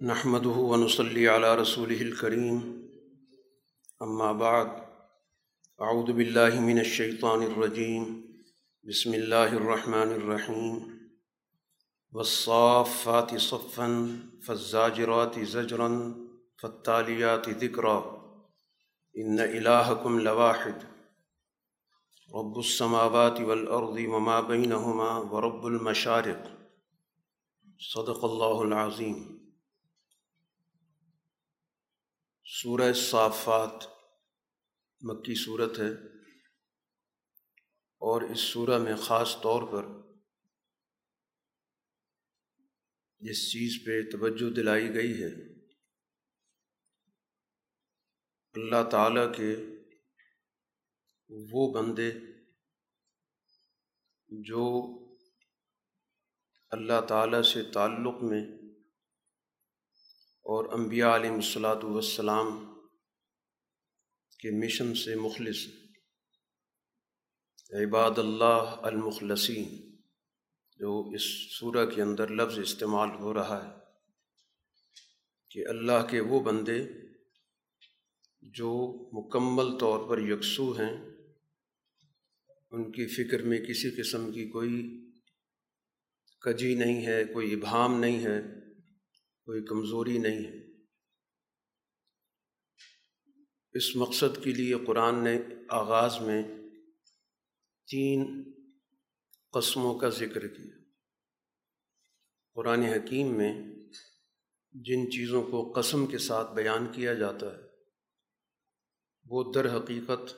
نحمد ونصلی علی رسول الکریم اما بعد اعوذ باللہ من الشیطان الرجیم بسم اللہ الرحمن الرحیم والصافات صفا، فالزاجرات زجرا فالتالیات ذکرا ان الہکم لواحد. رب السماوات والارض وما بینہما ورب المشارق. صدق اللہ العظیم سورہ صافات مکی صورت ہے اور اس سورہ میں خاص طور پر جس چیز پہ توجہ دلائی گئی ہے، اللہ تعالیٰ کے وہ بندے جو اللہ تعالیٰ سے تعلق میں اور انبیاء علیہ الصلاۃ والسلام کے مشن سے مخلص عباد اللہ المخلصین، جو اس سورہ کے اندر لفظ استعمال ہو رہا ہے کہ اللہ کے وہ بندے جو مکمل طور پر یکسو ہیں، ان کی فکر میں کسی قسم کی کوئی کجی نہیں ہے، کوئی ابہام نہیں ہے۔ کوئی کمزوری نہیں ہے۔ اس مقصد کے لیے قرآن نے آغاز میں تین قسموں کا ذکر کیا۔ قرآن حکیم میں جن چیزوں کو قسم کے ساتھ بیان کیا جاتا ہے، وہ در حقیقت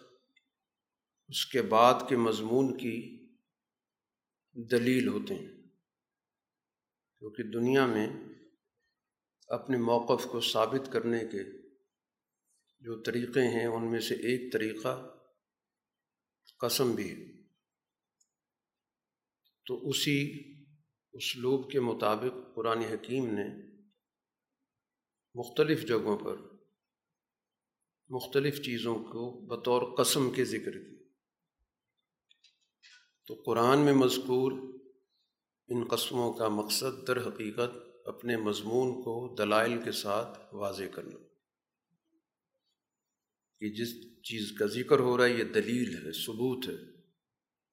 اس کے بعد کے مضمون کی دلیل ہوتے ہیں۔ کیونکہ دنیا میں اپنے موقف کو ثابت کرنے کے جو طریقے ہیں، ان میں سے ایک طریقہ قسم بھی ہے۔ تو اسی اسلوب کے مطابق قرآن حکیم نے مختلف جگہوں پر مختلف چیزوں کو بطور قسم کے ذکر کی تو قرآن میں مذکور ان قسموں کا مقصد در حقیقت اپنے مضمون کو دلائل کے ساتھ واضح کرنا۔ کہ جس چیز کا ذکر ہو رہا ہے، یہ دلیل ہے، ثبوت ہے۔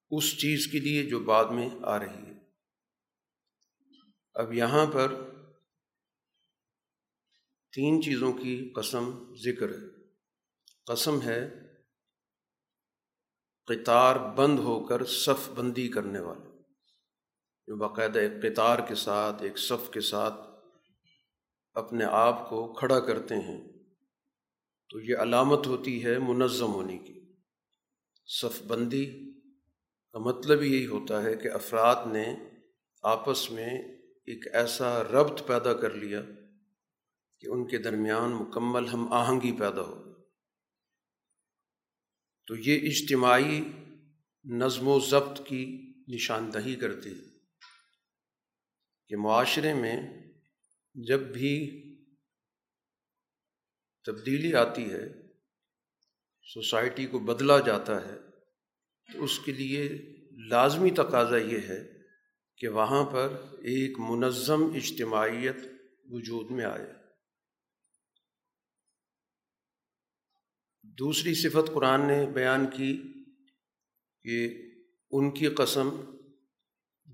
اس چیز کے لیے جو بعد میں آ رہی ہے۔ اب یہاں پر تین چیزوں کی قسم ذکر ہے۔ قسم ہے قطار بند ہو کر صف بندی کرنے والے۔ جو باقاعدہ ایک قطار کے ساتھ، ایک صف کے ساتھ اپنے آپ کو کھڑا کرتے ہیں، تو یہ علامت ہوتی ہے منظم ہونے کی۔ صف بندی کا مطلب یہی ہوتا ہے کہ افراد نے آپس میں ایک ایسا ربط پیدا کر لیا کہ ان کے درمیان مکمل ہم آہنگی پیدا ہو۔ تو یہ اجتماعی نظم و ضبط کی نشاندہی کرتی ہے کہ معاشرے میں جب بھی تبدیلی آتی ہے، سوسائٹی کو بدلا جاتا ہے، تو اس کے لیے لازمی تقاضا یہ ہے کہ وہاں پر ایک منظم اجتماعیت وجود میں آئے۔ دوسری صفت قرآن نے بیان کی کہ ان کی قسم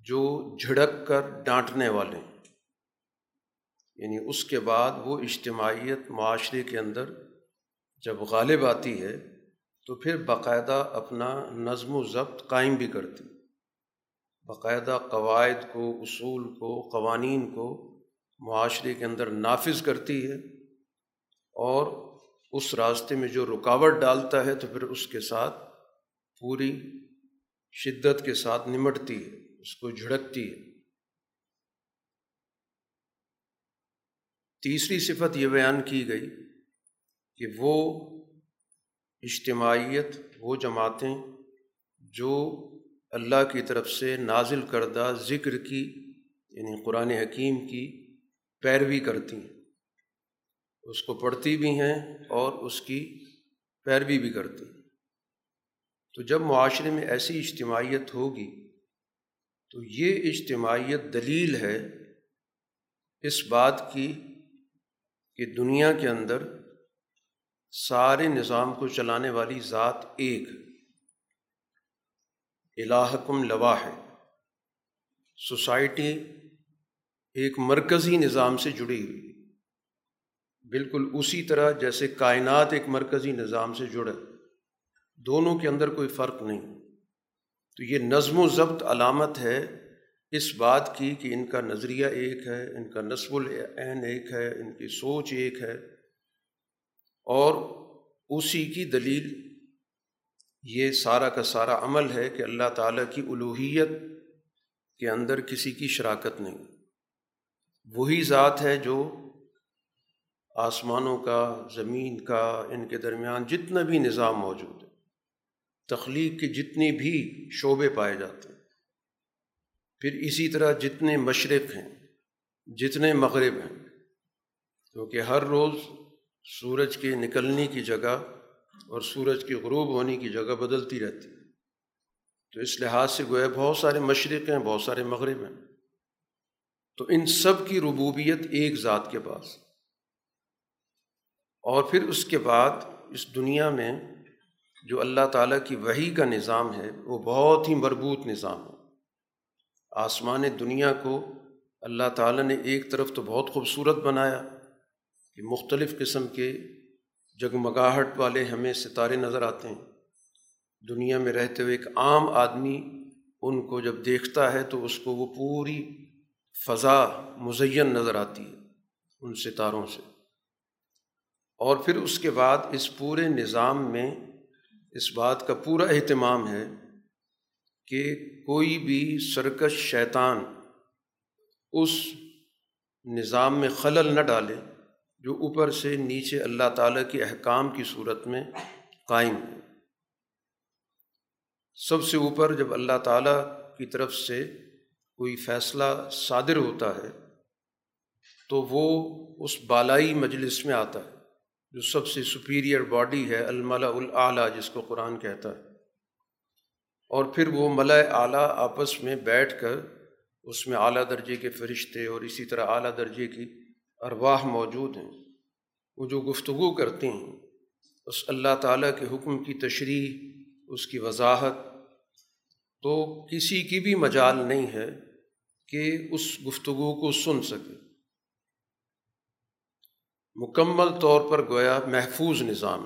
جو جھڑک کر ڈانٹنے والے یعنی اس کے بعد وہ اجتماعیت معاشرے کے اندر جب غالب آتی ہے تو پھر باقاعدہ اپنا نظم و ضبط قائم بھی کرتی باقاعدہ قواعد کو، اصول کو، قوانین کو معاشرے کے اندر نافذ کرتی ہے اور اس راستے میں جو رکاوٹ ڈالتا ہے تو پھر اس کے ساتھ پوری شدت کے ساتھ نمٹتی ہے۔ اس کو جھڑکتی ہے۔ تیسری صفت یہ بیان کی گئی کہ وہ اجتماعیت، وہ جماعتیں جو اللہ کی طرف سے نازل کردہ ذکر کی یعنی قرآن حکیم کی پیروی کرتی ہیں۔ اس کو پڑھتی بھی ہیں اور اس کی پیروی بھی کرتی ہیں۔ تو جب معاشرے میں ایسی اجتماعیت ہوگی تو یہ اجتماعیت دلیل ہے اس بات کی کہ دنیا کے اندر سارے نظام کو چلانے والی ذات ایک الہکم لوا ہے۔ سوسائٹی ایک مرکزی نظام سے جڑی ہوئی۔ بالکل اسی طرح جیسے کائنات ایک مرکزی نظام سے جڑے۔ دونوں کے اندر کوئی فرق نہیں۔ تو یہ نظم و ضبط علامت ہے اس بات کی کہ ان کا نظریہ ایک ہے، ان کا نصب العین ایک ہے، ان کی سوچ ایک ہے۔ اور اسی کی دلیل یہ سارا کا سارا عمل ہے کہ اللہ تعالیٰ کی الوحیت کے اندر کسی کی شراکت نہیں۔ وہی ذات ہے جو آسمانوں کا، زمین کا، ان کے درمیان جتنا بھی نظام موجود ہے۔ تخلیق کے جتنے بھی شعبے پائے جاتے ہیں۔ پھر اسی طرح جتنے مشرق ہیں، جتنے مغرب ہیں، کیونکہ ہر روز سورج کے نکلنے کی جگہ اور سورج کے غروب ہونے کی جگہ بدلتی رہتی ہے۔ تو اس لحاظ سے گویا بہت سارے مشرق ہیں، بہت سارے مغرب ہیں۔ تو ان سب کی ربوبیت ایک ذات کے پاس۔ اور پھر اس کے بعد اس دنیا میں جو اللہ تعالیٰ کی وہی کا نظام ہے، وہ بہت ہی مربوط نظام ہے۔ آسمان دنیا کو اللہ تعالیٰ نے ایک طرف تو بہت خوبصورت بنایا کہ مختلف قسم کے جگمگاہٹ والے ہمیں ستارے نظر آتے ہیں۔ دنیا میں رہتے ہوئے ایک عام آدمی ان کو جب دیکھتا ہے تو اس کو وہ پوری فضا مزین نظر آتی ہے ان ستاروں سے۔ اور پھر اس کے بعد اس پورے نظام میں اس بات کا پورا اہتمام ہے کہ کوئی بھی سرکش شیطان اس نظام میں خلل نہ ڈالے جو اوپر سے نیچے اللہ تعالیٰ کے احکام کی صورت میں قائم ہے سب سے اوپر جب اللہ تعالیٰ کی طرف سے کوئی فیصلہ صادر ہوتا ہے تو وہ اس بالائی مجلس میں آتا ہے۔ جو سب سے سپیریئر باڈی ہے الملا الاعلیٰ جس کو قرآن کہتا ہے۔ اور پھر وہ ملا اعلیٰ آپس میں بیٹھ کر اس میں اعلیٰ درجے کے فرشتے اور اسی طرح اعلیٰ درجے کی ارواح موجود ہیں۔ وہ جو گفتگو کرتے ہیں، اس اللہ تعالیٰ کے حکم کی تشریح، اس کی وضاحت، تو کسی کی بھی مجال نہیں ہے کہ اس گفتگو کو سن سکے۔ مکمل طور پر گویا محفوظ نظام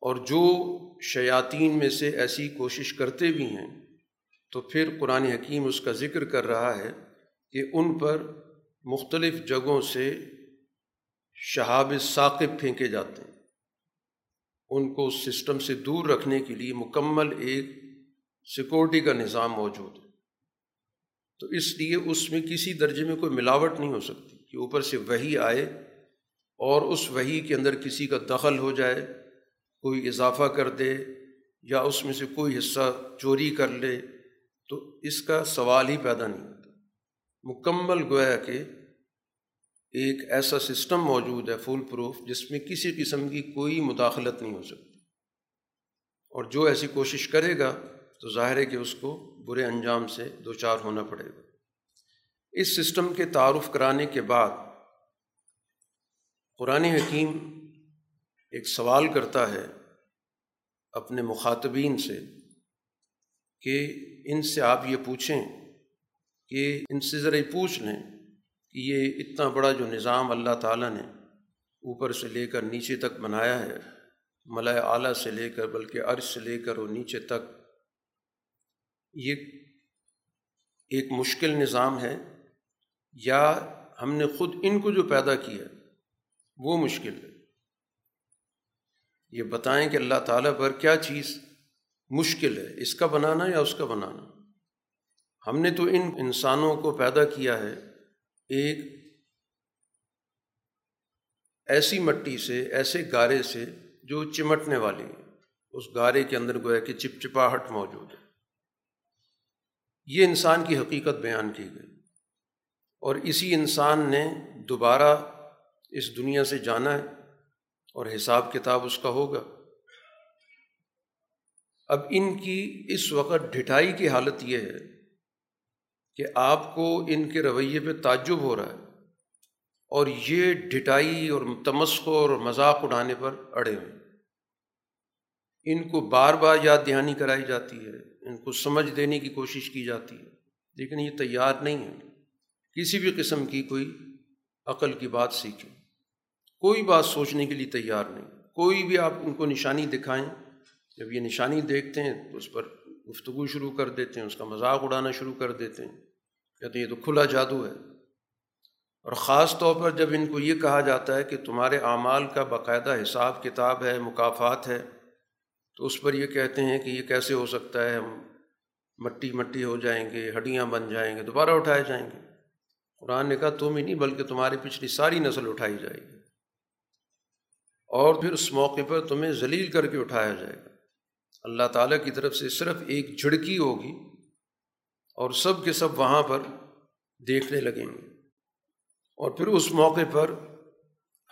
اور جو شیاطین میں سے ایسی کوشش کرتے بھی ہیں، تو پھر قرآن حکیم اس کا ذکر کر رہا ہے کہ ان پر مختلف جگہوں سے شہاب ثاقب پھینکے جاتے ہیں۔ ان کو اس سسٹم سے دور رکھنے کے لیے مکمل ایک سیکورٹی کا نظام موجود ہے۔ تو اس لیے اس میں کسی درجے میں کوئی ملاوٹ نہیں ہو سکتی۔ کہ اوپر سے وہی آئے اور اس وہی کے اندر کسی کا دخل ہو جائے، کوئی اضافہ کر دے یا اس میں سے کوئی حصہ چوری کر لے، تو اس کا سوال ہی پیدا نہیں ہوتا۔ مکمل گویا کہ ایک ایسا سسٹم موجود ہے فول پروف، جس میں کسی قسم کی کوئی مداخلت نہیں ہو سکتی۔ اور جو ایسی کوشش کرے گا، تو ظاہر ہے کہ اس کو برے انجام سے دو چار ہونا پڑے گا۔ اس سسٹم کے تعارف کرانے کے بعد قرآن حکیم ایک سوال کرتا ہے اپنے مخاطبین سے کہ ان سے آپ یہ پوچھیں کہ ان سے ذرا پوچھ لیں کہ یہ اتنا بڑا جو نظام اللہ تعالیٰ نے اوپر سے لے کر نیچے تک بنایا ہے، ملائے اعلیٰ سے لے کر بلکہ عرض سے لے کر اور نیچے تک، یہ ایک مشکل نظام ہے۔ یا ہم نے خود ان کو جو پیدا کیا وہ مشکل ہے۔ یہ بتائیں کہ اللہ تعالیٰ پر کیا چیز مشکل ہے، اس کا بنانا یا اس کا بنانا؟ ہم نے تو ان انسانوں کو پیدا کیا ہے ایک ایسی مٹی سے، ایسے گارے سے جو چمٹنے والی ہے۔ اس گارے کے اندر گویا کہ چپچپاہٹ موجود ہے۔ یہ انسان کی حقیقت بیان کی گئی۔ اور اسی انسان نے دوبارہ اس دنیا سے جانا ہے اور حساب کتاب اس کا ہوگا۔ اب ان کی اس وقت ڈھٹائی کی حالت یہ ہے کہ آپ کو ان کے رویے پہ تعجب ہو رہا ہے اور یہ ڈٹائی اور تمسق اور مذاق اڑانے پر اڑے ہوئے۔ ان کو بار بار یاد دہانی کرائی جاتی ہے، ان کو سمجھ دینے کی کوشش کی جاتی ہے، لیکن یہ تیار نہیں ہے۔ کسی بھی قسم کی کوئی عقل کی بات سیکھیں۔ کوئی بات سوچنے کے لیے تیار نہیں۔ کوئی بھی آپ ان کو نشانی دکھائیں۔ جب یہ نشانی دیکھتے ہیں تو اس پر گفتگو شروع کر دیتے ہیں، اس کا مذاق اڑانا شروع کر دیتے ہیں۔ کہتے ہیں، یہ تو کھلا جادو ہے۔ اور خاص طور پر جب ان کو یہ کہا جاتا ہے کہ تمہارے اعمال کا باقاعدہ حساب کتاب ہے مقافات ہے، تو اس پر یہ کہتے ہیں کہ یہ کیسے ہو سکتا ہے؟ ہم مٹی مٹی ہو جائیں گے، ہڈیاں بن جائیں گے، دوبارہ اٹھائے جائیں گے۔ قرآن نے کہا تم ہی نہیں بلکہ تمہاری پچھلی ساری نسل اٹھائی جائے گی۔ اور پھر اس موقع پر تمہیں ذلیل کر کے اٹھایا جائے گا۔ اللہ تعالیٰ کی طرف سے صرف ایک جھڑکی ہوگی اور سب کے سب وہاں پر دیکھنے لگیں گے۔ اور پھر اس موقع پر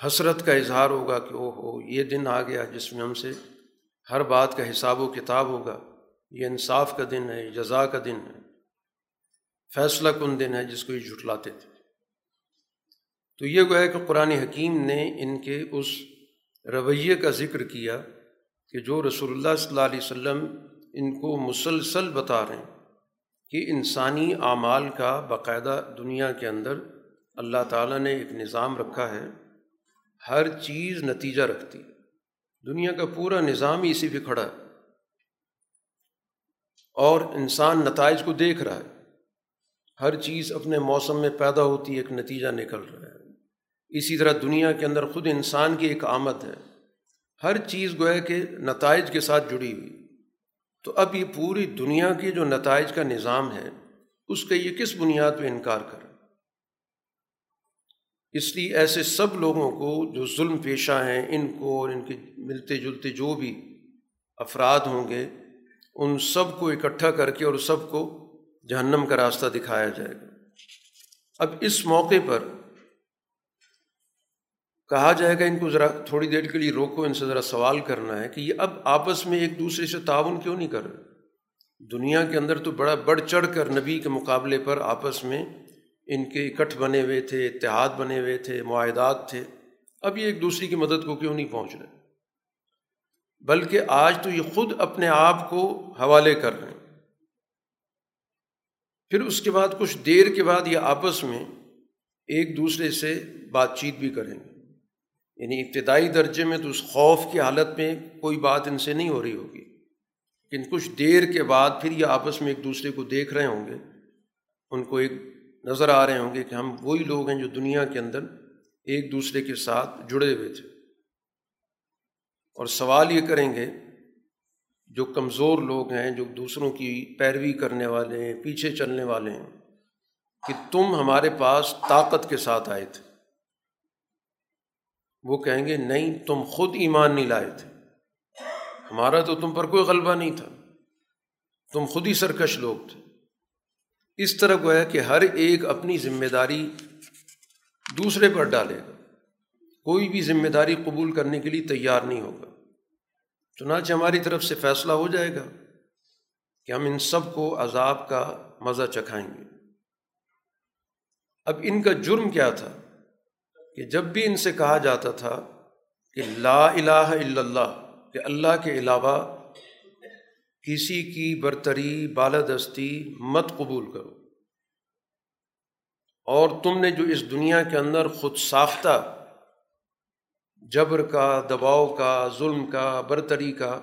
حسرت کا اظہار ہوگا کہ او ہو، یہ دن آ گیا جس میں ہم سے ہر بات کا حساب و کتاب ہوگا۔ یہ انصاف کا دن ہے جزا کا دن ہے۔ فیصلہ کن دن ہے جس کو یہ جھٹلاتے تھے۔ تو یہ گویا کہ قرآن حکیم نے ان کے اس رویے کا ذکر کیا کہ جو رسول اللہ صلی اللہ علیہ وسلم ان کو مسلسل بتا رہے ہیں کہ انسانی اعمال کا باقاعدہ دنیا کے اندر اللہ تعالیٰ نے ایک نظام رکھا ہے، ہر چیز نتیجہ رکھتی دنیا کا پورا نظام ہی اسی پہ کھڑا ہے اور انسان نتائج کو دیکھ رہا ہے۔ ہر چیز اپنے موسم میں پیدا ہوتی ایک نتیجہ نکل رہا ہے۔ اسی طرح دنیا کے اندر خود انسان کی ایک آمد ہے۔ ہر چیز گویا کہ نتائج کے ساتھ جڑی ہوئی۔ تو اب یہ پوری دنیا کے جو نتائج کا نظام ہے، اس کا یہ کس بنیاد پہ انکار کر اس لیے ایسے سب لوگوں کو جو ظلم پیشہ ہیں، ان کو اور ان کے ملتے جلتے جو بھی افراد ہوں گے، ان سب کو اکٹھا کر کے اور سب کو جہنم کا راستہ دکھایا جائے گا۔ اب اس موقع پر کہا جائے گا، ان کو ذرا تھوڑی دیر کے لیے روکو، ان سے ذرا سوال کرنا ہے کہ یہ اب آپس میں ایک دوسرے سے تعاون کیوں نہیں کر رہے؟ دنیا کے اندر تو بڑا بڑھ چڑھ کر نبی کے مقابلے پر آپس میں ان کے اکٹھ بنے ہوئے تھے، اتحاد بنے ہوئے تھے، معاہدات تھے۔ اب یہ ایک دوسرے کی مدد کو کیوں نہیں پہنچ رہے؟ بلکہ آج تو یہ خود اپنے آپ کو حوالے کر رہے ہیں۔ پھر اس کے بعد کچھ دیر کے بعد یہ آپس میں ایک دوسرے سے بات چیت بھی کریں گے۔ یعنی ابتدائی درجے میں تو اس خوف کی حالت میں کوئی بات ان سے نہیں ہو رہی ہوگی۔ لیکن کچھ دیر کے بعد پھر یہ آپس میں ایک دوسرے کو دیکھ رہے ہوں گے۔ ان کو ایک نظر آ رہے ہوں گے کہ ہم وہی لوگ ہیں جو دنیا کے اندر ایک دوسرے کے ساتھ جڑے ہوئے تھے۔ اور سوال یہ کریں گے جو کمزور لوگ ہیں، جو دوسروں کی پیروی کرنے والے ہیں، پیچھے چلنے والے ہیں، کہ تم ہمارے پاس طاقت کے ساتھ آئے تھے۔ وہ کہیں گے، نہیں، تم خود ایمان نہیں لائے تھے۔ ہمارا تو تم پر کوئی غلبہ نہیں تھا۔ تم خود ہی سرکش لوگ تھے۔ اس طرح کو ہے کہ ہر ایک اپنی ذمہ داری دوسرے پر ڈالے گا۔ کوئی بھی ذمہ داری قبول کرنے کے لیے تیار نہیں ہوگا۔ چنانچہ ہماری طرف سے فیصلہ ہو جائے گا کہ ہم ان سب کو عذاب کا مزہ چکھائیں گے۔ اب ان کا جرم کیا تھا کہ جب بھی ان سے کہا جاتا تھا کہ لا الہ الا اللہ، کہ اللہ کے علاوہ کسی کی برتری، بالادستی مت قبول کرو۔ اور تم نے جو اس دنیا کے اندر خود ساختہ جبر کا، دباؤ کا، ظلم کا، برتری کا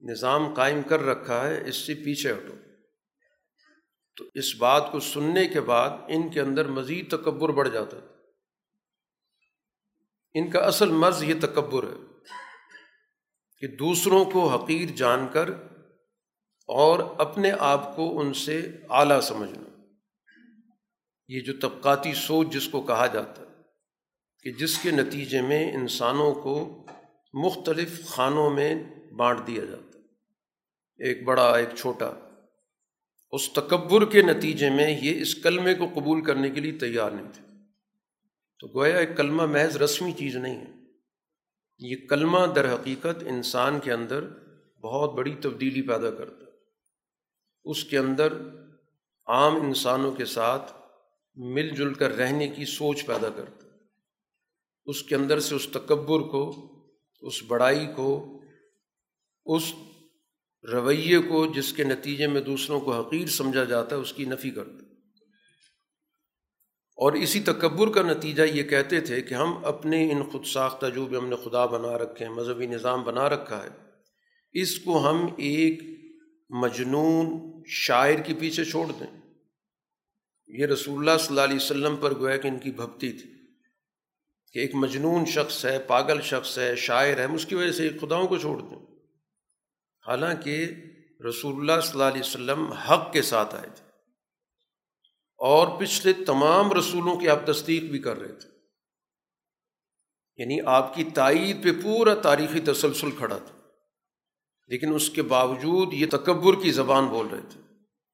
نظام قائم کر رکھا ہے، اس سے پیچھے ہٹو۔ تو اس بات کو سننے کے بعد ان کے اندر مزید تکبر بڑھ جاتا ہے ان کا اصل مرض یہ تکبر ہے کہ دوسروں کو حقیر جان کر اور اپنے آپ کو ان سے اعلیٰ سمجھنا۔ یہ جو طبقاتی سوچ جس کو کہا جاتا ہے۔ کہ جس کے نتیجے میں انسانوں کو مختلف خانوں میں بانٹ دیا جاتا ہے۔ ایک بڑا، ایک چھوٹا۔ اس تکبر کے نتیجے میں یہ اس کلمے کو قبول کرنے کے لیے تیار نہیں تھے۔ تو گویا ایک کلمہ محض رسمی چیز نہیں ہے۔ یہ کلمہ در حقیقت انسان کے اندر بہت بڑی تبدیلی پیدا کرتا ہے۔ اس کے اندر عام انسانوں کے ساتھ مل جل کر رہنے کی سوچ پیدا کرتا ہے۔ اس کے اندر سے اس تکبر کو، اس بڑائی کو، اس رویے کو جس کے نتیجے میں دوسروں کو حقیر سمجھا جاتا ہے، اس کی نفی کر اور اسی تکبر کا نتیجہ یہ کہتے تھے کہ ہم اپنے ان خود ساختہ جو بھی ہم نے خدا بنا رکھے ہیں، مذہبی نظام بنا رکھا ہے، اس کو ہم ایک مجنون شاعر کے پیچھے چھوڑ دیں۔ یہ رسول اللہ صلی اللہ علیہ وسلم پر گویا کہ ان کی بھکتی تھی۔ کہ ایک مجنون شخص ہے، پاگل شخص ہے، شاعر ہے اس کی وجہ سے خداؤں کو چھوڑ دیں۔ حالانکہ رسول اللہ صلی اللہ علیہ وسلم حق کے ساتھ آئے تھے۔ اور پچھلے تمام رسولوں کی آپ تصدیق بھی کر رہے تھے۔ یعنی آپ کی تائید پہ پورا تاریخی تسلسل کھڑا تھا۔ لیکن اس کے باوجود یہ تکبر کی زبان بول رہے تھے۔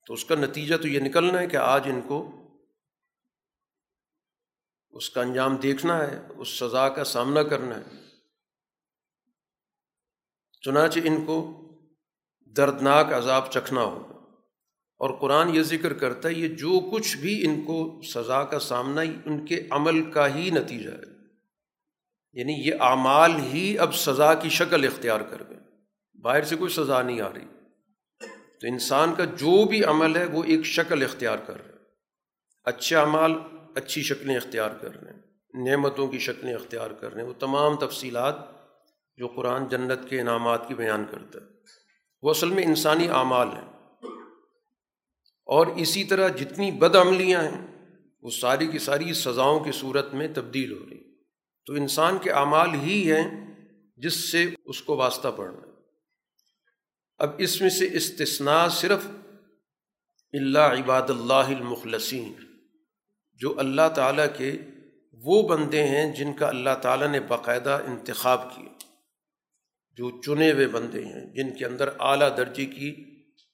تو اس کا نتیجہ تو یہ نکلنا ہے کہ آج ان کو اس کا انجام دیکھنا ہے، اس سزا کا سامنا کرنا ہے۔ چنانچہ ان کو دردناک عذاب چکھنا ہوگا اور قرآن یہ ذکر کرتا ہے، یہ جو کچھ بھی ان کو سزا کا سامنا، ان کے عمل کا ہی نتیجہ ہے۔ یعنی یہ اعمال ہی اب سزا کی شکل اختیار کر گئے۔ باہر سے کوئی سزا نہیں آ رہی۔ تو انسان کا جو بھی عمل ہے، وہ ایک شکل اختیار کر رہے اچھے اعمال اچھی شکلیں اختیار کر رہے ہیں، نعمتوں کی شکلیں اختیار کر رہے ہیں۔ وہ تمام تفصیلات جو قرآن جنت کے انعامات کی بیان کرتا ہے۔ وہ اصل میں انسانی اعمال ہیں۔ اور اسی طرح جتنی بد عملیاں ہیں، وہ ساری کی ساری سزاؤں کی صورت میں تبدیل ہو رہی۔ تو انسان کے اعمال ہی ہیں جس سے اس کو واسطہ پڑنا اب اس میں سے استثناء صرف اللہ عباد اللہ المخلصین۔ جو اللہ تعالیٰ کے وہ بندے ہیں جن کا اللہ تعالیٰ نے باقاعدہ انتخاب کیا جو چنے ہوئے بندے ہیں، جن کے اندر اعلیٰ درجے کی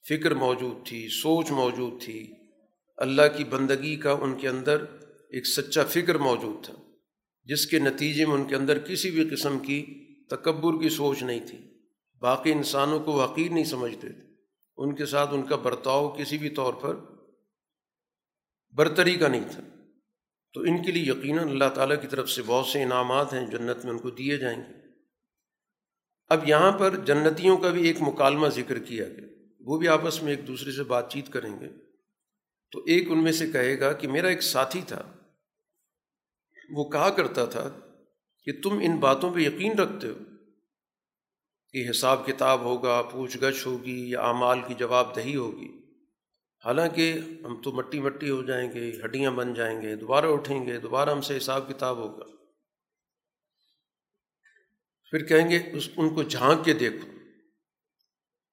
فکر موجود تھی، سوچ موجود تھی۔ اللہ کی بندگی کا ان کے اندر ایک سچا فکر موجود تھا، جس کے نتیجے میں ان کے اندر کسی بھی قسم کی تکبر کی سوچ نہیں تھی۔ باقی انسانوں کو حقیر نہیں سمجھتے تھے۔ ان کے ساتھ ان کا برتاؤ کسی بھی طور پر برتری کا نہیں تھا۔ تو ان کے لیے یقیناً اللہ تعالیٰ کی طرف سے بہت سے انعامات ہیں جنت میں ان کو دیے جائیں گے۔ اب یہاں پر جنتیوں کا بھی ایک مکالمہ ذکر کیا گیا۔ وہ بھی آپس میں ایک دوسرے سے بات چیت کریں گے۔ تو ایک ان میں سے کہے گا کہ میرا ایک ساتھی تھا۔ وہ کہا کرتا تھا کہ تم ان باتوں پہ یقین رکھتے ہو کہ حساب کتاب ہوگا، پوچھ گچھ ہوگی یا اعمال کی جواب دہی ہوگی۔ حالانکہ ہم تو مٹی مٹی ہو جائیں گے، ہڈیاں بن جائیں گے، دوبارہ اٹھیں گے، دوبارہ ہم سے حساب کتاب ہوگا۔ پھر کہیں گے، اس، ان کو جھانک کے دیکھو۔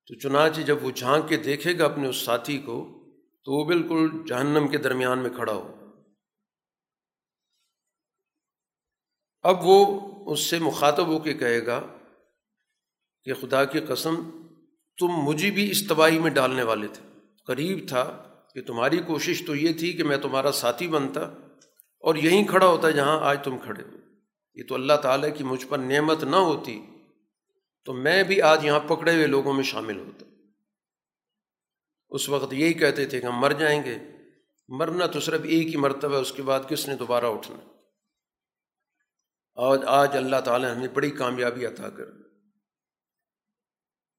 تو چنانچہ جب وہ جھانک کے دیکھے گا اپنے اس ساتھی کو، تو وہ بالکل جہنم کے درمیان میں کھڑا ہو۔ اب وہ اس سے مخاطب ہو کے کہے گا کہ خدا کی قسم، تم مجھے بھی اس تباہی میں ڈالنے والے تھے۔ قریب تھا کہ تمہاری کوشش تو یہ تھی کہ میں تمہارا ساتھی بنتا اور یہیں کھڑا ہوتا ہے جہاں آج تم کھڑے ہو۔ یہ تو اللہ تعالیٰ کی مجھ پر نعمت نہ ہوتی تو میں بھی آج یہاں پکڑے ہوئے لوگوں میں شامل ہوتا۔ اس وقت یہی کہتے تھے کہ ہم مر جائیں گے۔ مرنا تو صرف ایک ہی مرتبہ اس کے بعد کس نے دوبارہ اٹھنا؟ آج آج اللہ تعالیٰ نے ہمیں بڑی کامیابی عطا کر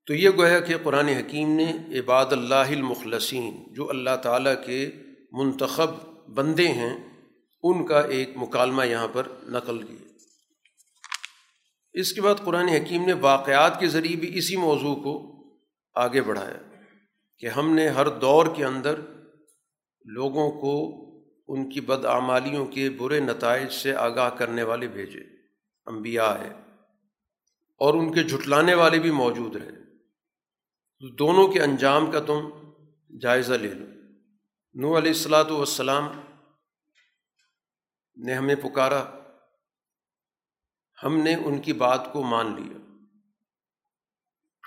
تو یہ گویا کہ قرآن حکیم نے عباد اللہ المخلصین، جو اللہ تعالیٰ کے منتخب بندے ہیں، ان کا ایک مکالمہ یہاں پر نقل کیا۔ اس کے بعد قرآن حکیم نے واقعات کے ذریعے بھی اسی موضوع کو آگے بڑھایا کہ ہم نے ہر دور کے اندر لوگوں کو ان کی بدعمالیوں کے برے نتائج سے آگاہ کرنے والے بھیجے، انبیاء ہے، اور ان کے جھٹلانے والے بھی موجود رہے۔ دونوں کے انجام کا تم جائزہ لے لو۔ نو علیہ السلاۃ والسلام نے ہمیں پکارا۔ ہم نے ان کی بات کو مان لیا۔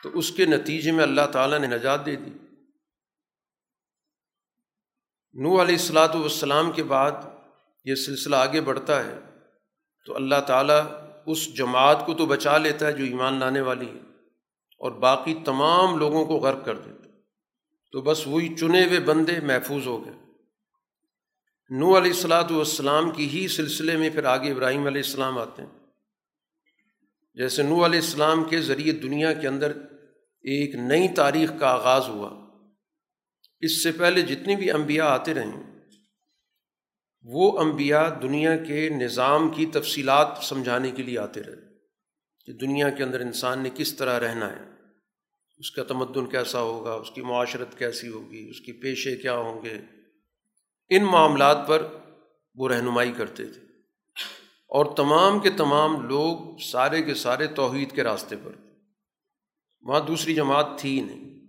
تو اس کے نتیجے میں اللہ تعالیٰ نے نجات دے دی۔ نو علیہ السلاۃ والسلام کے بعد یہ سلسلہ آگے بڑھتا ہے تو اللہ تعالیٰ اس جماعت کو تو بچا لیتا ہے جو ایمان لانے والی ہے۔ اور باقی تمام لوگوں کو غرق کر دیتا تو بس وہی چنے ہوئے بندے محفوظ ہو گئے۔ نو علیہ السلاۃ والسلام کی ہی سلسلے میں پھر آگے ابراہیم علیہ السلام آتے ہیں۔ جیسے نو علیہ السلام کے ذریعے دنیا کے اندر ایک نئی تاریخ کا آغاز ہوا۔ اس سے پہلے جتنی بھی انبیاء آتے رہیں، وہ انبیاء دنیا کے نظام کی تفصیلات سمجھانے کے لیے آتے رہے۔ کہ دنیا کے اندر انسان نے کس طرح رہنا ہے۔ اس کا تمدن کیسا ہوگا، اس کی معاشرت کیسی ہوگی، اس کی پیشے کیا ہوں گے۔ ان معاملات پر وہ رہنمائی کرتے تھے۔ اور تمام کے تمام لوگ سارے کے سارے توحید کے راستے پر۔ وہاں دوسری جماعت تھی ہی نہیں۔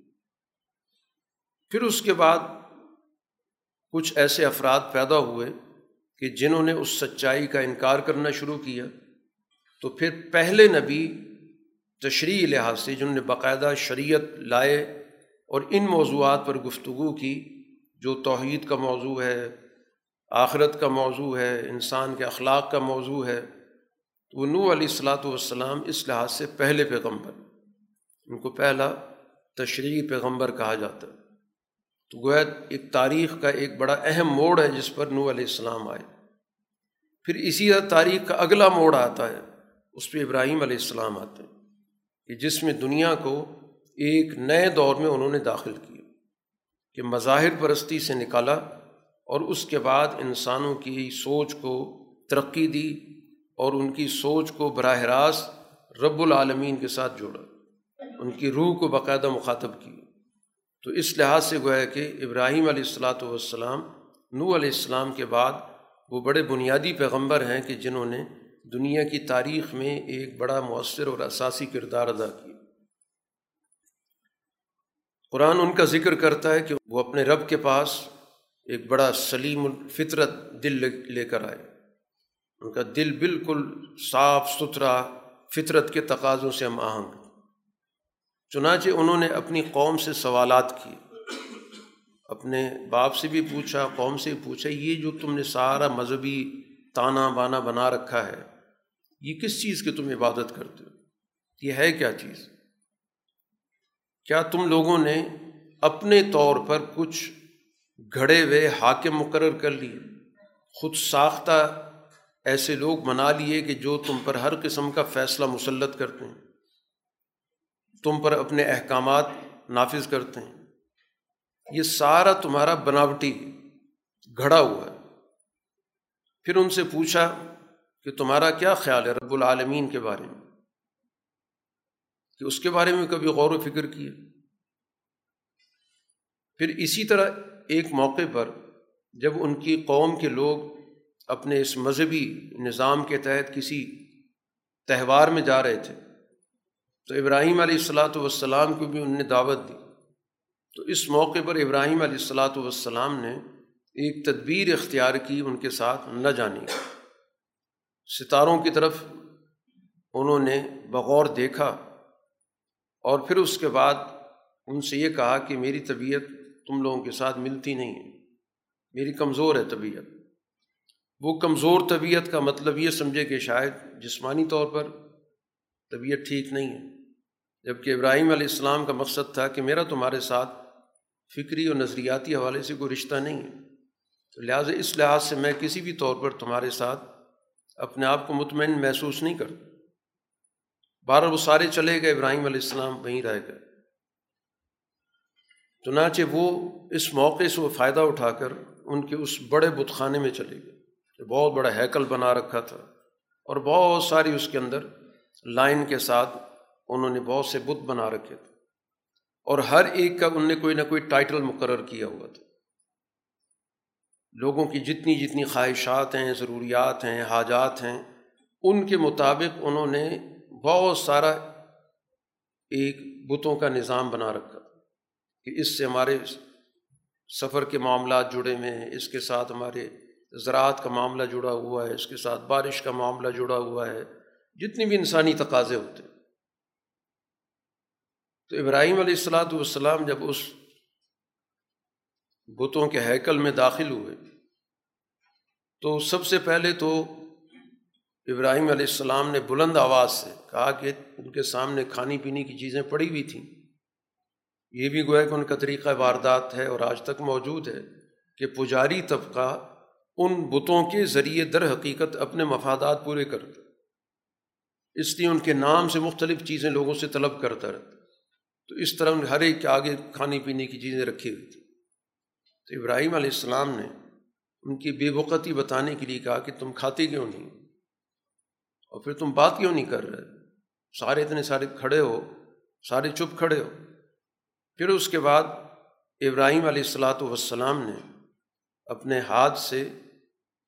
پھر اس کے بعد کچھ ایسے افراد پیدا ہوئے کہ جنہوں نے اس سچائی کا انکار کرنا شروع کیا۔ تو پھر پہلے نبی تشریح لحاظ سے جنہوں نے باقاعدہ شریعت لائے اور ان موضوعات پر گفتگو کی، جو توحید کا موضوع ہے، آخرت کا موضوع ہے، انسان کے اخلاق کا موضوع ہے، تو وہ نو علیہ الصلاۃ والسلام اس لحاظ سے پہلے پیغمبر، ان کو پہلا تشریح پیغمبر کہا جاتا ہے۔ تو گویا ایک تاریخ کا ایک بڑا اہم موڑ ہے جس پر نو علیہ السلام آئے۔ پھر اسی طرح تاریخ کا اگلا موڑ آتا ہے۔ اس پہ ابراہیم علیہ السلام آتے ہیں کہ جس میں دنیا کو ایک نئے دور میں انہوں نے داخل کیا، کہ مظاہر پرستی سے نکالا اور اس کے بعد انسانوں کی سوچ کو ترقی دی اور ان کی سوچ کو براہ راست رب العالمین کے ساتھ جوڑا، ان کی روح کو باقاعدہ مخاطب کی تو اس لحاظ سے گویا کہ ابراہیم علیہ السلاۃ والسلام نو علیہ السلام کے بعد وہ بڑے بنیادی پیغمبر ہیں کہ جنہوں نے دنیا کی تاریخ میں ایک بڑا مؤثر اور اساسی کردار ادا کیا قرآن ان کا ذکر کرتا ہے کہ وہ اپنے رب کے پاس ایک بڑا سلیم الفطرت دل لے کر آئے۔ ان کا دل بالکل صاف ستھرا فطرت کے تقاضوں سے ہم آہنگ چنانچہ انہوں نے اپنی قوم سے سوالات کیے۔ اپنے باپ سے بھی پوچھا، قوم سے بھی پوچھا، یہ جو تم نے سارا مذہبی تانا بانا بنا رکھا ہے یہ کس چیز کی تم عبادت کرتے ہو؟ یہ ہے کیا چیز؟ کیا تم لوگوں نے اپنے طور پر کچھ گھڑے ہوئے حاکم مقرر کر لیے؟ خود ساختہ ایسے لوگ بنا لیے کہ جو تم پر ہر قسم کا فیصلہ مسلط کرتے ہیں، تم پر اپنے احکامات نافذ کرتے ہیں۔ یہ سارا تمہارا بناوٹی گھڑا ہوا ہے۔ پھر ان سے پوچھا کہ تمہارا کیا خیال ہے رب العالمین کے بارے میں؟ کہ اس کے بارے میں کبھی غور و فکر کیے؟ پھر اسی طرح ایک موقع پر جب ان کی قوم کے لوگ اپنے اس مذہبی نظام کے تحت کسی تہوار میں جا رہے تھے، تو ابراہیم علیہ السلاۃ والسلام کو بھی ان نے دعوت دی۔ تو اس موقع پر ابراہیم علیہ السلاۃ والسلام نے ایک تدبیر اختیار کی ان کے ساتھ نہ جانی ستاروں کی طرف انہوں نے بغور دیکھا اور پھر اس کے بعد ان سے یہ کہا کہ میری طبیعت تم لوگوں کے ساتھ ملتی نہیں ہے۔ میری کمزور ہے طبیعت۔ وہ کمزور طبیعت کا مطلب یہ سمجھے کہ شاید جسمانی طور پر طبیعت ٹھیک نہیں ہے۔ جبکہ ابراہیم علیہ السلام کا مقصد تھا کہ میرا تمہارے ساتھ فکری اور نظریاتی حوالے سے کوئی رشتہ نہیں ہے۔ تو لہٰذا اس لحاظ سے میں کسی بھی طور پر تمہارے ساتھ اپنے آپ کو مطمئن محسوس نہیں کرتا۔ بارہ وہ سارے چلے گئے، ابراہیم علیہ السلام وہیں رہ گئے۔ چنانچہ وہ اس موقع سے وہ فائدہ اٹھا کر ان کے اس بڑے بت خانے میں چلے گئے۔ جو بہت بڑا ہیکل بنا رکھا تھا۔ اور بہت ساری اس کے اندر لائن کے ساتھ انہوں نے بہت سے بت بنا رکھے تھے۔ اور ہر ایک کا ان نے کوئی نہ کوئی ٹائٹل مقرر کیا ہوا تھا۔ لوگوں کی جتنی جتنی خواہشات ہیں، ضروریات ہیں، حاجات ہیں، ان کے مطابق انہوں نے بہت سارا ایک بتوں کا نظام بنا رکھا کہ اس سے ہمارے سفر کے معاملات جڑے ہوئے ہیں، اس کے ساتھ ہمارے زراعت کا معاملہ جڑا ہوا ہے، اس کے ساتھ بارش کا معاملہ جڑا ہوا ہے، جتنی بھی انسانی تقاضے ہوتے تو ابراہیم علیہ السلاۃ والسلام جب اس بتوں کے ہیکل میں داخل ہوئے۔ تو سب سے پہلے تو ابراہیم علیہ السلام نے بلند آواز سے کہا کہ ان کے سامنے کھانی پینے کی چیزیں پڑی ہوئی تھیں۔ یہ بھی گویا کہ ان کا طریقہ واردات ہے اور آج تک موجود ہے کہ پجاری طبقہ ان بتوں کے ذریعے در حقیقت اپنے مفادات پورے کرتا اس لیے ان کے نام سے مختلف چیزیں لوگوں سے طلب کرتا رہتا تو اس طرح ہر ایک کے آگے کھانے پینے کی چیزیں رکھی ہوئی تھیں۔ تو ابراہیم علیہ السلام نے ان کی بے وقتی بتانے کے لیے کہا کہ تم کھاتے کیوں نہیں؟ اور پھر تم بات کیوں نہیں کر رہے؟ سارے اتنے سارے کھڑے ہو، سارے چپ کھڑے ہو۔ پھر اس کے بعد ابراہیم علیہ السلاۃ والسلام نے اپنے ہاتھ سے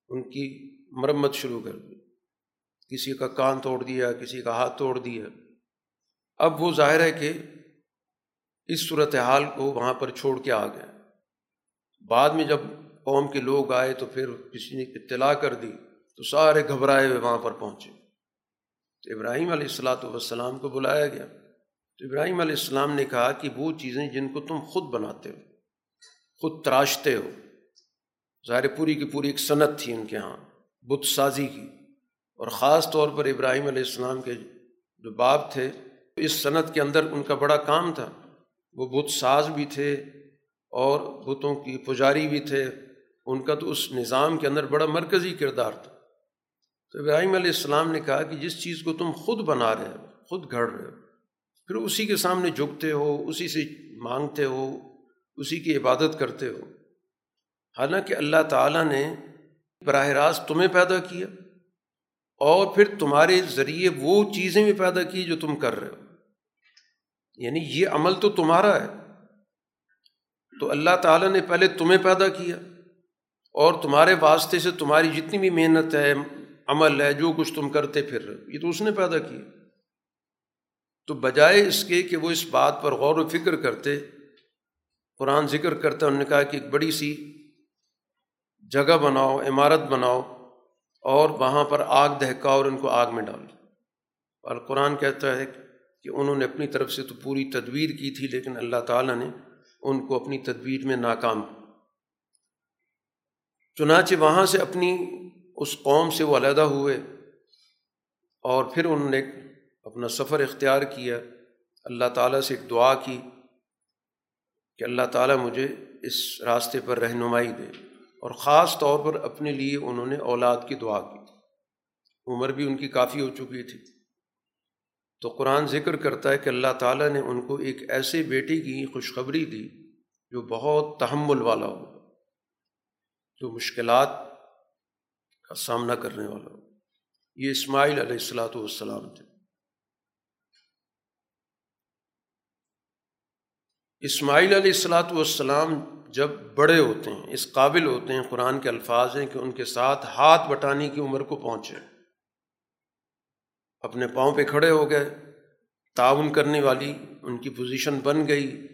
ان کی مرمت شروع کر دی۔ کسی کا کان توڑ دیا، کسی کا ہاتھ توڑ دیا۔ اب وہ ظاہر ہے کہ اس صورت حال کو وہاں پر چھوڑ کے آ گیا بعد میں جب قوم کے لوگ آئے تو پھر کسی نے اطلاع کر دی تو سارے گھبرائے ہوئے وہاں پر پہنچے۔ تو ابراہیم علیہ السلاۃ والسلام کو بلایا گیا۔ تو ابراہیم علیہ السلام نے کہا کہ وہ چیزیں جن کو تم خود بناتے ہو، خود تراشتے ہو، ظاہر پوری کی پوری ایک صنعت تھی ان کے یہاں بت سازی کی۔ اور خاص طور پر ابراہیم علیہ السلام کے جو باپ تھے، اس صنعت کے اندر ان کا بڑا کام تھا۔ وہ بت ساز بھی تھے اور بتوں کی پجاری بھی تھے۔ ان کا تو اس نظام کے اندر بڑا مرکزی کردار تھا۔ تو ابراہیم علیہ السلام نے کہا کہ جس چیز کو تم خود بنا رہے ہو، خود گھڑ رہے ہو، پھر اسی کے سامنے جھکتے ہو، اسی سے مانگتے ہو، اسی کی عبادت کرتے ہو۔ حالانکہ اللہ تعالیٰ نے براہ راست تمہیں پیدا کیا اور پھر تمہارے ذریعے وہ چیزیں بھی پیدا کی جو تم کر رہے ہو۔ یعنی یہ عمل تو تمہارا ہے۔ تو اللہ تعالیٰ نے پہلے تمہیں پیدا کیا اور تمہارے واسطے سے تمہاری جتنی بھی محنت ہے، عمل ہے، جو کچھ تم کرتے پھر، یہ تو اس نے پیدا کیا۔ تو بجائے اس کے کہ وہ اس بات پر غور و فکر کرتے، قرآن ذکر کرتا انہوں نے کہا کہ ایک بڑی سی جگہ بناؤ، عمارت بناؤ اور وہاں پر آگ دہکاؤ اور ان کو آگ میں ڈال۔ اور قرآن کہتا ہے کہ انہوں نے اپنی طرف سے تو پوری تدبیر کی تھی، لیکن اللہ تعالیٰ نے ان کو اپنی تدبیر میں ناکام۔ چنانچہ وہاں سے اپنی اس قوم سے وہ علیحدہ ہوئے اور پھر انہوں نے اپنا سفر اختیار کیا۔ اللہ تعالیٰ سے ایک دعا کی کہ اللہ تعالیٰ مجھے اس راستے پر رہنمائی دے اور خاص طور پر اپنے لیے انہوں نے اولاد کی دعا کی۔ عمر بھی ان کی کافی ہو چکی تھی۔ تو قرآن ذکر کرتا ہے کہ اللہ تعالیٰ نے ان کو ایک ایسے بیٹے کی خوشخبری دی جو بہت تحمل والا ہو، جو مشکلات کا سامنا کرنے والا ہو۔ یہ اسماعیل علیہ السلاۃ والسلام تھے۔ اسماعیل علیہ السلاۃ والسلام جب بڑے ہوتے ہیں، اس قابل ہوتے ہیں قرآن کے الفاظ ہیں کہ ان کے ساتھ ہاتھ بٹانے کی عمر کو پہنچے۔ اپنے پاؤں پہ کھڑے ہو گئے، تعاون کرنے والی ان کی پوزیشن بن گئی۔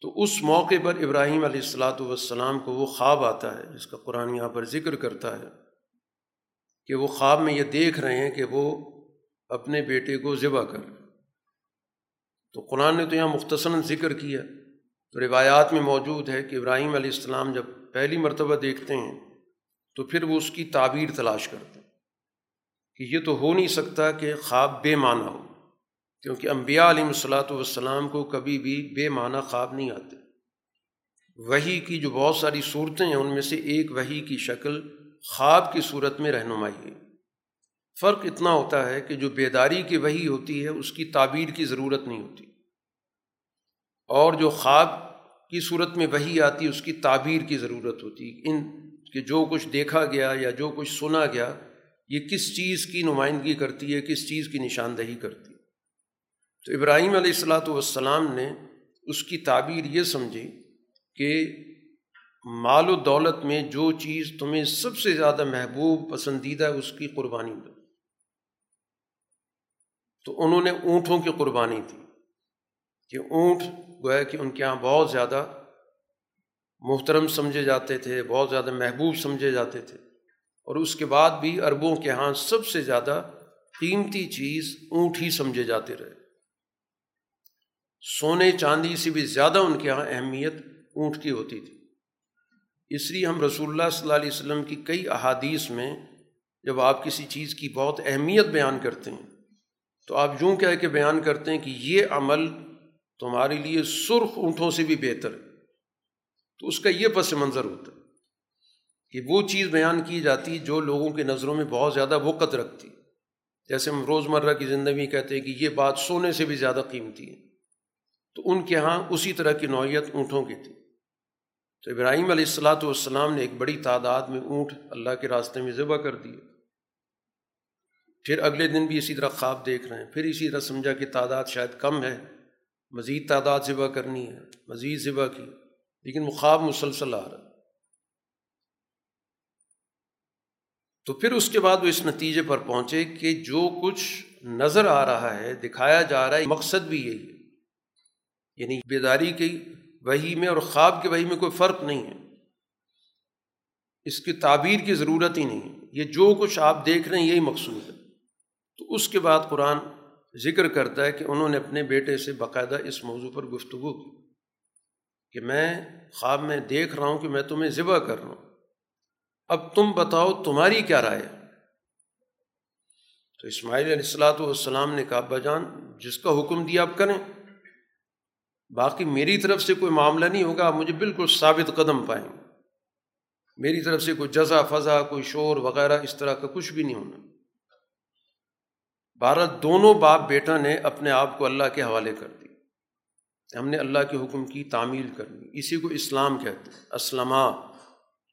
تو اس موقع پر ابراہیم علیہ السلاۃ والسلام کو وہ خواب آتا ہے، جس کا قرآن یہاں پر ذکر کرتا ہے۔ کہ وہ خواب میں یہ دیکھ رہے ہیں کہ وہ اپنے بیٹے کو ذبح کر۔ تو قرآن نے تو یہاں مختصراً ذکر کیا۔ تو روایات میں موجود ہے کہ ابراہیم علیہ السلام جب پہلی مرتبہ دیکھتے ہیں، تو پھر وہ اس کی تعبیر تلاش کرتے ہیں۔ کہ یہ تو ہو نہیں سکتا کہ خواب بے معنی ہو، کیونکہ انبیاء علیہ الصلاۃ والسلام کو کبھی بھی بے معنی خواب نہیں آتے۔ وہی کی جو بہت ساری صورتیں ہیں، ان میں سے ایک وہی کی شکل خواب کی صورت میں رہنمائی ہے۔ فرق اتنا ہوتا ہے کہ جو بیداری کی وہی ہوتی ہے، اس کی تعبیر کی ضرورت نہیں ہوتی۔ اور جو خواب کی صورت میں وہی آتی ہے اس کی تعبیر کی ضرورت ہوتی۔ ان کہ جو کچھ دیکھا گیا یا جو کچھ سنا گیا یہ کس چیز کی نمائندگی کرتی ہے، کس چیز کی نشاندہی کرتی ہے؟ تو ابراہیم علیہ السلاۃ والسلام نے اس کی تعبیر یہ سمجھی کہ مال و دولت میں جو چیز تمہیں سب سے زیادہ محبوب، پسندیدہ ہے، اس کی قربانی دو۔ تو انہوں نے اونٹوں کی قربانی دی۔ کہ اونٹ گویا کہ ان کے یہاں بہت زیادہ محترم سمجھے جاتے تھے، بہت زیادہ محبوب سمجھے جاتے تھے۔ اور اس کے بعد بھی عربوں کے یہاں سب سے زیادہ قیمتی چیز اونٹ ہی سمجھے جاتے رہے۔ سونے چاندی سے بھی زیادہ ان کے یہاں اہمیت اونٹ کی ہوتی تھی۔ اس لیے ہم رسول اللہ صلی اللہ علیہ وسلم کی کئی احادیث میں جب آپ کسی چیز کی بہت اہمیت بیان کرتے ہیں، تو آپ یوں کہہ کے بیان کرتے ہیں کہ یہ عمل تمہارے لیے سرخ اونٹوں سے بھی بہتر ہے۔ تو اس کا یہ پس منظر ہوتا ہے۔ کہ وہ چیز بیان کی جاتی جو لوگوں کے نظروں میں بہت زیادہ وقت رکھتی۔ جیسے ہم روزمرہ کی زندگی کہتے ہیں کہ یہ بات سونے سے بھی زیادہ قیمتی ہے۔ تو ان کے ہاں اسی طرح کی نوعیت اونٹوں کی تھی۔ تو ابراہیم علیہ السلاۃ والسلام نے ایک بڑی تعداد میں اونٹ اللہ کے راستے میں ذبح کر دیے۔ پھر اگلے دن بھی اسی طرح خواب دیکھ رہے ہیں۔ پھر اسی طرح سمجھا کہ تعداد شاید کم ہے۔ مزید تعداد ذبح کرنی ہے۔ مزید ذبح کی۔ لیکن وہ خواب مسلسل آ رہا۔ تو پھر اس کے بعد وہ اس نتیجے پر پہنچے کہ جو کچھ نظر آ رہا ہے، دکھایا جا رہا ہے، مقصد بھی یہی ہے۔ یعنی بیداری کی وہی میں اور خواب کے وہی میں کوئی فرق نہیں ہے۔ اس کی تعبیر کی ضرورت ہی نہیں ہے۔ یہ جو کچھ آپ دیکھ رہے ہیں، یہی مقصود ہے۔ تو اس کے بعد قرآن ذکر کرتا ہے کہ انہوں نے اپنے بیٹے سے باقاعدہ اس موضوع پر گفتگو کی کہ میں خواب میں دیکھ رہا ہوں کہ میں تمہیں ذبح کر رہا ہوں۔ اب تم بتاؤ تمہاری کیا رائے تو اسماعیل علیہ السلاۃ والسلام نے کہا بجان جس کا حکم دیا آپ کریں، باقی میری طرف سے کوئی معاملہ نہیں ہوگا، آپ مجھے بالکل ثابت قدم پائیں گے۔ میری طرف سے کوئی جزا، فضا، کوئی شور وغیرہ اس طرح کا کچھ بھی نہیں ہونا۔ بھارت دونوں باپ بیٹا نے اپنے آپ کو اللہ کے حوالے کر دی ہم نے اللہ کے حکم کی تعمیل کرنی، اسی کو اسلام کہتے ہیں اسلمہ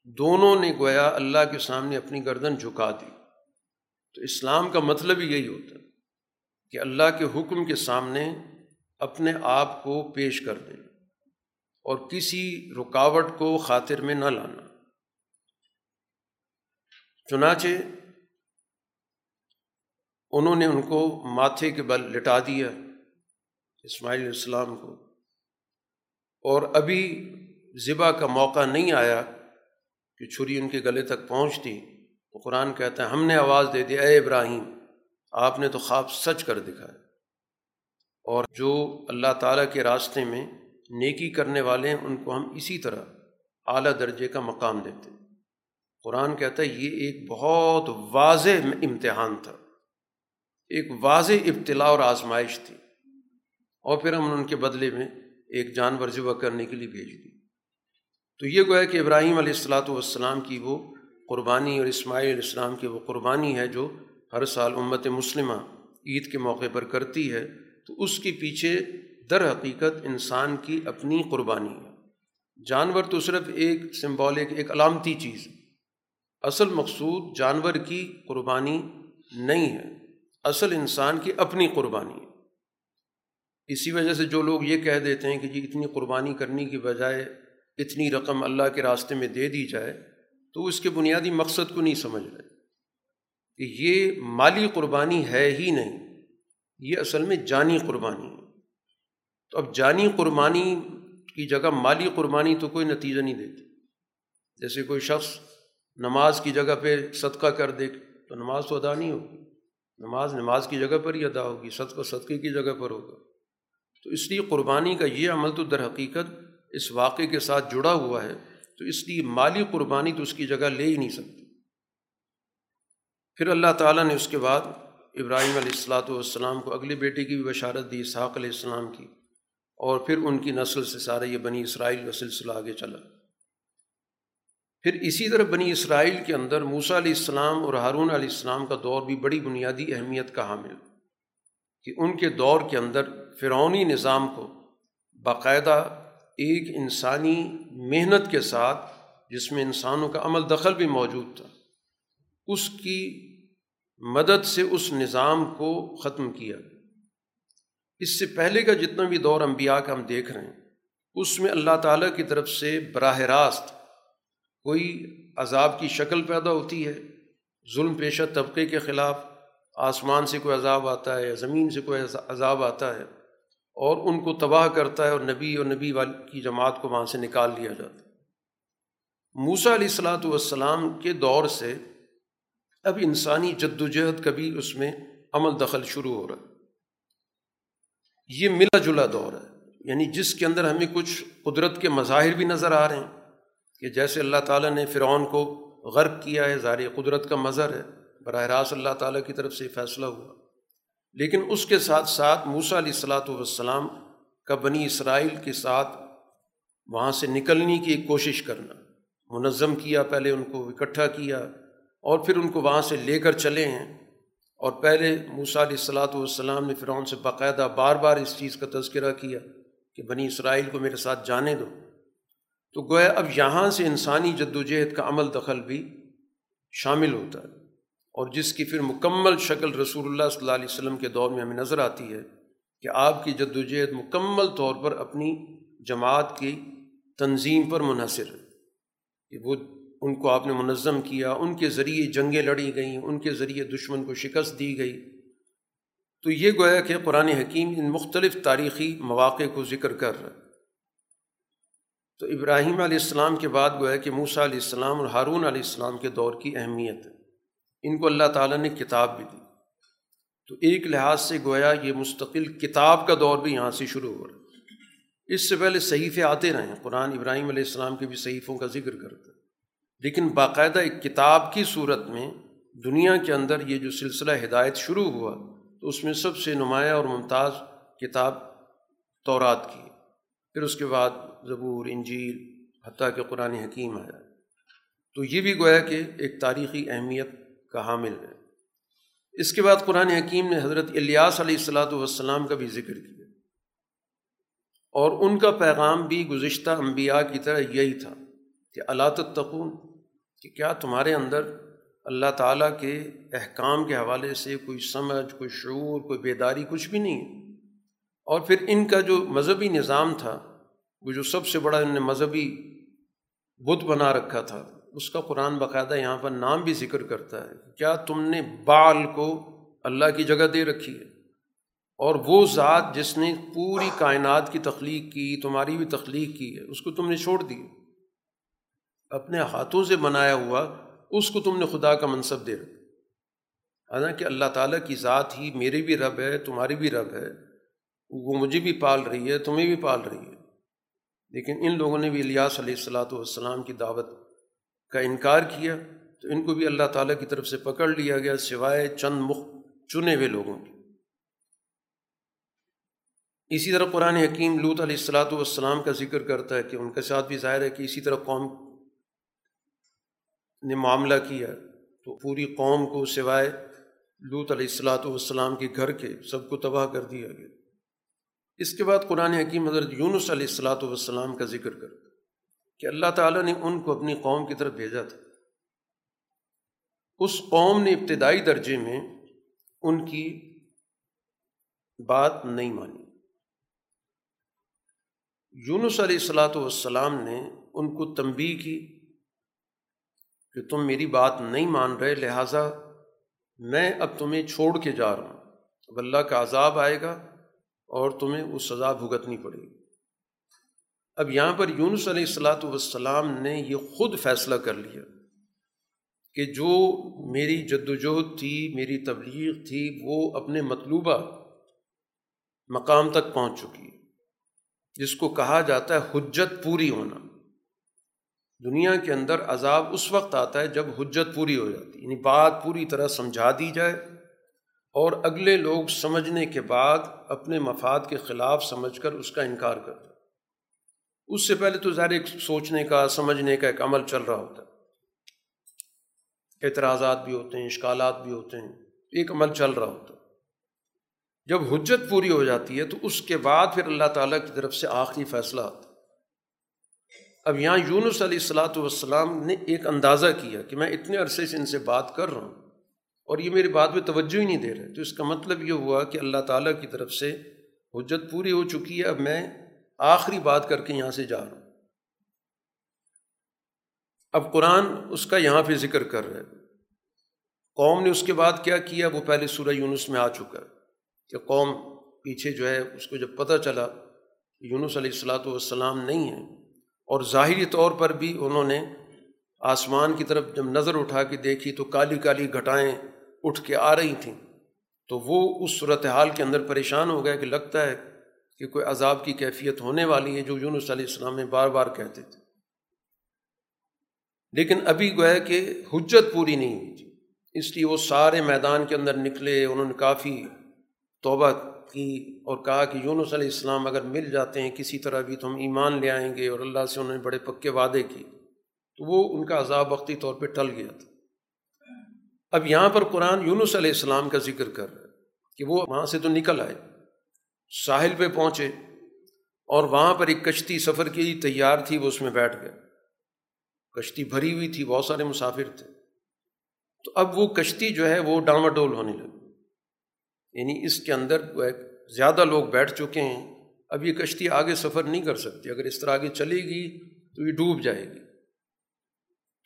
دونوں نے گویا اللہ کے سامنے اپنی گردن جھکا دی۔ تو اسلام کا مطلب ہی یہی ہوتا ہے کہ اللہ کے حکم کے سامنے اپنے آپ کو پیش کر دیں اور کسی رکاوٹ کو خاطر میں نہ لانا۔ چنانچہ انہوں نے ان کو ماتھے کے بل لٹا دیا اسماعیل السلام کو۔ اور ابھی ذبح کا موقع نہیں آیا کہ چھری ان کے گلے تک پہنچتی تو قرآن کہتا ہے، ہم نے آواز دے دی، اے ابراہیم، آپ نے تو خواب سچ کر دکھایا۔ اور جو اللہ تعالیٰ کے راستے میں نیکی کرنے والے ہیں، ان کو ہم اسی طرح اعلیٰ درجے کا مقام دیتے۔ قرآن کہتا ہے، یہ ایک بہت واضح امتحان تھا۔ ایک واضح ابتلا اور آزمائش تھی۔ اور پھر ہم ان کے بدلے میں ایک جانور ذبح کرنے کے لیے بھیج دی۔ تو یہ گویا کہ ابراہیم علیہ السلاۃ والسلام کی وہ قربانی اور اسماعیل علیہ السلام کی وہ قربانی ہے جو ہر سال امت مسلمہ عید کے موقع پر کرتی ہے، تو اس کے پیچھے در حقیقت انسان کی اپنی قربانی ہے۔ جانور تو صرف ایک سمبولک ایک علامتی چیز ہے۔ اصل مقصود جانور کی قربانی نہیں ہے، اصل انسان کی اپنی قربانی ہے۔ اسی وجہ سے جو لوگ یہ کہہ دیتے ہیں کہ جی اتنی قربانی کرنے کی بجائے اتنی رقم اللہ کے راستے میں دے دی جائے تو اس کے بنیادی مقصد کو نہیں سمجھ رہے۔ کہ یہ مالی قربانی ہے ہی نہیں، یہ اصل میں جانی قربانی ہے۔ تو اب جانی قربانی کی جگہ مالی قربانی تو کوئی نتیجہ نہیں دیتی۔ جیسے کوئی شخص نماز کی جگہ پہ صدقہ کر دے، تو نماز تو ادا نہیں ہوگی۔ نماز نماز کی جگہ پر ہی ادا ہوگی، صدقہ صدقے کی جگہ پر ہوگا۔ تو اس لیے قربانی کا یہ عمل تو در حقیقت اس واقعے کے ساتھ جڑا ہوا ہے، تو اس لیے مالی قربانی تو اس کی جگہ لے ہی نہیں سکتی پھر اللہ تعالیٰ نے اس کے بعد ابراہیم علیہ السلاۃ والسلام کو اگلے بیٹے کی بھی بشارت دی، اسحاق علیہ السلام کی۔ اور پھر ان کی نسل سے سارا یہ بنی اسرائیل کا سلسلہ آگے چلا۔ پھر اسی طرح بنی اسرائیل کے اندر موسا علیہ السلام اور ہارون علیہ السلام کا دور بھی بڑی بنیادی اہمیت کا حامل کہ ان کے دور کے اندر فرعونی نظام کو باقاعدہ ایک انسانی محنت کے ساتھ جس میں انسانوں کا عمل دخل بھی موجود تھا، اس کی مدد سے اس نظام کو ختم کیا۔ اس سے پہلے کا جتنا بھی دور انبیاء کا ہم دیکھ رہے ہیں، اس میں اللہ تعالیٰ کی طرف سے براہ راست کوئی عذاب کی شکل پیدا ہوتی ہے، ظلم پیشہ طبقے کے خلاف آسمان سے کوئی عذاب آتا ہے یا زمین سے کوئی عذاب آتا ہے۔ اور ان کو تباہ کرتا ہے اور نبی اور نبی والی کی جماعت کو وہاں سے نکال لیا جاتا ہے۔ موسا علیہ السلاۃ والسلام کے دور سے اب انسانی جد و جہد کبھی اس میں عمل دخل شروع ہو رہا ہے۔ یہ ملا جلا دور ہے۔ یعنی جس کے اندر ہمیں کچھ قدرت کے مظاہر بھی نظر آ رہے ہیں کہ جیسے اللہ تعالیٰ نے فرعون کو غرق کیا ہے، ظاہر قدرت کا مظہر ہے۔ براہ راست اللہ تعالیٰ کی طرف سے فیصلہ ہوا۔ لیکن اس کے ساتھ ساتھ موسا علیہ السلاۃ والسلام کا بنی اسرائیل کے ساتھ وہاں سے نکلنے کی ایک کوشش کرنا، منظم کیا، پہلے ان کو اکٹھا کیا اور پھر ان کو وہاں سے لے کر چلے ہیں۔ اور پہلے موسیٰ علیہ السلاۃ والسلام نے فرعون سے باقاعدہ بار بار اس چیز کا تذکرہ کیا کہ بنی اسرائیل کو میرے ساتھ جانے دو۔ تو گویا اب یہاں سے انسانی جد و جہد کا عمل دخل بھی شامل ہوتا ہے۔ اور جس کی پھر مکمل شکل رسول اللہ صلی اللہ علیہ وسلم کے دور میں ہمیں نظر آتی ہے کہ آپ کی جد و جہد مکمل طور پر اپنی جماعت کی تنظیم پر منحصر ہے۔ کہ وہ ان کو آپ نے منظم کیا، ان کے ذریعے جنگیں لڑی گئیں، ان کے ذریعے دشمن کو شکست دی گئی۔ تو یہ گویا کہ قرآن حکیم ان مختلف تاریخی مواقع کو ذکر کر رہا ہے۔ تو ابراہیم علیہ السلام کے بعد گویا کہ موسیٰ علیہ السلام اور ہارون علیہ السلام کے دور کی اہمیت ہے۔ ان کو اللہ تعالیٰ نے کتاب بھی دی۔ تو ایک لحاظ سے گویا یہ مستقل کتاب کا دور بھی یہاں سے شروع ہو رہا ہے۔ اس سے پہلے صحیفے آتے رہے ہیں۔ قرآن ابراہیم علیہ السلام کے بھی صحیفوں کا ذکر کرتا ہے لیکن باقاعدہ ایک کتاب کی صورت میں دنیا کے اندر یہ جو سلسلہ ہدایت شروع ہوا، تو اس میں سب سے نمایاں اور ممتاز کتاب تورات کی پھر اس کے بعد زبور، انجیل، حتیٰ کہ قرآن حکیم آیا۔ تو یہ بھی گویا کہ ایک تاریخی اہمیت کا حامل ہے۔ اس کے بعد قرآن حکیم نے حضرت الیاس علیہ السلاۃ والسلام کا بھی ذکر کیا۔ اور ان کا پیغام بھی گزشتہ انبیاء کی طرح یہی تھا کہ اللہ تتقون، کہ کیا تمہارے اندر اللہ تعالیٰ کے احکام کے حوالے سے کوئی سمجھ، کوئی شعور، کوئی بیداری کچھ بھی نہیں ہے۔ اور پھر ان کا جو مذہبی نظام تھا، وہ جو سب سے بڑا ان نے مذہبی بت بنا رکھا تھا اس کا قرآن باقاعدہ یہاں پر نام بھی ذکر کرتا ہے کیا تم نے بال کو اللہ کی جگہ دے رکھی ہے؟ اور وہ ذات جس نے پوری کائنات کی تخلیق کی، تمہاری بھی تخلیق کی ہے، اس کو تم نے چھوڑ دی اپنے ہاتھوں سے بنایا ہوا اس کو تم نے خدا کا منصب دے رکھا۔ حالانکہ اللہ تعالیٰ کی ذات ہی میری بھی رب ہے، تمہاری بھی رب ہے، وہ مجھے بھی پال رہی ہے، تمہیں بھی پال رہی ہے۔ لیکن ان لوگوں نے بھی الیاس علیہ السلاۃ والسلام کی دعوت کا انکار کیا تو ان کو بھی اللہ تعالیٰ کی طرف سے پکڑ لیا گیا سوائے چند مخ چنے ہوئے لوگوں کی اسی طرح قرآن حکیم لوت علیہ السلاۃ والسلام کا ذکر کرتا ہے کہ ان کے ساتھ بھی ظاہر ہے کہ اسی طرح قوم نے معاملہ کیا تو پوری قوم کو سوائے لوت علیہ السلاۃ والسلام کے گھر کے سب کو تباہ کر دیا گیا۔ اس کے بعد قرآن حکیم حضرت یونس علیہ السلاۃ والسلام کا ذکر کر کہ اللہ تعالیٰ نے ان کو اپنی قوم کی طرف بھیجا تھا۔ اس قوم نے ابتدائی درجے میں ان کی بات نہیں مانی۔ یونس علیہ السلاۃ والسلام نے ان کو تنبی کی کہ تم میری بات نہیں مان رہے، لہٰذا میں اب تمہیں چھوڑ کے جا رہا ہوں۔ اب اللہ کا عذاب آئے گا اور تمہیں وہ سزا بھگتنی پڑے گی۔ اب یہاں پر یونس علیہ السلاۃ والسلام نے یہ خود فیصلہ کر لیا کہ جو میری جد وجہد تھی، میری تبلیغ تھی، وہ اپنے مطلوبہ مقام تک پہنچ چکی ہے، جس کو کہا جاتا ہے حجت پوری ہونا۔ دنیا کے اندر عذاب اس وقت آتا ہے جب حجت پوری ہو جاتی یعنی بات پوری طرح سمجھا دی جائے اور اگلے لوگ سمجھنے کے بعد اپنے مفاد کے خلاف سمجھ کر اس کا انکار کرتے اس سے پہلے تو ظاہر ایک سوچنے کا، سمجھنے کا ایک عمل چل رہا ہوتا ہے۔ اعتراضات بھی ہوتے ہیں، اشکالات بھی ہوتے ہیں، ایک عمل چل رہا ہوتا ہے۔ جب حجت پوری ہو جاتی ہے تو اس کے بعد پھر اللہ تعالیٰ کی طرف سے آخری فیصلہ آتا اب یہاں یونس علیہ السلاۃ والسلام نے ایک اندازہ کیا کہ میں اتنے عرصے سے ان سے بات کر رہا ہوں اور یہ میری بات میں توجہ ہی نہیں دے رہے۔ تو اس کا مطلب یہ ہوا کہ اللہ تعالیٰ کی طرف سے حجت پوری ہو چکی ہے، اب میں آخری بات کر کے یہاں سے جا رہا ہوں۔ اب قرآن اس کا یہاں پہ ذکر کر رہے قوم نے اس کے بعد کیا کیا؟ وہ پہلے سورہ یونس میں آ چکا کہ قوم پیچھے جو ہے اس کو جب پتہ چلا یونس علیہ السلاۃ والسلام نہیں ہے، اور ظاہری طور پر بھی انہوں نے آسمان کی طرف جب نظر اٹھا کے دیکھی تو کالی کالی گھٹائیں اٹھ کے آ رہی تھیں۔ تو وہ اس صورت حال کے اندر پریشان ہو گیا کہ لگتا ہے کہ کوئی عذاب کی کیفیت ہونے والی ہے جو یونس علیہ السلام میں بار بار کہتے تھے۔ لیکن ابھی گویا کہ حجت پوری نہیں ہوئی تھی۔ اس لیے وہ سارے میدان کے اندر نکلے، انہوں نے کافی توبہ کی اور کہا کہ یونس علیہ السلام اگر مل جاتے ہیں کسی طرح بھی تو ہم ایمان لے آئیں گے اور اللہ سے انہوں نے بڑے پکے وعدے کی تو وہ ان کا عذاب وقتی طور پہ ٹل گیا تھا۔ اب یہاں پر قرآن یونس علیہ السلام کا ذکر کر رہا ہے کہ وہ وہاں سے تو نکل آئے۔ ساحل پہ پہنچے اور وہاں پر ایک کشتی سفر کی تیار تھی، وہ اس میں بیٹھ گئے کشتی بھری ہوئی تھی، بہت سارے مسافر تھے۔ تو اب وہ کشتی جو ہے، وہ ڈول ہونے لگی۔ یعنی اس کے اندر زیادہ لوگ بیٹھ چکے ہیں۔ اب یہ کشتی آگے سفر نہیں کر سکتی۔ اگر اس طرح آگے چلے گی تو یہ ڈوب جائے گی۔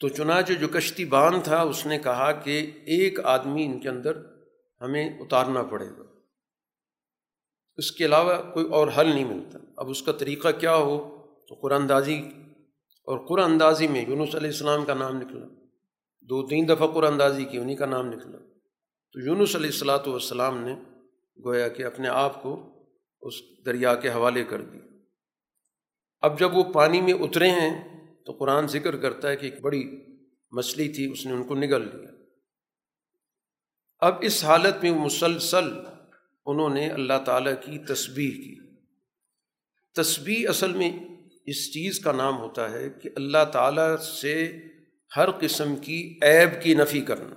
تو چنانچہ جو کشتی باندھ تھا، اس نے کہا کہ ایک آدمی ان کے اندر ہمیں اتارنا پڑے گا۔ اس کے علاوہ کوئی اور حل نہیں ملتا۔ اب اس کا طریقہ کیا ہو؟ تو قرآن اندازی اور قرآن اندازی میں یونس علیہ السلام کا نام نکلا۔ دو تین دفعہ قرآن اندازی کی انہیں کا نام نکلا۔ تو یونس علیہ السلاۃ والسلام نے گویا کہ اپنے آپ کو اس دریا کے حوالے کر دی اب جب وہ پانی میں اترے ہیں، تو قرآن ذکر کرتا ہے کہ ایک بڑی مچھلی تھی، اس نے ان کو نگل لیا۔ اب اس حالت میں وہ مسلسل انہوں نے اللہ تعالیٰ کی تسبیح کی۔ تسبیح اصل میں اس چیز کا نام ہوتا ہے کہ اللہ تعالیٰ سے ہر قسم کی عیب کی نفی کرنا۔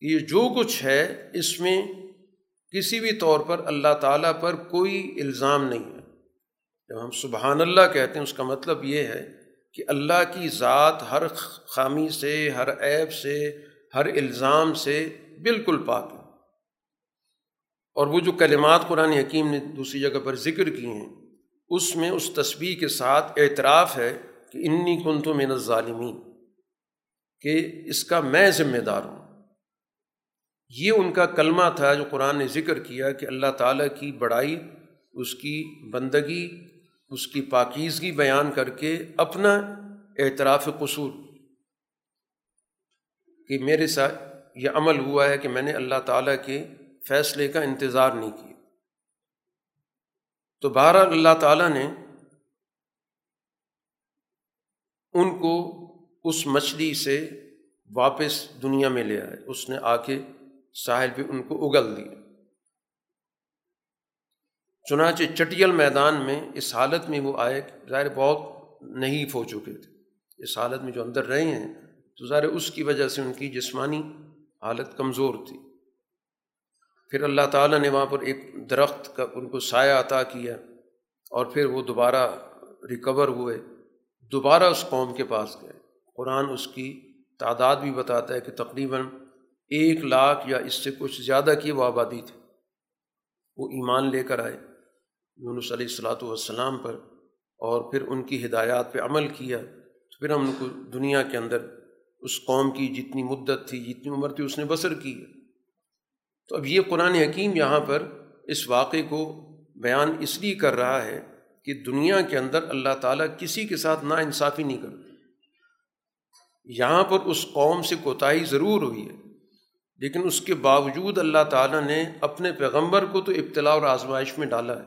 یہ جو کچھ ہے، اس میں کسی بھی طور پر اللہ تعالیٰ پر کوئی الزام نہیں ہے۔ جب ہم سبحان اللہ کہتے ہیں، اس کا مطلب یہ ہے کہ اللہ کی ذات ہر خامی سے، ہر عیب سے، ہر الزام سے بالکل پاک ہے۔ اور وہ جو کلمات قرآن حکیم نے دوسری جگہ پر ذکر کی ہیں، اس میں اس تصویر کے ساتھ اعتراف ہے کہ انی کن تو من ظالمین کہ اس کا میں ذمہ دار ہوں۔ یہ ان کا کلمہ تھا جو قرآن نے ذکر کیا کہ اللہ تعالیٰ کی بڑائی، اس کی بندگی، اس کی پاکیزگی بیان کر کے اپنا اعتراف قصور۔ کہ میرے ساتھ یہ عمل ہوا ہے کہ میں نے اللہ تعالیٰ کے فیصلے کا انتظار نہیں کیا۔ تو بارہ اللہ تعالیٰ نے ان کو اس مچھلی سے واپس دنیا میں لے آئے۔ اس نے آ کے ساحل پہ ان کو اگل دیا۔ چنانچہ چٹیل میدان میں اس حالت میں وہ آئے ظاہر بہت نہیں ہو چکے تھے۔ اس حالت میں جو اندر رہے ہیں تو ظاہر اس کی وجہ سے ان کی جسمانی حالت کمزور تھی۔ پھر اللہ تعالیٰ نے وہاں پر ایک درخت کا ان کو سایہ عطا کیا اور پھر وہ دوبارہ ریکور ہوئے۔ دوبارہ اس قوم کے پاس گئے۔ قرآن اس کی تعداد بھی بتاتا ہے کہ تقریباً ایک لاکھ یا اس سے کچھ زیادہ کی وہ آبادی تھی۔ وہ ایمان لے کر آئے یونس علیہ السلاۃ والسلام پر اور پھر ان کی ہدایات پہ عمل کیا۔ تو پھر ہم ان کو دنیا کے اندر اس قوم کی جتنی مدت تھی، جتنی عمر تھی، اس نے بسر کی ہے۔ تو اب یہ قرآن حکیم یہاں پر اس واقعے کو بیان اس لیے کر رہا ہے کہ دنیا کے اندر اللہ تعالیٰ کسی کے ساتھ نا انصافی نہیں کرتا۔ یہاں پر اس قوم سے کوتاہی ضرور ہوئی ہے، لیکن اس کے باوجود اللہ تعالیٰ نے اپنے پیغمبر کو تو ابتلاء اور آزمائش میں ڈالا ہے،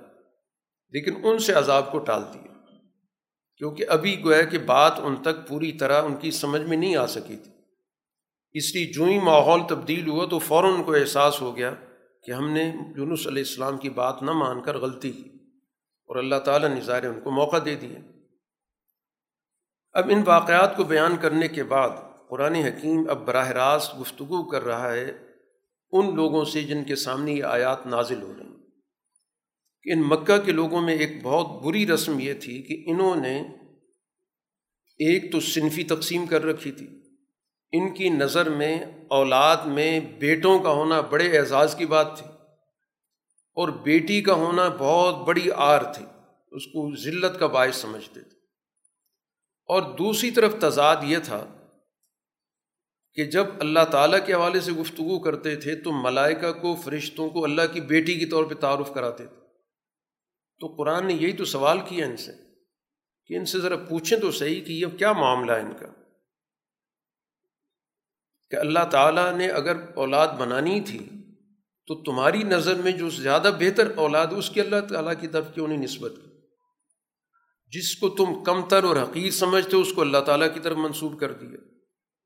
لیکن ان سے عذاب کو ٹال دیا۔ کیونکہ ابھی گویا کہ بات ان تک پوری طرح ان کی سمجھ میں نہیں آ سکی تھی۔ اس لیے جو ہی ماحول تبدیل ہوا تو فوراً ان کو احساس ہو گیا کہ ہم نے یونس علیہ السلام کی بات نہ مان کر غلطی کی اور اللہ تعالیٰ نے ظاہر ان کو موقع دے دیا۔ اب ان واقعات کو بیان کرنے کے بعد قرآن حکیم اب براہ راست گفتگو کر رہا ہے ان لوگوں سے جن کے سامنے یہ آیات نازل ہو رہی ہیں۔ کہ ان مکہ کے لوگوں میں ایک بہت بری رسم یہ تھی کہ انہوں نے ایک تو صنفی تقسیم کر رکھی تھی۔ ان کی نظر میں اولاد میں بیٹوں کا ہونا بڑے اعزاز کی بات تھی اور بیٹی کا ہونا بہت بڑی آر تھی، اس کو ذلت کا باعث سمجھتے تھے۔ اور دوسری طرف تضاد یہ تھا کہ جب اللہ تعالیٰ کے حوالے سے گفتگو کرتے تھے تو ملائکہ کو، فرشتوں کو اللہ کی بیٹی کے طور پہ تعارف کراتے تھے۔ تو قرآن نے یہی تو سوال کیا ان سے کہ ان سے ذرا پوچھیں تو صحیح کہ یہ کیا معاملہ ہے ان کا۔ کہ اللہ تعالیٰ نے اگر اولاد بنانی تھی تو تمہاری نظر میں جو زیادہ بہتر اولاد اس کی اللہ تعالیٰ کی طرف کیوں نہیں نسبت کی؟ جس کو تم کم تر اور حقیق سمجھتے ہو، اس کو اللہ تعالیٰ کی طرف منسوب کر دیا۔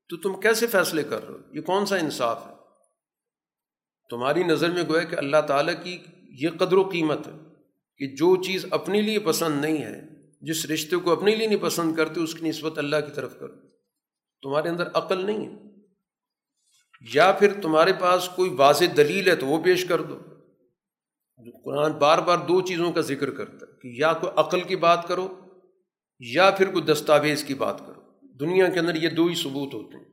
تو تم کیسے فیصلے کر رہے ہو؟ یہ کون سا انصاف ہے؟ تمہاری نظر میں گویا کہ اللہ تعالیٰ کی یہ قدر و قیمت ہے کہ جو چیز اپنے لیے پسند نہیں ہے، جس رشتے کو اپنے لیے نہیں پسند کرتے، اس کی نسبت اللہ کی طرف کرو۔ تمہارے اندر عقل نہیں ہے۔ یا پھر تمہارے پاس کوئی واضح دلیل ہے تو وہ پیش کر دو۔ قرآن بار بار دو چیزوں کا ذکر کرتا ہے کہ یا کوئی عقل کی بات کرو یا پھر کوئی دستاویز کی بات کرو۔ دنیا کے اندر یہ دو ہی ثبوت ہوتے ہیں۔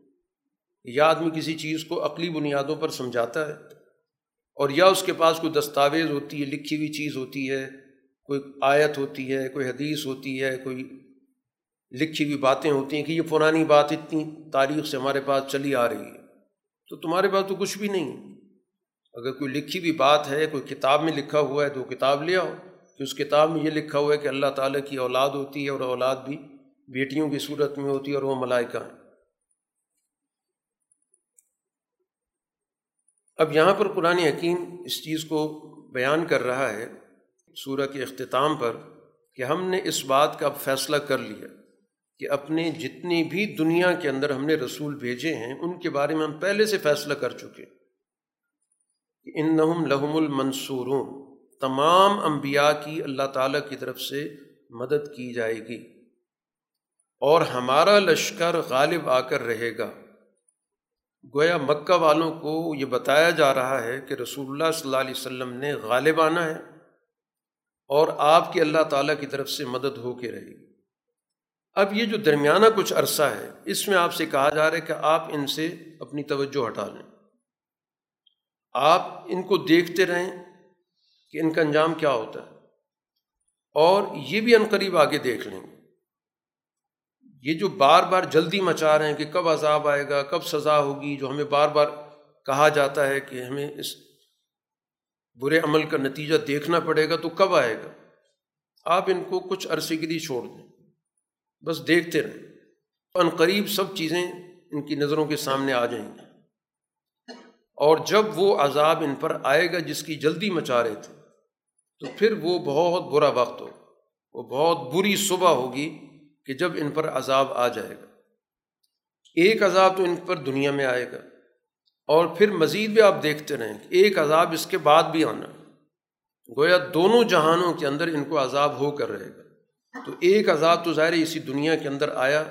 یا آدمی کسی چیز کو عقلی بنیادوں پر سمجھاتا ہے اور یا اس کے پاس کوئی دستاویز ہوتی ہے، لکھی ہوئی چیز ہوتی ہے، کوئی آیت ہوتی ہے، کوئی حدیث ہوتی ہے، کوئی لکھی ہوئی باتیں ہوتی ہیں کہ یہ پرانی بات اتنی تاریخ سے ہمارے پاس چلی آ رہی ہے۔ تو تمہارے پاس تو کچھ بھی نہیں اگر کوئی لکھی ہوئی بات ہے، کوئی کتاب میں لکھا ہوا ہے تو کتاب لے آؤ۔ کہ اس کتاب میں یہ لکھا ہوا ہے کہ اللہ تعالیٰ کی اولاد ہوتی ہے اور اولاد بھی بیٹیوں کی صورت میں ہوتی ہے اور وہ ملائکہ ہیں۔ اب یہاں پر قرآن حکیم اس چیز کو بیان کر رہا ہے سورہ کے اختتام پر کہ ہم نے اس بات کا اب فیصلہ کر لیا۔ کہ اپنے جتنی بھی دنیا کے اندر ہم نے رسول بھیجے ہیں، ان کے بارے میں ہم پہلے سے فیصلہ کر چکے کہ ان نحم لحم المنصوروں تمام انبیاء کی اللہ تعالیٰ کی طرف سے مدد کی جائے گی۔ اور ہمارا لشکر غالب آ کر رہے گا۔ گویا مکہ والوں کو یہ بتایا جا رہا ہے کہ رسول اللہ صلی اللہ علیہ وسلم نے غالب آنا ہے اور آپ کی اللہ تعالیٰ کی طرف سے مدد ہو کے رہے گی۔ اب یہ جو درمیانہ کچھ عرصہ ہے، اس میں آپ سے کہا جا رہا ہے کہ آپ ان سے اپنی توجہ ہٹا لیں۔ آپ ان کو دیکھتے رہیں کہ ان کا انجام کیا ہوتا ہے۔ اور یہ بھی عنقریب آگے دیکھ لیں۔ گے یہ جو بار بار جلدی مچا رہے ہیں کہ کب عذاب آئے گا، کب سزا ہوگی، جو ہمیں بار بار کہا جاتا ہے کہ ہمیں اس برے عمل کا نتیجہ دیکھنا پڑے گا تو کب آئے گا۔ آپ ان کو کچھ عرصے کے لیے چھوڑ دیں۔ بس دیکھتے رہیں ان قریب سب چیزیں ان کی نظروں کے سامنے آ جائیں گی۔ اور جب وہ عذاب ان پر آئے گا جس کی جلدی مچا رہے تھے، تو پھر وہ بہت برا وقت ہو وہ بہت بری صبح ہوگی کہ جب ان پر عذاب آ جائے گا۔ ایک عذاب تو ان پر دنیا میں آئے گا۔ اور پھر مزید بھی آپ دیکھتے رہیں کہ ایک عذاب اس کے بعد بھی آنا۔ گویا دونوں جہانوں کے اندر ان کو عذاب ہو کر رہے گا۔ تو ایک عذاب تو ظاہر اسی دنیا کے اندر آیا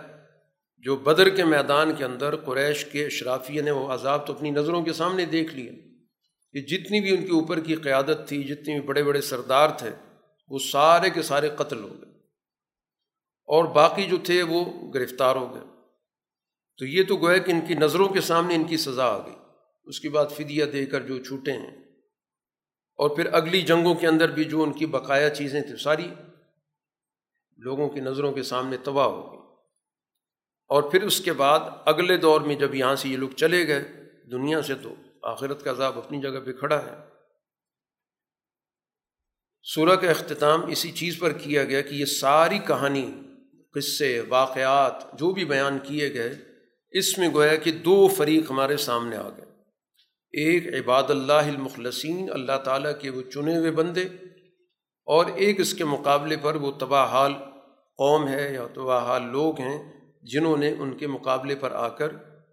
جو بدر کے میدان کے اندر قریش کے اشرافیہ نے وہ عذاب تو اپنی نظروں کے سامنے دیکھ لیا۔ کہ جتنی بھی ان کے اوپر کی قیادت تھی جتنی بھی بڑے بڑے سردار تھے، وہ سارے کے سارے قتل ہو گئے۔ اور باقی جو تھے، وہ گرفتار ہو گئے۔ تو یہ تو گویا کہ ان کی نظروں کے سامنے ان کی سزا آ گئی۔ اس کے بعد فدیہ دے کر جو چھوٹے ہیں۔ اور پھر اگلی جنگوں کے اندر بھی جو ان کی بقایا چیزیں تھیں، ساری لوگوں کی نظروں کے سامنے تباہ ہو گئی۔ اور پھر اس کے بعد اگلے دور میں جب یہاں سے یہ لوگ چلے گئے، دنیا سے تو آخرت کا عذاب اپنی جگہ پہ کھڑا ہے۔ سورہ کا اختتام اسی چیز پر کیا گیا کہ یہ ساری کہانی، قصے، واقعات، جو بھی بیان کیے گئے، اس میں گویا کہ دو فریق ہمارے سامنے آ گئے۔ ایک عباد اللہ المخلصین، اللہ تعالیٰ کے وہ چنے ہوئے بندے، اور ایک اس کے مقابلے پر وہ تباہ حال قوم ہے یا تباہ حال لوگ ہیں جنہوں نے ان کے مقابلے پر آ کر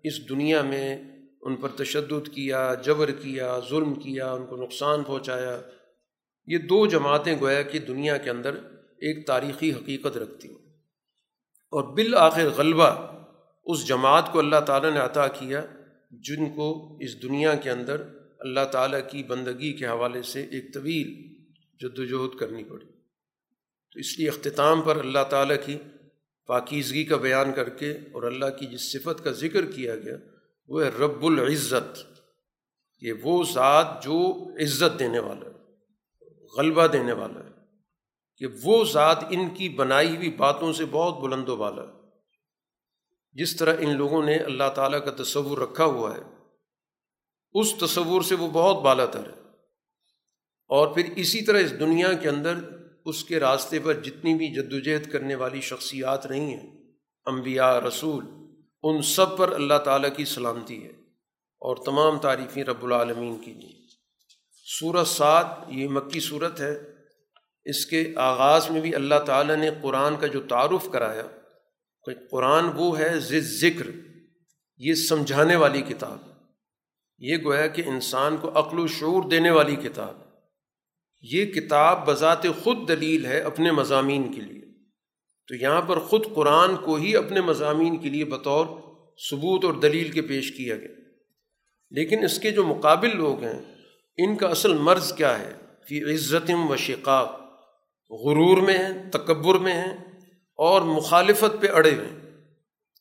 اس دنیا میں ان پر تشدد کیا، جبر کیا، ظلم کیا، ان کو نقصان پہنچایا۔ یہ دو جماعتیں گویا کہ دنیا کے اندر ایک تاریخی حقیقت رکھتی ہیں۔ اور بالآخر غلبہ اس جماعت کو اللہ تعالیٰ نے عطا کیا جن کو اس دنیا کے اندر اللہ تعالیٰ کی بندگی کے حوالے سے ایک طویل جدوجہد کرنی پڑی۔ تو اس لیے اختتام پر اللہ تعالیٰ کی پاکیزگی کا بیان کر کے اور اللہ کی جس صفت کا ذکر کیا گیا، وہ ہے رب العزت۔ یہ وہ ذات جو عزت دینے والا ہے، غلبہ دینے والا ہے۔ کہ وہ ذات ان کی بنائی ہوئی باتوں سے بہت بلند و بالا جس طرح ان لوگوں نے اللہ تعالیٰ کا تصور رکھا ہوا ہے، اس تصور سے وہ بہت بالا تر ہے۔ اور پھر اسی طرح اس دنیا کے اندر اس کے راستے پر جتنی بھی جد وجہد کرنے والی شخصیات رہی ہیں، انبیاء، رسول، ان سب پر اللہ تعالیٰ کی سلامتی ہے۔ اور تمام تعریفیں رب العالمین کی جی۔ لیے سورت سات یہ مکی صورت ہے۔ اس کے آغاز میں بھی اللہ تعالیٰ نے قرآن کا جو تعارف کرایا، کہ قرآن وہ ہے ذکر، یہ سمجھانے والی کتاب۔ یہ گویا کہ انسان کو عقل و شعور دینے والی کتاب۔ یہ کتاب بذات خود دلیل ہے اپنے مضامین کے لیے۔ تو یہاں پر خود قرآن کو ہی اپنے مضامین کے لیے بطور ثبوت اور دلیل کے پیش کیا گیا۔ لیکن اس کے جو مقابل لوگ ہیں، ان کا اصل مرض کیا ہے؟ فی عزتم و شقاق۔ غرور میں ہیں، تکبر میں ہیں اور مخالفت پہ اڑے ہوئے ہیں۔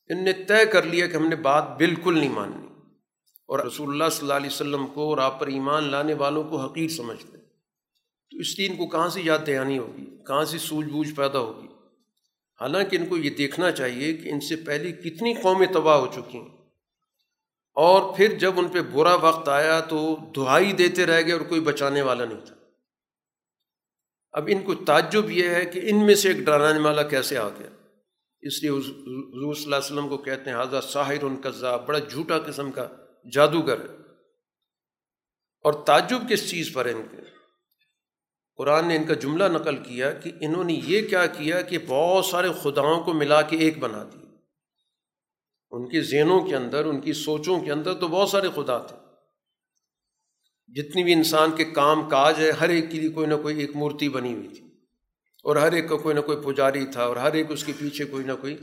ان نے طے کر لیا کہ ہم نے بات بالکل نہیں ماننی۔ اور رسول اللہ صلی اللہ علیہ وسلم کو اور آپ پر ایمان لانے والوں کو حقیر سمجھتے تو اس لیے ان کو کہاں سے یاد دہانی ہوگی؟ کہاں سے سوجھ بوجھ پیدا ہوگی؟ حالانکہ ان کو یہ دیکھنا چاہیے کہ ان سے پہلے کتنی قومیں تباہ ہو چکی ہیں۔ اور پھر جب ان پہ برا وقت آیا تو دہائی دیتے رہ گئے اور کوئی بچانے والا نہیں تھا۔ اب ان کو تعجب یہ ہے کہ ان میں سے ایک ڈرانے والا کیسے آ گیا؟ اس لیے حضور صلی اللہ علیہ وسلم کو کہتے ہیں حاضر ساحر ان کا بڑا جھوٹا قسم کا جادوگر ہے۔ اور تعجب کس چیز پر ہے ان کے؟ قرآن نے ان کا جملہ نقل کیا کہ انہوں نے یہ کیا کیا کہ بہت سارے خداؤں کو ملا کے ایک بنا دی۔ ان کے ذہنوں کے اندر، ان کی سوچوں کے اندر تو بہت سارے خدا تھے۔ جتنی بھی انسان کے کام کاج ہے، ہر ایک کے لیے کوئی نہ کوئی ایک مورتی بنی ہوئی تھی۔ اور ہر ایک کا کوئی نہ کوئی پجاری تھا، اور ہر ایک اس کے پیچھے کوئی نہ کوئی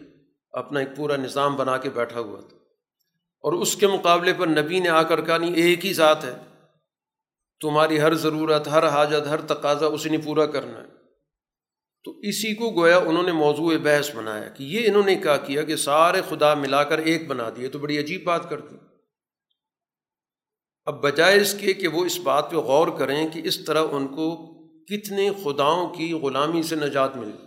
اپنا ایک پورا نظام بنا کے بیٹھا ہوا تھا۔ اور اس کے مقابلے پر نبی نے آ کر کہا، نہیں، ایک ہی ذات ہے۔ تمہاری ہر ضرورت، ہر حاجت، ہر تقاضا اسی نے پورا کرنا ہے۔ تو اسی کو گویا انہوں نے موضوع بحث بنایا کہ یہ انہوں نے کیا کیا کہ سارے خدا ملا کر ایک بنا دیے، تو بڑی عجیب بات کرتی اب بجائے اس کے کہ وہ اس بات پہ غور کریں کہ اس طرح ان کو کتنے خداؤں کی غلامی سے نجات ملی۔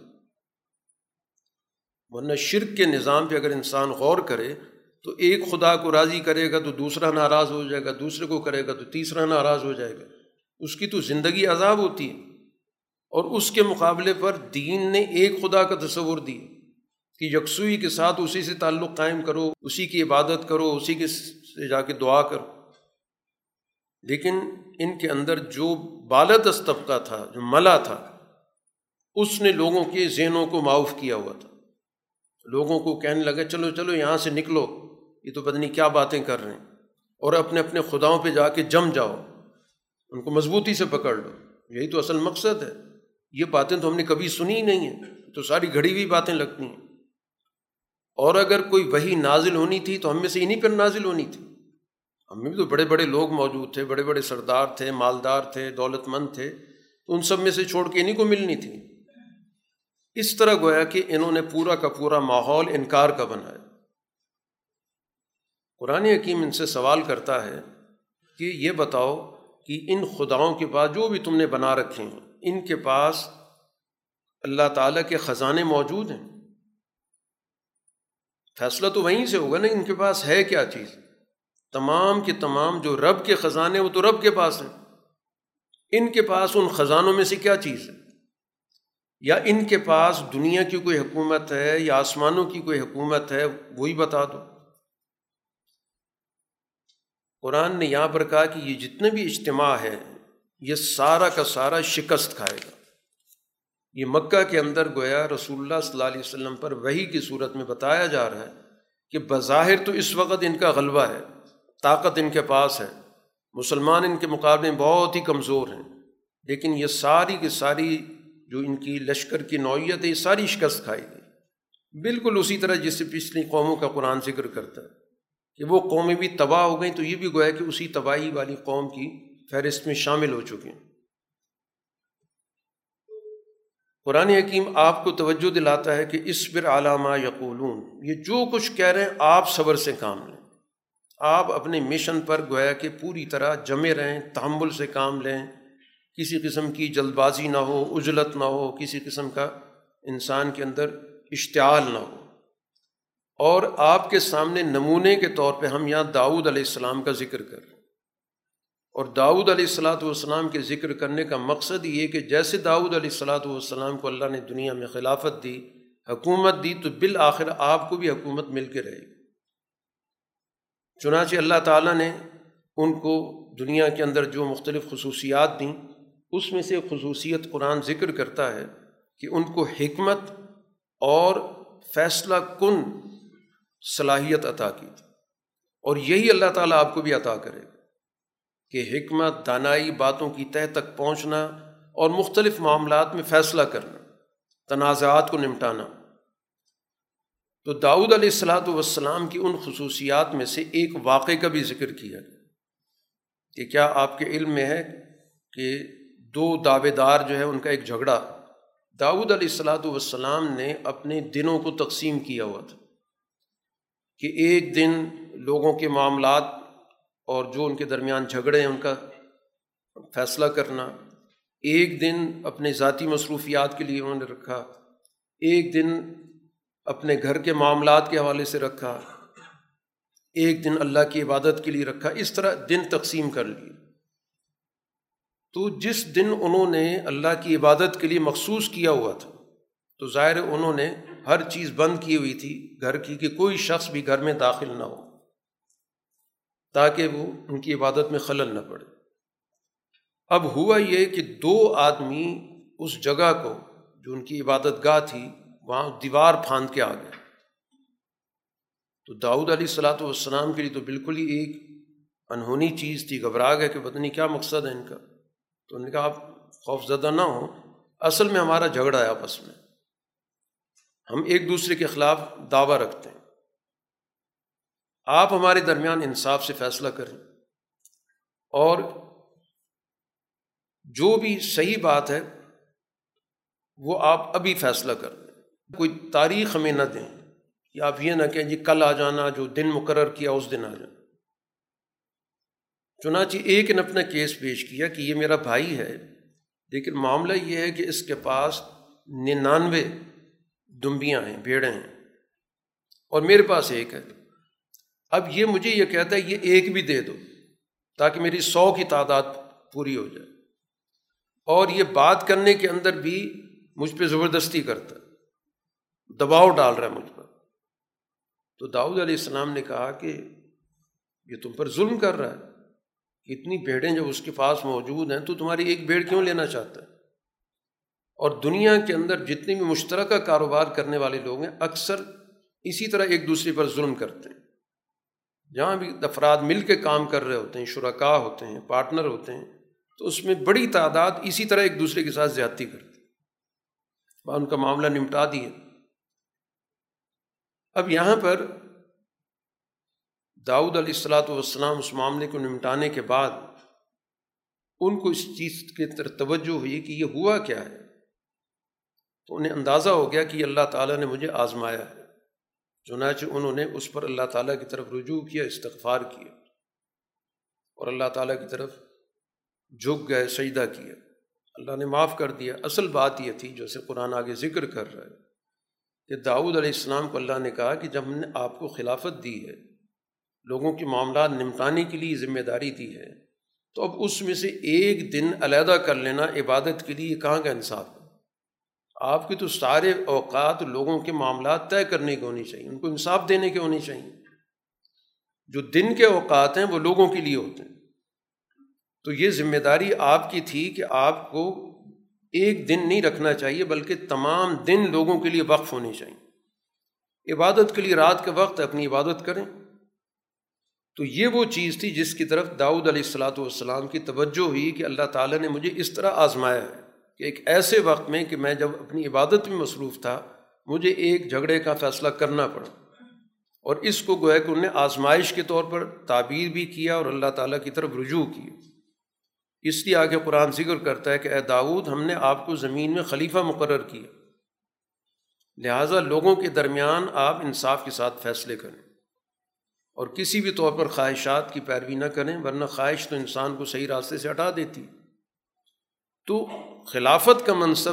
ورنہ شرک کے نظام پہ اگر انسان غور کرے تو ایک خدا کو راضی کرے گا تو دوسرا ناراض ہو جائے گا، دوسرے کو کرے گا تو تیسرا ناراض ہو جائے گا۔ اس کی تو زندگی عذاب ہوتی ہے۔ اور اس کے مقابلے پر دین نے ایک خدا کا تصور دی کہ یکسوئی کے ساتھ اسی سے تعلق قائم کرو، اسی کی عبادت کرو، اسی کے سے جا کے دعا کرو۔ لیکن ان کے اندر جو بالدست طبقہ تھا، جو ملا تھا، اس نے لوگوں کے ذہنوں کو معاف کیا ہوا تھا۔ لوگوں کو کہنے لگے چلو چلو، یہاں سے نکلو۔ یہ تو پتہ نہیں کیا باتیں کر رہے ہیں۔ اور اپنے اپنے خداؤں پہ جا کے جم جاؤ۔ ان کو مضبوطی سے پکڑ لو۔ یہی تو اصل مقصد ہے۔ یہ باتیں تو ہم نے کبھی سنی ہی نہیں ہیں۔ تو ساری گھڑی ہوئی باتیں لگتی ہیں۔ اور اگر کوئی وہی نازل ہونی تھی تو ہم میں سے انہیں پر نازل ہونی تھی۔ ہم میں بھی تو بڑے بڑے لوگ موجود تھے، بڑے بڑے سردار تھے، مالدار تھے، دولت مند تھے۔ تو ان سب میں سے چھوڑ کے انہیں کو ملنی تھی۔ اس طرح گویا کہ انہوں نے پورا کا پورا ماحول انکار کا بنایا۔ قرآن حکیم ان سے سوال کرتا ہے کہ یہ بتاؤ کہ ان خداؤں کے پاس جو بھی تم نے بنا رکھے ہیں، ان کے پاس اللہ تعالیٰ کے خزانے موجود ہیں۔ فیصلہ تو وہیں سے ہوگا نا، ان کے پاس ہے کیا چیز؟ تمام کے تمام جو رب کے خزانے وہ تو رب کے پاس ہیں۔ ان کے پاس ان خزانوں میں سے کیا چیز ہے؟ یا ان کے پاس دنیا کی کوئی حکومت ہے، یا آسمانوں کی کوئی حکومت ہے، وہی بتا دو۔ قرآن نے یہاں پر کہا کہ یہ جتنے بھی اجتماع ہے یہ سارا کا سارا شکست کھائے گا۔ یہ مکہ کے اندر گویا رسول اللہ صلی اللہ علیہ وسلم پر وہی کی صورت میں بتایا جا رہا ہے کہ بظاہر تو اس وقت ان کا غلبہ ہے، طاقت ان کے پاس ہے۔ مسلمان ان کے مقابلے میں بہت ہی کمزور ہیں۔ لیکن یہ ساری کی ساری جو ان کی لشکر کی نوعیت ہے، یہ ساری شکست کھائی گئی۔ بالکل اسی طرح جس سے پچھلی قوموں کا قرآن ذکر کرتا ہے۔ کہ وہ قومیں بھی تباہ ہو گئیں تو یہ بھی گویا کہ اسی تباہی والی قوم کی فہرست میں شامل ہو چکے ہیں۔ قرآن حکیم آپ کو توجہ دلاتا ہے کہ اس پر علامہ یقولون، یہ جو کچھ کہہ رہے ہیں آپ صبر سے کام لیں۔ آپ اپنے مشن پر گویا کہ پوری طرح جمے رہیں، تحمل سے کام لیں۔ کسی قسم کی جلد بازی نہ ہو، اجلت نہ ہو، کسی قسم کا انسان کے اندر اشتعال نہ ہو۔ اور آپ کے سامنے نمونے کے طور پہ ہم یہاں داؤد علیہ السلام کا ذکر کر رہے ہیں۔ اور داؤد علیہ السلاۃ والسلام کے ذکر کرنے کا مقصد یہ کہ جیسے داؤد علیہ السلاۃ والسلام کو اللہ نے دنیا میں خلافت دی، حکومت دی، تو بالآخر آپ کو بھی حکومت مل کے رہے گی۔ چنانچہ اللہ تعالیٰ نے ان کو دنیا کے اندر جو مختلف خصوصیات دیں، اس میں سے خصوصیت قرآن ذکر کرتا ہے کہ ان کو حکمت اور فیصلہ کن صلاحیت عطا کی تھی۔ اور یہی اللہ تعالیٰ آپ کو بھی عطا کرے گا کہ حکمت، دانائی باتوں کی تہ تک پہنچنا اور مختلف معاملات میں فیصلہ کرنا، تنازعات کو نمٹانا۔ تو داؤد علیہ السلاۃ والسلام کی ان خصوصیات میں سے ایک واقعے کا بھی ذکر کیا کہ کیا آپ کے علم میں ہے کہ دو دعوے دار جو ہے ان کا ایک جھگڑا۔ داؤد علیہ السلاۃ والسلام نے اپنے دنوں کو تقسیم کیا ہوا تھا۔ کہ ایک دن لوگوں کے معاملات اور جو ان کے درمیان جھگڑے ہیں، ان کا فیصلہ کرنا، ایک دن اپنے ذاتی مصروفیات کے لیے انہوں نے رکھا، ایک دن اپنے گھر کے معاملات کے حوالے سے رکھا، ایک دن اللہ کی عبادت کے لیے رکھا، اس طرح دن تقسیم کر لیے۔ تو جس دن انہوں نے اللہ کی عبادت کے لیے مخصوص کیا ہوا تھا، تو ظاہر انہوں نے ہر چیز بند کی ہوئی تھی گھر کی کہ کوئی شخص بھی گھر میں داخل نہ ہو، تاکہ وہ ان کی عبادت میں خلل نہ پڑے۔ اب ہوا یہ کہ دو آدمی اس جگہ کو جو ان کی عبادت گاہ تھی، وہاں دیوار پھاند کے آ گئے۔ تو داؤد علیہ السلاۃ والسلام کے لیے تو بالکل ہی ایک انہونی چیز تھی، گھبرا گئے کہ پتہ نہیں کیا مقصد ہے ان کا۔ تو انہوں نے کہا، آپ خوف زدہ نہ ہوں، اصل میں ہمارا جھگڑا ہے آپس میں۔ ہم ایک دوسرے کے خلاف دعویٰ رکھتے ہیں۔ آپ ہمارے درمیان انصاف سے فیصلہ کریں۔ اور جو بھی صحیح بات ہے، وہ آپ ابھی فیصلہ کر دیں کوئی تاریخ ہمیں نہ دیں کہ آپ یہ نہ کہیں جی کل آ جانا، جو دن مقرر کیا اس دن آ جانا۔ چنانچہ ایک نے اپنا کیس پیش کیا کہ یہ میرا بھائی ہے، لیکن معاملہ یہ ہے کہ اس کے پاس ننانوے دمبیاں ہیں، بھیڑیں ہیں۔ اور میرے پاس ایک ہے۔ اب یہ مجھے یہ کہتا ہے، یہ ایک بھی دے دو تاکہ میری سو کی تعداد پوری ہو جائے۔ اور یہ بات کرنے کے اندر بھی مجھ پہ زبردستی کرتا ہے۔ دباؤ ڈال رہا ہے مجھ پر۔ تو داؤد علیہ السلام نے کہا کہ یہ تم پر ظلم کر رہا ہے۔ اتنی بھیڑیں جب اس کے پاس موجود ہیں تو تمہاری ایک بھیڑ کیوں لینا چاہتا ہے؟ اور دنیا کے اندر جتنے بھی مشترکہ کاروبار کرنے والے لوگ ہیں، اکثر اسی طرح ایک دوسرے پر ظلم کرتے ہیں۔ جہاں بھی افراد مل کے کام کر رہے ہوتے ہیں شرکا ہوتے ہیں، پارٹنر ہوتے ہیں، تو اس میں بڑی تعداد اسی طرح ایک دوسرے کے ساتھ زیادتی کرتے ان کا معاملہ نمٹا دیے اب یہاں پر داؤد علیہ السلاۃ والسلام اس معاملے کو نمٹانے کے بعد ان کو اس چیز کی طرف توجہ ہوئی کہ یہ ہوا کیا ہے۔ تو انہیں اندازہ ہو گیا کہ اللہ تعالیٰ نے مجھے آزمایا ہے۔ چنانچہ انہوں نے اس پر اللہ تعالیٰ کی طرف رجوع کیا، استغفار کیا اور اللہ تعالیٰ کی طرف جھک گئے، سجدہ کیا۔ اللہ نے معاف کر دیا۔ اصل بات یہ تھی جیسے قرآن آگے ذکر کر رہا ہے، کہ داؤد علیہ السلام کو اللہ نے کہا کہ جب ہم نے آپ کو خلافت دی ہے، لوگوں کے معاملات نمٹانے کے لیے ذمہ داری دی ہے، تو اب اس میں سے ایک دن علیحدہ کر لینا عبادت کے لیے کہاں کا انصاف ہے؟ آپ کے تو سارے اوقات لوگوں کے معاملات طے کرنے کے ہونی چاہیے، ان کو انصاف دینے کے ہونی چاہیے۔ جو دن کے اوقات ہیں وہ لوگوں کے لیے ہوتے ہیں۔ تو یہ ذمہ داری آپ کی تھی کہ آپ کو ایک دن نہیں رکھنا چاہیے، بلکہ تمام دن لوگوں کے لیے وقف ہونی چاہیے۔ عبادت کے لیے رات کے وقت اپنی عبادت کریں۔ تو یہ وہ چیز تھی جس کی طرف داؤد علیہ السلاۃ والسلام کی توجہ ہوئی کہ اللہ تعالیٰ نے مجھے اس طرح آزمایا ہے۔ کہ ایک ایسے وقت میں کہ میں جب اپنی عبادت میں مصروف تھا، مجھے ایک جھگڑے کا فیصلہ کرنا پڑا۔ اور اس کو گویا کہ انہوں نے آزمائش کے طور پر تعبیر بھی کیا اور اللہ تعالیٰ کی طرف رجوع کی اس لیے آگے قرآن ذکر کرتا ہے کہ اے داود ہم نے آپ کو زمین میں خلیفہ مقرر کیا۔ لہٰذا لوگوں کے درمیان آپ انصاف کے ساتھ فیصلے کریں۔ اور کسی بھی طور پر خواہشات کی پیروی نہ کریں، ورنہ خواہش تو انسان کو صحیح راستے سے ہٹا دیتی۔ تو خلافت کا منصب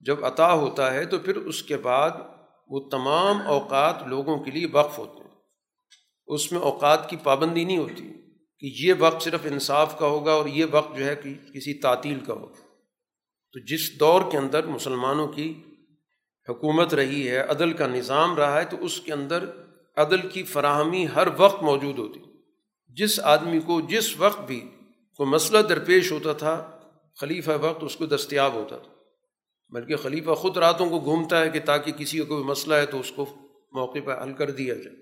جب عطا ہوتا ہے تو پھر اس کے بعد وہ تمام اوقات لوگوں کے لیے وقف ہوتے ہیں۔ اس میں اوقات کی پابندی نہیں ہوتی کہ یہ وقت صرف انصاف کا ہوگا اور یہ وقت جو ہے کہ کسی تعطیل کا ہوگا۔ تو جس دور کے اندر مسلمانوں کی حکومت رہی ہے، عدل کا نظام رہا ہے، تو اس کے اندر عدل کی فراہمی ہر وقت موجود ہوتی۔ جس آدمی کو، جس وقت بھی کوئی مسئلہ درپیش ہوتا تھا خلیفہ وقت اس کو دستیاب ہوتا تھا۔ بلکہ خلیفہ خود راتوں کو گھومتا ہے کہ تاکہ کسی کا کوئی مسئلہ ہے تو اس کو موقع پہ حل کر دیا جائے۔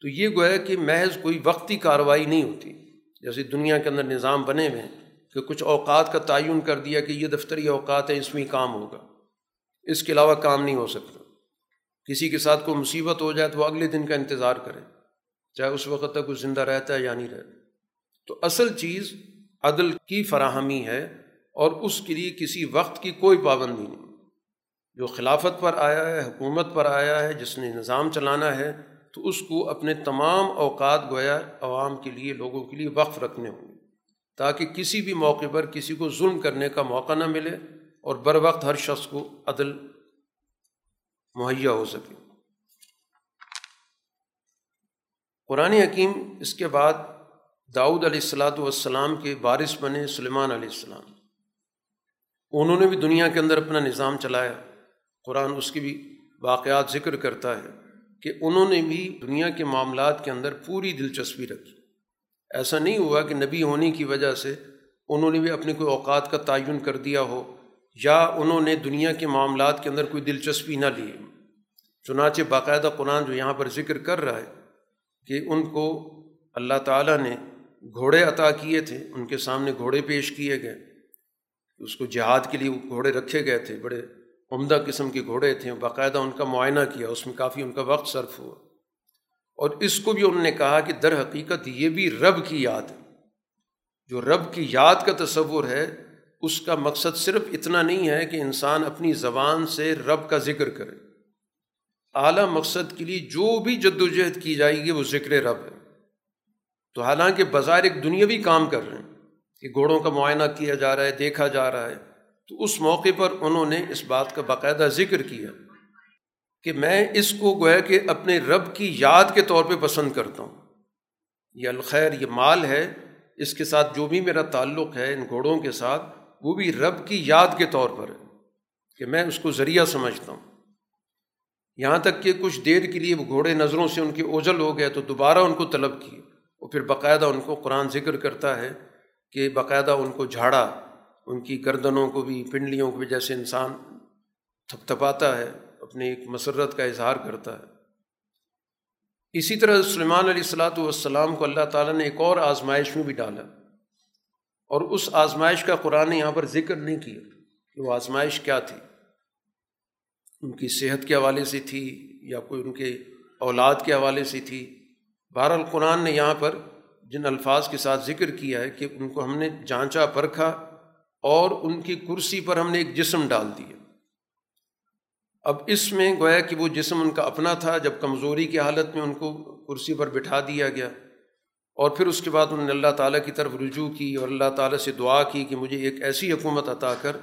تو یہ گویا کہ محض کوئی وقتی کارروائی نہیں ہوتی۔ جیسے دنیا کے اندر نظام بنے ہوئے ہیں کہ کچھ اوقات کا تعین کر دیا کہ یہ دفتری اوقات ہے اس میں کام ہوگا۔ اس کے علاوہ کام نہیں ہو سکتا۔ کسی کے ساتھ کوئی مصیبت ہو جائے تو وہ اگلے دن کا انتظار کرے، چاہے اس وقت تک وہ زندہ رہتا ہے یا نہیں رہتا۔ تو اصل چیز عدل کی فراہمی ہے اور اس کے لیے کسی وقت کی کوئی پابندی نہیں۔ جو خلافت پر آیا ہے، حکومت پر آیا ہے، جس نے نظام چلانا ہے، تو اس کو اپنے تمام اوقات گویا عوام کے لیے، لوگوں کے لیے وقف رکھنے ہوں گے۔ تاکہ کسی بھی موقع پر کسی کو ظلم کرنے کا موقع نہ ملے اور بر وقت ہر شخص کو عدل مہیا ہو سکے۔ قرآن حکیم اس کے بعد داؤد علیہ السلاۃ والسلام کے بارش بنے سلیمان علیہ السلام۔ انہوں نے بھی دنیا کے اندر اپنا نظام چلایا۔ قرآن اس کی بھی واقعات ذکر کرتا ہے کہ انہوں نے بھی دنیا کے معاملات کے اندر پوری دلچسپی رکھی۔ ایسا نہیں ہوا کہ نبی ہونے کی وجہ سے انہوں نے بھی اپنے کوئی اوقات کا تعین کر دیا ہو یا انہوں نے دنیا کے معاملات کے اندر کوئی دلچسپی نہ لی۔ چنانچہ باقاعدہ قرآن جو یہاں پر ذکر کر رہا ہے کہ ان کو اللہ تعالیٰ نے گھوڑے عطا کیے تھے، ان کے سامنے گھوڑے پیش کیے گئے۔ اس کو جہاد کے لیے گھوڑے رکھے گئے تھے، بڑے عمدہ قسم کے گھوڑے تھے۔ باقاعدہ ان کا معائنہ کیا، اس میں کافی ان کا وقت صرف ہوا۔ اور اس کو بھی انہوں نے کہا کہ در حقیقت یہ بھی رب کی یاد ہے۔ جو رب کی یاد کا تصور ہے، اس کا مقصد صرف اتنا نہیں ہے کہ انسان اپنی زبان سے رب کا ذکر کرے۔ اعلیٰ مقصد کے لیے جو بھی جد و جہد کی جائے گی، وہ ذکر رب ہے۔ تو حالانکہ بظاہر ایک دنیاوی کام کر رہے ہیں کہ گھوڑوں کا معائنہ کیا جا رہا ہے، دیکھا جا رہا ہے۔ تو اس موقع پر انہوں نے اس بات کا باقاعدہ ذکر کیا کہ میں اس کو گویا کہ اپنے رب کی یاد کے طور پہ پسند کرتا ہوں۔ یہ الخیر، یہ مال ہے، اس کے ساتھ جو بھی میرا تعلق ہے ان گھوڑوں کے ساتھ، وہ بھی رب کی یاد کے طور پر ہے کہ میں اس کو ذریعہ سمجھتا ہوں۔ یہاں تک کہ کچھ دیر کے لیے وہ گھوڑے نظروں سے ان کے اوجل ہو گئے تو دوبارہ ان کو طلب کیے۔ اور پھر باقاعدہ ان کو قرآن ذکر کرتا ہے کہ باقاعدہ ان کو جھاڑا، ان کی گردنوں کو بھی، پنڈلیوں کو بھی جیسے انسان تھپ تھپاتا ہے، اپنی ایک مسرت کا اظہار کرتا ہے۔ اسی طرح سلیمان علیہ السلاۃ والسلام کو اللہ تعالیٰ نے ایک اور آزمائش میں بھی ڈالا۔ اور اس آزمائش کا قرآن نے یہاں پر ذکر نہیں کیا کہ وہ آزمائش کیا تھی۔ ان کی صحت کے حوالے سے تھی یا کوئی ان کے اولاد کے حوالے سے تھی۔ بہر القرآن نے یہاں پر جن الفاظ کے ساتھ ذکر کیا ہے کہ ان کو ہم نے جانچا پرکھا اور ان کی کرسی پر ہم نے ایک جسم ڈال دیا۔ اب اس میں گویا کہ وہ جسم ان کا اپنا تھا، جب کمزوری کی حالت میں ان کو کرسی پر بٹھا دیا گیا۔ اور پھر اس کے بعد انہوں نے اللہ تعالیٰ کی طرف رجوع کی اور اللہ تعالیٰ سے دعا کی کہ مجھے ایک ایسی حکومت عطا کر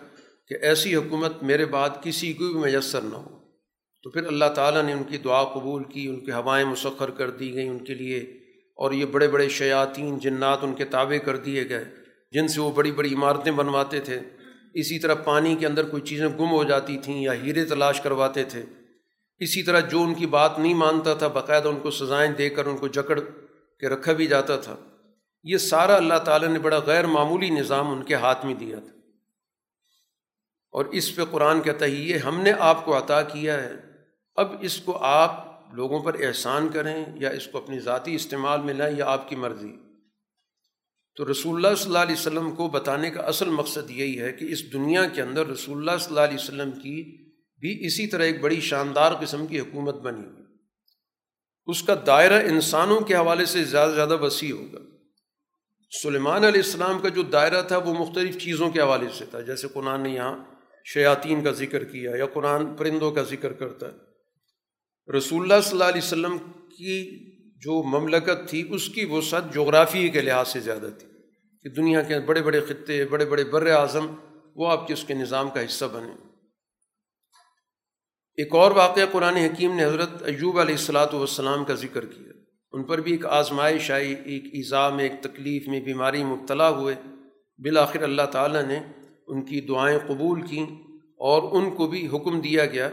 کہ ایسی حکومت میرے بعد کسی کو بھی میسر نہ ہو۔ تو پھر اللہ تعالیٰ نے ان کی دعا قبول کی، ان کی ہوائیں مسخر کر دی گئیں ان کے لیے، اور یہ بڑے بڑے شیاطین، جنات ان کے تابع کر دیے گئے، جن سے وہ بڑی بڑی عمارتیں بنواتے تھے۔ اسی طرح پانی کے اندر کوئی چیزیں گم ہو جاتی تھیں یا ہیرے تلاش کرواتے تھے۔ اسی طرح جو ان کی بات نہیں مانتا تھا، باقاعدہ ان کو سزائیں دے کر ان کو جکڑ کے رکھا بھی جاتا تھا۔ یہ سارا اللہ تعالیٰ نے بڑا غیر معمولی نظام ان کے ہاتھ میں دیا تھا۔ اور اس پہ قرآن کہتا ہے، یہ ہم نے آپ کو عطا کیا ہے۔ اب اس کو آپ لوگوں پر احسان کریں یا اس کو اپنی ذاتی استعمال میں لائیں یا آپ کی مرضی۔ تو رسول اللہ صلی اللہ علیہ وسلم کو بتانے کا اصل مقصد یہی ہے کہ اس دنیا کے اندر رسول اللہ صلی اللہ علیہ وسلم کی بھی اسی طرح ایک بڑی شاندار قسم کی حکومت بنی ہوئی۔ اس کا دائرہ انسانوں کے حوالے سے زیادہ زیادہ وسیع ہوگا۔ سلیمان علیہ السلام کا جو دائرہ تھا وہ مختلف چیزوں کے حوالے سے تھا، جیسے قرآن نے یہاں شیاطین کا ذکر کیا یا قرآن پرندوں کا ذکر کرتا ہے۔ رسول اللہ صلی اللہ علیہ وسلم کی جو مملکت تھی، اس کی وسعت جغرافی کے لحاظ سے زیادہ تھی کہ دنیا کے بڑے بڑے خطے، بڑے بڑے بر اعظم، وہ آپ کے اس کے نظام کا حصہ بنے۔ ایک اور واقعہ قرآن حکیم نے حضرت ایوب علیہ السلاۃ والسلام کا ذکر کیا۔ ان پر بھی ایک آزمائش آئی، ایک ایزا میں ایک تکلیف میں بیماری مبتلا ہوئے۔ بالآخر اللہ تعالیٰ نے ان کی دعائیں قبول کیں اور ان کو بھی حکم دیا گیا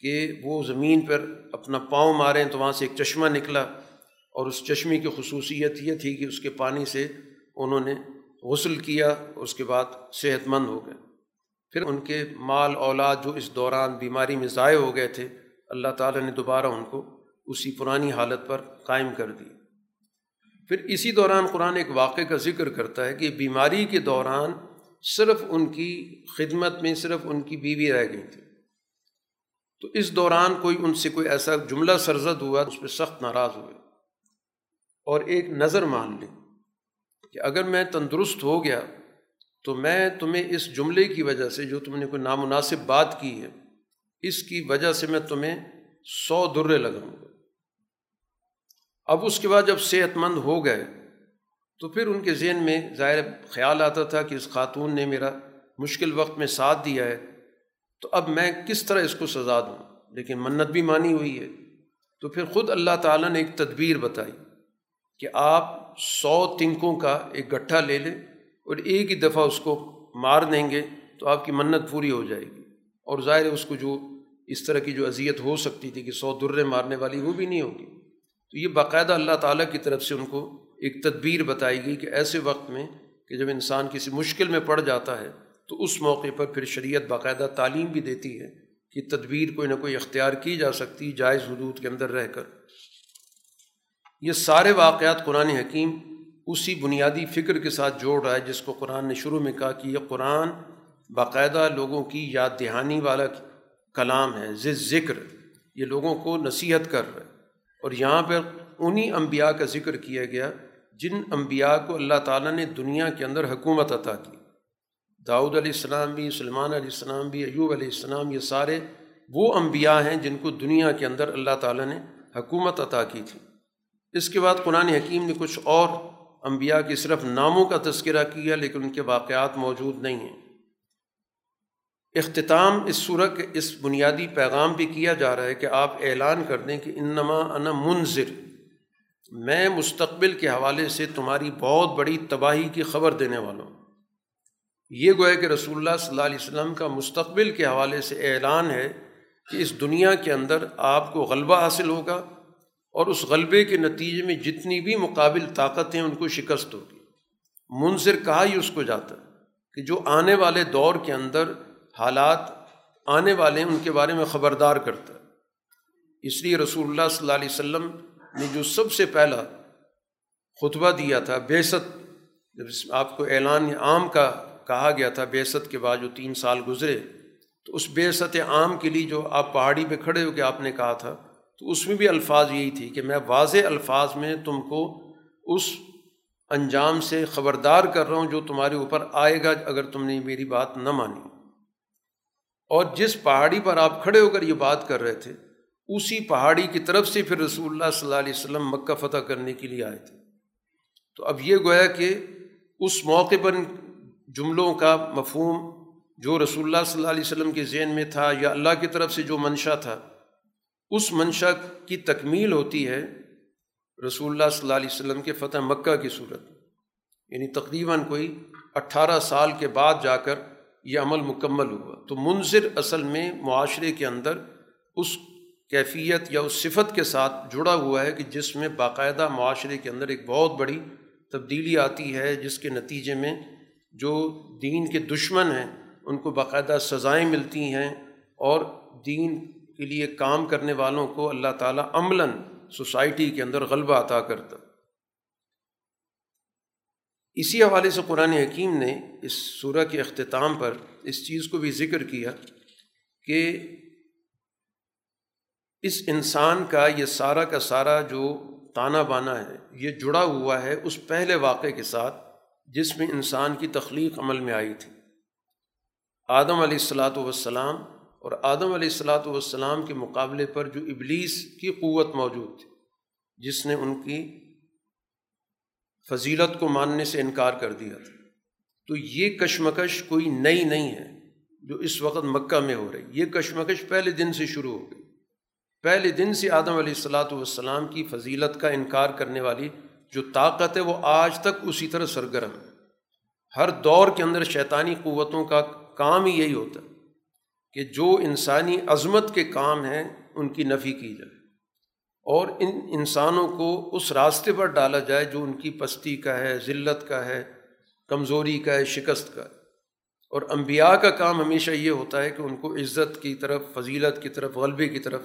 کہ وہ زمین پر اپنا پاؤں ماریں تو وہاں سے ایک چشمہ نکلا اور اس چشمے کی خصوصیت یہ تھی کہ اس کے پانی سے انہوں نے غسل کیا اس کے بعد صحت مند ہو گئے۔ پھر ان کے مال اولاد جو اس دوران بیماری میں ضائع ہو گئے تھے، اللہ تعالیٰ نے دوبارہ ان کو اسی پرانی حالت پر قائم کر دی۔ پھر اسی دوران قرآن ایک واقعے کا ذکر کرتا ہے کہ بیماری کے دوران صرف ان کی خدمت میں صرف ان کی بیوی رہ گئی تھی۔ تو اس دوران کوئی ان سے کوئی ایسا جملہ سرزد ہوا اس پہ سخت ناراض ہوئے۔ اور ایک نظر مان لی کہ اگر میں تندرست ہو گیا تو میں تمہیں اس جملے کی وجہ سے جو تم نے کوئی نامناسب بات کی ہے، اس کی وجہ سے میں تمہیں سو درے لگاؤں گا۔ اب اس کے بعد جب صحت مند ہو گئے تو پھر ان کے ذہن میں ظاہر خیال آتا تھا کہ اس خاتون نے میرا مشکل وقت میں ساتھ دیا ہے۔ تو اب میں کس طرح اس کو سزا دوں؟ لیکن منت بھی مانی ہوئی ہے۔ تو پھر خود اللہ تعالیٰ نے ایک تدبیر بتائی کہ آپ سو تنکوں کا ایک گٹھا لے لیں اور ایک ہی دفعہ اس کو مار دیں گے تو آپ کی منت پوری ہو جائے گی۔ اور ظاہر اس کو جو اس طرح کی جو اذیت ہو سکتی تھی کہ سو درے مارنے والی وہ بھی نہیں ہوگی۔ تو یہ باقاعدہ اللہ تعالیٰ کی طرف سے ان کو ایک تدبیر بتائی گئی کہ ایسے وقت میں کہ جب انسان کسی مشکل میں پڑ جاتا ہے تو اس موقع پر پھر شریعت باقاعدہ تعلیم بھی دیتی ہے کہ تدبیر کوئی نہ کوئی اختیار کی جا سکتی، جائز حدود کے اندر رہ کر۔ یہ سارے واقعات قرآن حکیم اسی بنیادی فکر کے ساتھ جوڑ رہا ہے، جس کو قرآن نے شروع میں کہا کہ یہ قرآن باقاعدہ لوگوں کی یاد دہانی والا کلام ہے ز ذکر۔ یہ لوگوں کو نصیحت کر رہا ہے۔ اور یہاں پر انہی انبیاء کا ذکر کیا گیا، جن انبیاء کو اللہ تعالیٰ نے دنیا کے اندر حکومت عطا کی۔ داؤد علیہ السلام بھی سلمان علیہ السلام بھی، ایوب علیہ السلام، یہ سارے وہ انبیاء ہیں جن کو دنیا کے اندر اللہ تعالیٰ نے حکومت عطا کی تھی۔ اس کے بعد قرآن حکیم نے کچھ اور انبیاء کی صرف ناموں کا تذکرہ کیا، لیکن ان کے واقعات موجود نہیں ہیں۔ اختتام اس صورت کے اس بنیادی پیغام بھی کیا جا رہا ہے کہ آپ اعلان کر دیں کہ انما انا منظر میں مستقبل کے حوالے سے تمہاری بہت بڑی تباہی کی خبر دینے والا ہوں۔ یہ گویا کہ رسول اللہ صلی اللہ علیہ وسلم کا مستقبل کے حوالے سے اعلان ہے کہ اس دنیا کے اندر آپ کو غلبہ حاصل ہوگا اور اس غلبے کے نتیجے میں جتنی بھی مقابل طاقتیں ان کو شکست ہوگی۔ منظر کہا ہی اس کو جاتا؟ کہ جو آنے والے دور کے اندر حالات آنے والے ہیں ان کے بارے میں خبردار کرتا۔ ہے اس لیے رسول اللہ صلی اللہ علیہ وسلم نے جو سب سے پہلا خطبہ دیا تھا بیست جب آپ کو اعلان عام کا کہا گیا تھا بیست کے بعد جو تین سال گزرے، تو اس بیست عام کے لیے جو آپ پہاڑی پہ کھڑے ہو کے آپ نے کہا تھا، تو اس میں بھی الفاظ یہی تھی کہ میں واضح الفاظ میں تم کو اس انجام سے خبردار کر رہا ہوں جو تمہارے اوپر آئے گا اگر تم نے میری بات نہ مانی۔ اور جس پہاڑی پر آپ کھڑے ہو کر یہ بات کر رہے تھے، اسی پہاڑی کی طرف سے پھر رسول اللہ صلی اللہ علیہ وسلم مکہ فتح کرنے کے لیے آئے تھے۔ تو اب یہ گویا کہ اس موقع پر جملوں کا مفہوم جو رسول اللہ صلی اللہ علیہ وسلم کے ذہن میں تھا یا اللہ کی طرف سے جو منشا تھا، اس منشا کی تکمیل ہوتی ہے رسول اللہ صلی اللہ علیہ وسلم کے فتح مکہ کی صورت۔ یعنی تقریباً کوئی اٹھارہ سال کے بعد جا کر یہ عمل مکمل ہوا۔ تو منظر اصل میں معاشرے کے اندر اس کیفیت یا اس صفت کے ساتھ جڑا ہوا ہے کہ جس میں باقاعدہ معاشرے کے اندر ایک بہت بڑی تبدیلی آتی ہے، جس کے نتیجے میں جو دین کے دشمن ہیں، ان کو باقاعدہ سزائیں ملتی ہیں اور دین کے لیے کام کرنے والوں کو اللہ تعالیٰ عملاً سوسائٹی کے اندر غلبہ عطا کرتا۔ اسی حوالے سے قرآن حکیم نے اس سورہ کے اختتام پر اس چیز کو بھی ذکر کیا کہ اس انسان کا، یہ سارا کا سارا جو تانا بانا ہے، یہ جڑا ہوا ہے اس پہلے واقعے کے ساتھ جس میں انسان کی تخلیق عمل میں آئی تھی۔ آدم علیہ السلاۃ والسلام اور آدم علیہ السلاۃ والسلام کے مقابلے پر جو ابلیس کی قوت موجود تھی، جس نے ان کی فضیلت کو ماننے سے انکار کر دیا تھا۔ تو یہ کشمکش کوئی نئی نہیں ہے جو اس وقت مکہ میں ہو رہی۔ یہ کشمکش پہلے دن سے شروع ہو گئی۔ پہلے دن سے آدم علیہ السلاۃ والسلام کی فضیلت کا انکار کرنے والی جو طاقت ہے وہ آج تک اسی طرح سرگرم ہے۔ ہر دور کے اندر شیطانی قوتوں کا کام ہی یہی ہوتا ہے کہ جو انسانی عظمت کے کام ہیں ان کی نفی کی جائے اور ان انسانوں کو اس راستے پر ڈالا جائے جو ان کی پستی کا ہے، ذلت کا ہے، کمزوری کا ہے، شکست کا ہے۔ اور انبیاء کا کام ہمیشہ یہ ہوتا ہے کہ ان کو عزت کی طرف، فضیلت کی طرف، غلبے کی طرف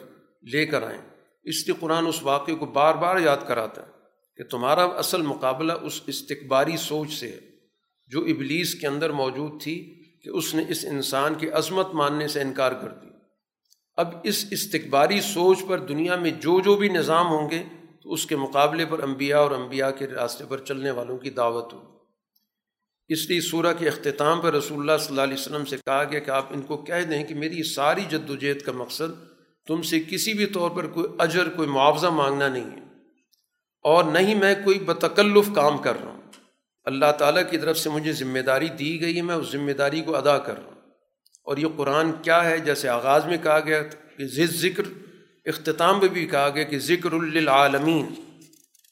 لے کر آئیں۔ اس لیے قرآن اس واقعے کو بار بار یاد کراتا ہے۔ کہ تمہارا اصل مقابلہ اس استقباری سوچ سے ہے، جو ابلیس کے اندر موجود تھی کہ اس نے اس انسان کی عظمت ماننے سے انکار کر دی۔ اب اس استقباری سوچ پر دنیا میں جو جو بھی نظام ہوں گے، تو اس کے مقابلے پر انبیاء اور انبیاء کے راستے پر چلنے والوں کی دعوت ہو اس لیے سورہ کے اختتام پر رسول اللہ صلی اللہ علیہ وسلم سے کہا گیا کہ آپ ان کو کہہ دیں کہ میری ساری جد و جہد کا مقصد تم سے کسی بھی طور پر کوئی اجر، کوئی معاوضہ مانگنا نہیں ہے۔ اور نہ ہی میں کوئی بتکلف کام کر رہا ہوں۔ اللہ تعالیٰ کی طرف سے مجھے ذمہ داری دی گئی ہے، میں اس ذمہ داری کو ادا کر رہا ہوں۔ اور یہ قرآن کیا ہے؟ جیسے آغاز میں کہا گیا کہ ذکر، اختتام میں بھی کہا گیا کہ ذکر للعالمین۔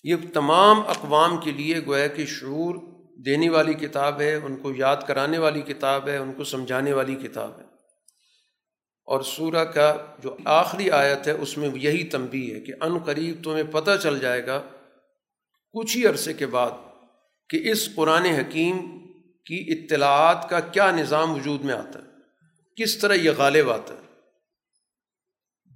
یہ تمام اقوام کے لیے گویا کہ شعور دینے والی کتاب ہے، ان کو یاد کرانے والی کتاب ہے، ان کو سمجھانے والی کتاب ہے۔ اور سورہ کا جو آخری آیت ہے، اس میں یہی تنبی ہے کہ ان قریب تمہیں پتہ چل جائے گا کچھ ہی عرصے کے بعد کہ اس قرآن حکیم کی اطلاعات کا کیا نظام وجود میں آتا ہے؟ کس طرح یہ غالب آتا ہے؟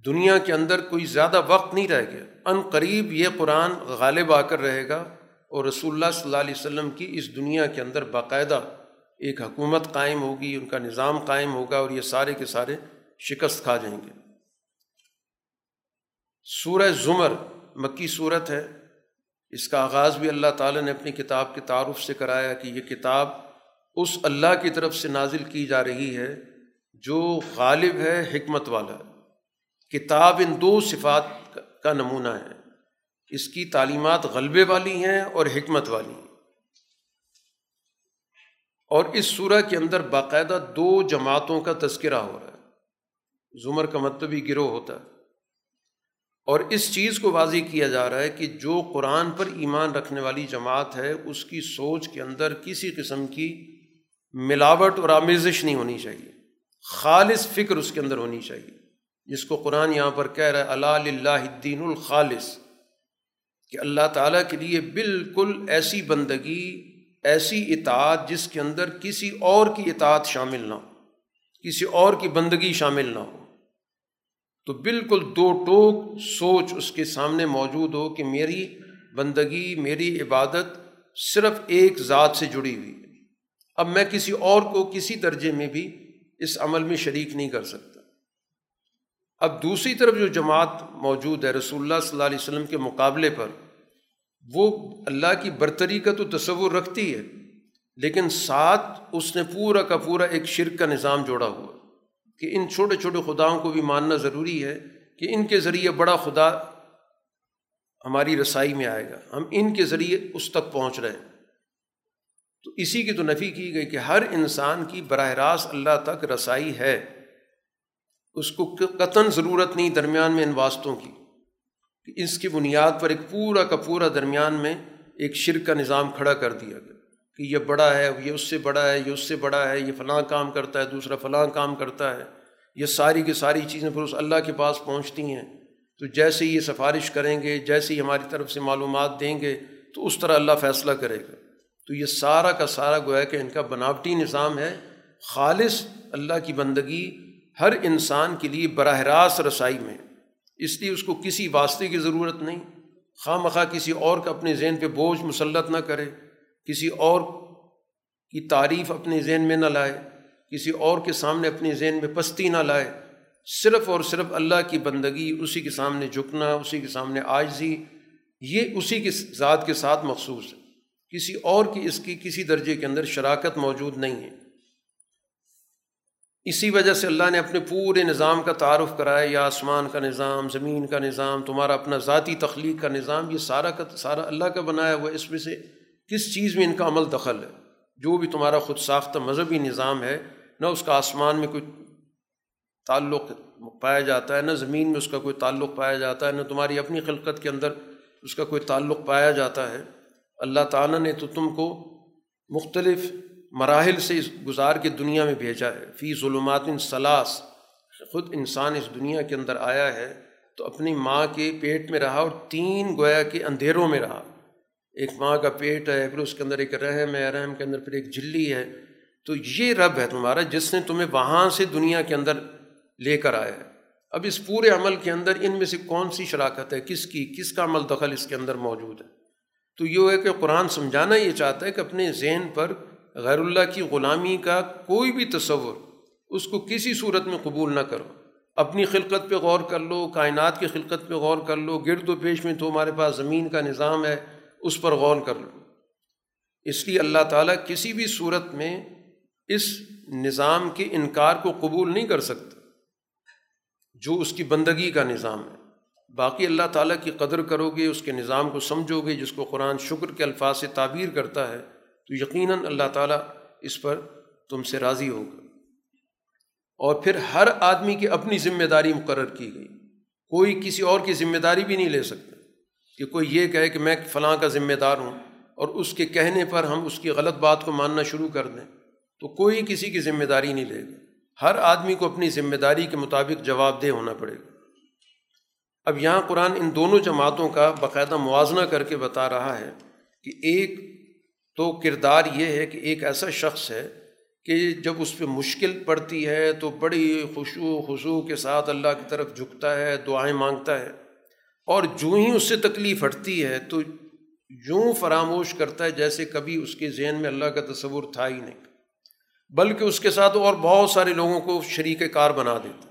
دنیا کے اندر کوئی زیادہ وقت نہیں رہ گیا۔ ان قریب یہ قرآن غالب آ کر رہے گا اور رسول اللہ صلی اللہ علیہ وسلم کی اس دنیا کے اندر باقاعدہ ایک حکومت قائم ہوگی، ان کا نظام قائم ہوگا اور یہ سارے کے سارے شکست کھا جائیں گے۔ سورہ زمر مکی صورت ہے۔ اس کا آغاز بھی اللہ تعالیٰ نے اپنی کتاب کے تعارف سے کرایا کہ یہ کتاب اس اللہ کی طرف سے نازل کی جا رہی ہے جو غالب ہے، حکمت والا۔ کتاب ان دو صفات کا نمونہ ہے۔ اس کی تعلیمات غلبے والی ہیں اور حکمت والی ہیں۔ اور اس صورح کے اندر باقاعدہ دو جماعتوں کا تذکرہ ہو رہا ہے۔ زمر کا مطلب ہی گروہ ہوتا ہے۔ اور اس چیز کو واضح کیا جا رہا ہے کہ جو قرآن پر ایمان رکھنے والی جماعت ہے، اس کی سوچ کے اندر کسی قسم کی ملاوٹ اور آمیزش نہیں ہونی چاہیے۔ خالص فکر اس کے اندر ہونی چاہیے۔ جس کو قرآن یہاں پر کہہ رہا ہے، اللہ اللہ الدین الخالص کہ اللہ تعالیٰ کے لیے بالکل ایسی بندگی، ایسی اطاعت جس کے اندر کسی اور کی اطاعت شامل نہ ہو، کسی اور کی بندگی شامل نہ ہو۔ تو بالکل دو ٹوک سوچ اس کے سامنے موجود ہو کہ میری بندگی، میری عبادت صرف ایک ذات سے جڑی ہوئی ہے۔ اب میں کسی اور کو کسی درجے میں بھی اس عمل میں شریک نہیں کر سکتا۔ اب دوسری طرف جو جماعت موجود ہے، رسول اللہ صلی اللہ علیہ وسلم کے مقابلے پر، وہ اللہ کی برتری کا تو تصور رکھتی ہے، لیکن ساتھ اس نے پورا کا پورا ایک شرک کا نظام جوڑا ہوا کہ ان چھوٹے چھوٹے خداؤں کو بھی ماننا ضروری ہے کہ ان کے ذریعے بڑا خدا ہماری رسائی میں آئے گا۔ ہم ان کے ذریعے اس تک پہنچ رہے ہیں۔ تو اسی کی تو نفی کی گئی کہ ہر انسان کی براہ راست اللہ تک رسائی ہے۔ اس کو قطن ضرورت نہیں درمیان میں ان واسطوں کی۔ کہ اس کی بنیاد پر ایک پورا کا پورا درمیان میں ایک شرک کا نظام کھڑا کر دیا گیا۔ کہ یہ بڑا ہے، یہ اس سے بڑا ہے، یہ اس سے بڑا ہے، یہ فلاں کام کرتا ہے، دوسرا فلاں کام کرتا ہے۔ یہ ساری کی ساری چیزیں پھر اس اللہ کے پاس پہنچتی ہیں۔ تو جیسے ہی یہ سفارش کریں گے، جیسے ہی ہماری طرف سے معلومات دیں گے، تو اس طرح اللہ فیصلہ کرے گا۔ تو یہ سارا کا سارا گویا کہ ان کا بناوٹی نظام ہے۔ خالص اللہ کی بندگی ہر انسان کے لیے براہ راست رسائی میں۔ اس لیے اس کو کسی واسطے کی ضرورت نہیں۔ خواہ مخواہ کسی اور کا اپنے ذہن پہ بوجھ مسلط نہ کرے۔ کسی اور کی تعریف اپنے ذہن میں نہ لائے، کسی اور کے سامنے اپنے ذہن میں پستی نہ لائے۔ صرف اور صرف اللہ کی بندگی، اسی کے سامنے جھکنا، اسی کے سامنے آجزی یہ اسی کی ذات کے ساتھ مخصوص ہے۔ کسی اور کی اس کی کسی درجے کے اندر شراکت موجود نہیں ہے۔ اسی وجہ سے اللہ نے اپنے پورے نظام کا تعارف کرایا، یا آسمان کا نظام، زمین کا نظام، تمہارا اپنا ذاتی تخلیق کا نظام، یہ سارا کا سارا اللہ کا بنایا ہوا اس میں سے کس چیز میں ان کا عمل دخل ہے؟ جو بھی تمہارا خود ساختہ مذہبی نظام ہے، نہ اس کا آسمان میں کوئی تعلق پایا جاتا ہے، نہ زمین میں اس کا کوئی تعلق پایا جاتا ہے، نہ تمہاری اپنی خلقت کے اندر اس کا کوئی تعلق پایا جاتا ہے۔ اللہ تعالیٰ نے تو تم کو مختلف مراحل سے اس گزار کے دنیا میں بھیجا ہے۔ فی ظلمات سلاس خود انسان اس دنیا کے اندر آیا ہے، تو اپنی ماں کے پیٹ میں رہا اور تین گویا کے اندھیروں میں رہا۔ ایک ماں کا پیٹ ہے، پھر اس کے اندر ایک رحم ہے، رحم کے اندر پھر ایک جلی ہے۔ تو یہ رب ہے تمہارا، جس نے تمہیں وہاں سے دنیا کے اندر لے کر آیا ہے۔ اب اس پورے عمل کے اندر ان میں سے کون سی شراکت ہے؟ کس کی، کس کا عمل دخل اس کے اندر موجود ہے؟ تو یہ ہے کہ قرآن سمجھانا یہ چاہتا ہے کہ اپنے ذہن پر غیر اللہ کی غلامی کا کوئی بھی تصور اس کو کسی صورت میں قبول نہ کرو۔ اپنی خلقت پہ غور کر لو، کائنات کی خلقت پہ غور کر لو، گرد و پیش میں تو ہمارے پاس زمین کا نظام ہے۔ اس پر غور کر لو۔ اس لیے اللہ تعالیٰ کسی بھی صورت میں اس نظام کے انکار کو قبول نہیں کر سکتا، جو اس کی بندگی کا نظام ہے۔ باقی اللہ تعالیٰ کی قدر کرو گے، اس کے نظام کو سمجھو گے، جس کو قرآن شکر کے الفاظ سے تعبیر کرتا ہے، تو یقیناً اللہ تعالیٰ اس پر تم سے راضی ہوگا۔ اور پھر ہر آدمی کی اپنی ذمہ داری مقرر کی گئی۔ کوئی کسی اور کی ذمہ داری بھی نہیں لے سکتا۔ کہ کوئی یہ کہے کہ میں فلاں کا ذمہ دار ہوں اور اس کے کہنے پر ہم اس کی غلط بات کو ماننا شروع کر دیں، تو کوئی کسی کی ذمہ داری نہیں لے گا۔ ہر آدمی کو اپنی ذمہ داری کے مطابق جواب دہ ہونا پڑے گا۔ اب یہاں قرآن ان دونوں جماعتوں کا باقاعدہ موازنہ کر کے بتا رہا ہے کہ ایک تو کردار یہ ہے کہ ایک ایسا شخص ہے کہ جب اس پہ مشکل پڑتی ہے تو بڑی خوشو خوشو کے ساتھ اللہ کی طرف جھکتا ہے، دعائیں مانگتا ہے۔ اور جو ہی اس سے تکلیف ہٹتی ہے تو یوں فراموش کرتا ہے جیسے کبھی اس کے ذہن میں اللہ کا تصور تھا ہی نہیں۔ بلکہ اس کے ساتھ اور بہت سارے لوگوں کو شریک کار بنا دیتا۔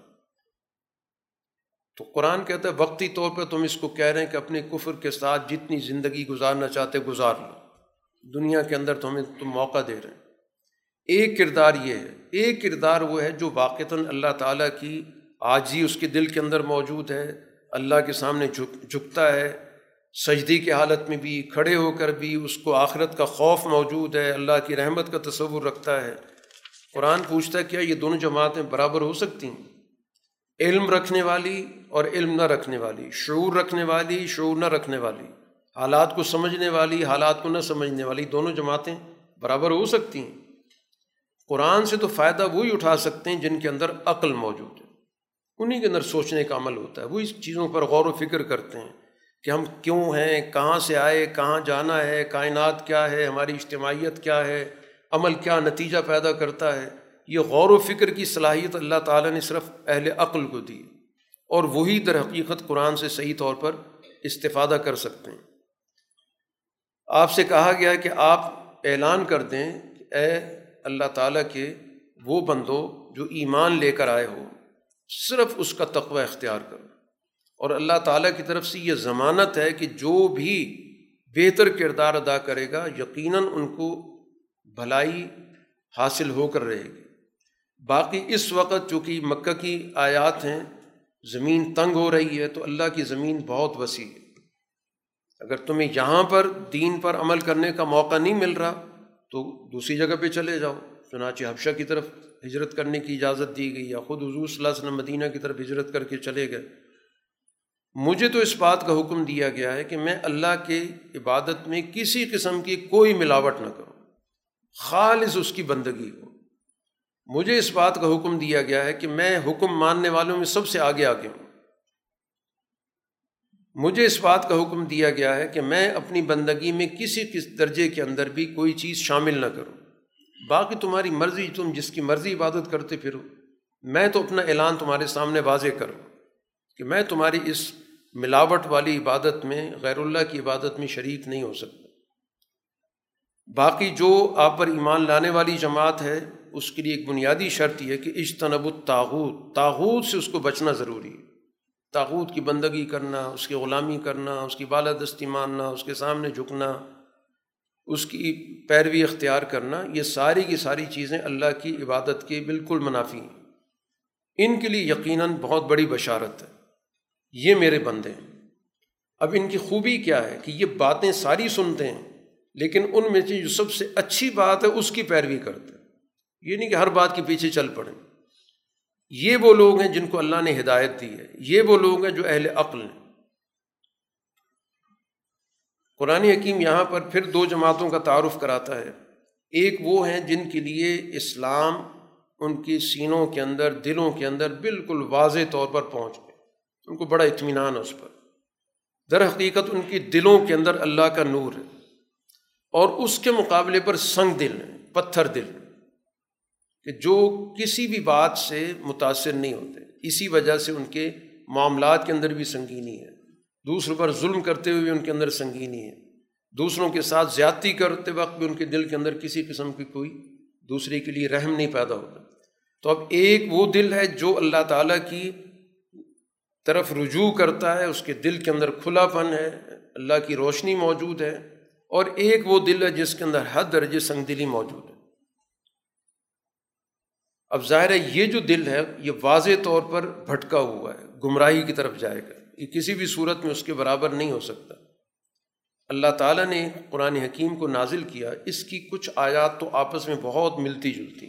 تو قرآن کہتا ہے، وقتی طور پہ تم اس کو کہہ رہے ہیں کہ اپنے کفر کے ساتھ جتنی زندگی گزارنا چاہتے گزار لو۔ دنیا کے اندر تمہیں تم موقع دے رہے ہیں۔ ایک کردار یہ ہے، ایک کردار وہ ہے جو واقعتاً اللہ تعالیٰ کی آج ہی اس کے دل کے اندر موجود ہے۔ اللہ کے سامنے جھک، جھکتا ہے، سجدی کی حالت میں بھی، کھڑے ہو کر بھی اس کو آخرت کا خوف موجود ہے، اللہ کی رحمت کا تصور رکھتا ہے۔ قرآن پوچھتا ہے، کیا یہ دونوں جماعتیں برابر ہو سکتی ہیں؟ علم رکھنے والی اور علم نہ رکھنے والی، شعور رکھنے والی، شعور نہ رکھنے والی، حالات کو سمجھنے والی، حالات کو نہ سمجھنے والی دونوں جماعتیں برابر ہو سکتی ہیں۔ قرآن سے تو فائدہ وہی اٹھا سکتے ہیں جن کے اندر عقل موجود ہے۔ انہیں کے اندر سوچنے کا عمل ہوتا ہے۔ وہی چیزوں پر غور و فکر کرتے ہیں کہ ہم کیوں ہیں، کہاں سے آئے، کہاں جانا ہے، کائنات کیا ہے، ہماری اجتماعیت کیا ہے، عمل کیا نتیجہ پیدا کرتا ہے۔ یہ غور و فکر کی صلاحیت اللہ تعالیٰ نے صرف اہل عقل کو دی اور وہی در حقیقت قرآن سے صحیح طور پر استفادہ کر سکتے ہیں۔ آپ سے کہا گیا کہ آپ اعلان کر دیں کہ اے اللہ تعالیٰ کے وہ بندو جو ایمان لے کر آئے ہو۔ صرف اس کا تقوی اختیار کرو اور اللہ تعالیٰ کی طرف سے یہ ضمانت ہے کہ جو بھی بہتر کردار ادا کرے گا، یقیناً ان کو بھلائی حاصل ہو کر رہے گی۔ باقی اس وقت چونکہ مکہ کی آیات ہیں، زمین تنگ ہو رہی ہے، تو اللہ کی زمین بہت وسیع ہے۔ اگر تمہیں یہاں پر دین پر عمل کرنے کا موقع نہیں مل رہا، تو دوسری جگہ پہ چلے جاؤ، چنانچہ حفشہ کی طرف۔ ہجرت کرنے کی اجازت دی گئی یا خود حضور صلی اللہ علیہ وسلم مدینہ کی طرف ہجرت کر کے چلے گئے۔ مجھے تو اس بات کا حکم دیا گیا ہے کہ میں اللہ کے عبادت میں کسی قسم کی کوئی ملاوٹ نہ کروں۔ خالص اس کی بندگی ہو۔ مجھے اس بات کا حکم دیا گیا ہے کہ میں حکم ماننے والوں میں سب سے آگے آگے ہوں۔ مجھے اس بات کا حکم دیا گیا ہے کہ میں اپنی بندگی میں کسی کس درجے کے اندر بھی کوئی چیز شامل نہ کروں۔ باقی تمہاری مرضی، تم جس کی مرضی عبادت کرتے پھرو۔ میں تو اپنا اعلان تمہارے سامنے واضح کروں کہ میں تمہاری اس ملاوٹ والی عبادت میں، غیر اللہ کی عبادت میں شریک نہیں ہو سکتا۔ باقی جو آپ پر ایمان لانے والی جماعت ہے، اس کے لیے ایک بنیادی شرط یہ ہے کہ اجتنب الطاغوت۔ تاغوت سے اس کو بچنا ضروری ہے۔ تاغوت کی بندگی کرنا، اس کی غلامی کرنا، اس کی بالادستی ماننا، اس کے سامنے جھکنا۔ اس کی پیروی اختیار کرنا، یہ ساری کی ساری چیزیں اللہ کی عبادت کے بالکل منافی ہیں۔ ان کے لیے یقیناً بہت بڑی بشارت ہے۔ یہ میرے بندے ہیں اب ان کی خوبی کیا ہے کہ یہ باتیں ساری سنتے ہیں، لیکن ان میں سے جو سب سے اچھی بات ہے، اس کی پیروی کرتے ہیں۔ یہ نہیں کہ ہر بات کے پیچھے چل پڑیں یہ وہ لوگ ہیں جن کو اللہ نے ہدایت دی ہے۔ یہ وہ لوگ ہیں جو اہل عقل ہیں۔ قرآن حکیم یہاں پر پھر دو جماعتوں کا تعارف کراتا ہے۔ ایک وہ ہیں جن کے لیے اسلام ان کی سینوں کے اندر، دلوں کے اندر بالکل واضح طور پر پہنچ گئے۔ ان کو بڑا اطمینان ہے اس پر۔ در حقیقت ان کی دلوں کے اندر اللہ کا نور ہے۔ اور اس کے مقابلے پر سنگ دل پتھر دل کہ جو کسی بھی بات سے متاثر نہیں ہوتے۔ اسی وجہ سے ان کے معاملات کے اندر بھی سنگینی ہے۔ دوسروں پر ظلم کرتے ہوئے بھی ان کے اندر سنگینی ہے۔ دوسروں کے ساتھ زیادتی کرتے وقت بھی ان کے دل کے اندر کسی قسم کی کوئی دوسرے کے لیے رحم نہیں پیدا ہوتا۔ تو اب ایک وہ دل ہے جو اللہ تعالیٰ کی طرف رجوع کرتا ہے، اس کے دل کے اندر کھلا پن ہے، اللہ کی روشنی موجود ہے۔ اور ایک وہ دل ہے جس کے اندر ہر درجے سنگ دلی موجود ہے۔ اب ظاہر ہے یہ جو دل ہے، یہ واضح طور پر بھٹکا ہوا ہے، گمراہی کی طرف جائے گا۔ یہ کسی بھی صورت میں اس کے برابر نہیں ہو سکتا۔ اللہ تعالیٰ نے قرآن حکیم کو نازل کیا، اس کی کچھ آیات تو آپس میں بہت ملتی جلتی۔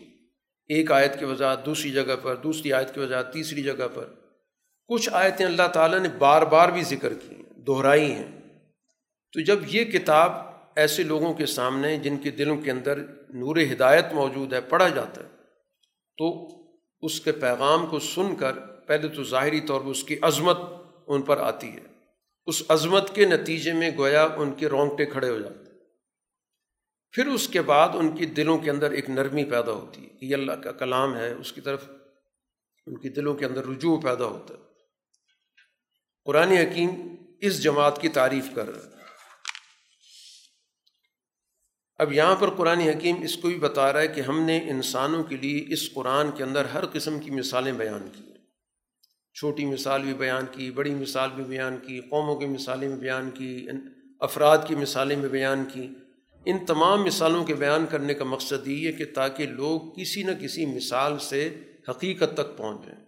ایک آیت کی وضاحت دوسری جگہ پر، دوسری آیت کی وضاحت تیسری جگہ پر۔ کچھ آیتیں اللہ تعالیٰ نے بار بار بھی ذکر کی ہیں، دہرائی ہیں۔ تو جب یہ کتاب ایسے لوگوں کے سامنے، جن کے دلوں کے اندر نور ہدایت موجود ہے، پڑھا جاتا ہے، تو اس کے پیغام کو سن کر، پہلے تو ظاہری طور پر اس کی عظمت ان پر آتی ہے۔ اس عظمت کے نتیجے میں گویا ان کے رونگٹے کھڑے ہو جاتے پھر اس کے بعد ان کی دلوں کے اندر ایک نرمی پیدا ہوتی ہے کہ یہ اللہ کا کلام ہے۔ اس کی طرف ان کی دلوں کے اندر رجوع پیدا ہوتا ہے۔ قرآن حکیم اس جماعت کی تعریف کر رہا ہے۔ اب یہاں پر قرآن حکیم اس کو بھی بتا رہا ہے کہ ہم نے انسانوں کے لیے اس قرآن کے اندر ہر قسم کی مثالیں بیان کی۔ چھوٹی مثال بھی بیان کی، بڑی مثال بھی بیان کی، قوموں کی مثالیں بھی بیان کی افراد کی مثالیں بھی بیان کی۔ ان تمام مثالوں کے بیان کرنے کا مقصد یہ ہے کہ تاکہ لوگ کسی نہ کسی مثال سے حقیقت تک پہنچ جائیں۔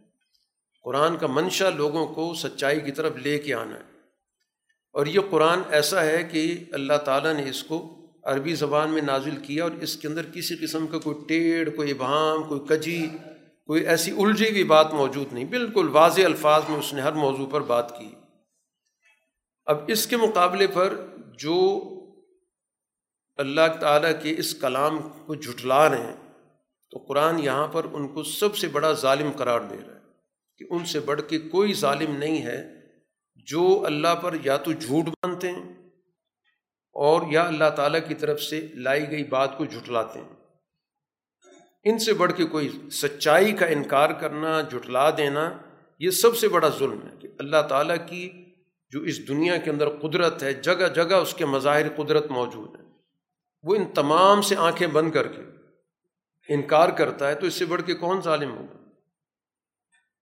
قرآن کا منشا لوگوں کو سچائی کی طرف لے کے آنا ہے۔ اور یہ قرآن ایسا ہے کہ اللہ تعالیٰ نے اس کو عربی زبان میں نازل کیا اور اس کے اندر کسی قسم کا کوئی ٹیڑھ، کوئی ابہام کوئی کجی کوئی ایسی الجھی ہوئی بات موجود نہیں۔ بالکل واضح الفاظ میں اس نے ہر موضوع پر بات کی۔ اب اس کے مقابلے پر جو اللہ تعالیٰ کے اس کلام کو جھٹلا رہے ہیں، تو قرآن یہاں پر ان کو سب سے بڑا ظالم قرار دے رہا ہے کہ ان سے بڑھ کے کوئی ظالم نہیں ہے جو اللہ پر یا تو جھوٹ مانتے ہیں اور یا اللہ تعالیٰ کی طرف سے لائی گئی بات کو جھٹلاتے ہیں۔ ان سے بڑھ کے کوئی سچائی کا انکار کرنا، جھٹلا دینا، یہ سب سے بڑا ظلم ہے کہ اللہ تعالیٰ کی جو اس دنیا کے اندر قدرت ہے، جگہ جگہ اس کے مظاہر قدرت موجود ہیں۔ وہ ان تمام سے آنکھیں بند کر کے انکار کرتا ہے تو اس سے بڑھ کے کون ظالم ہوگا؟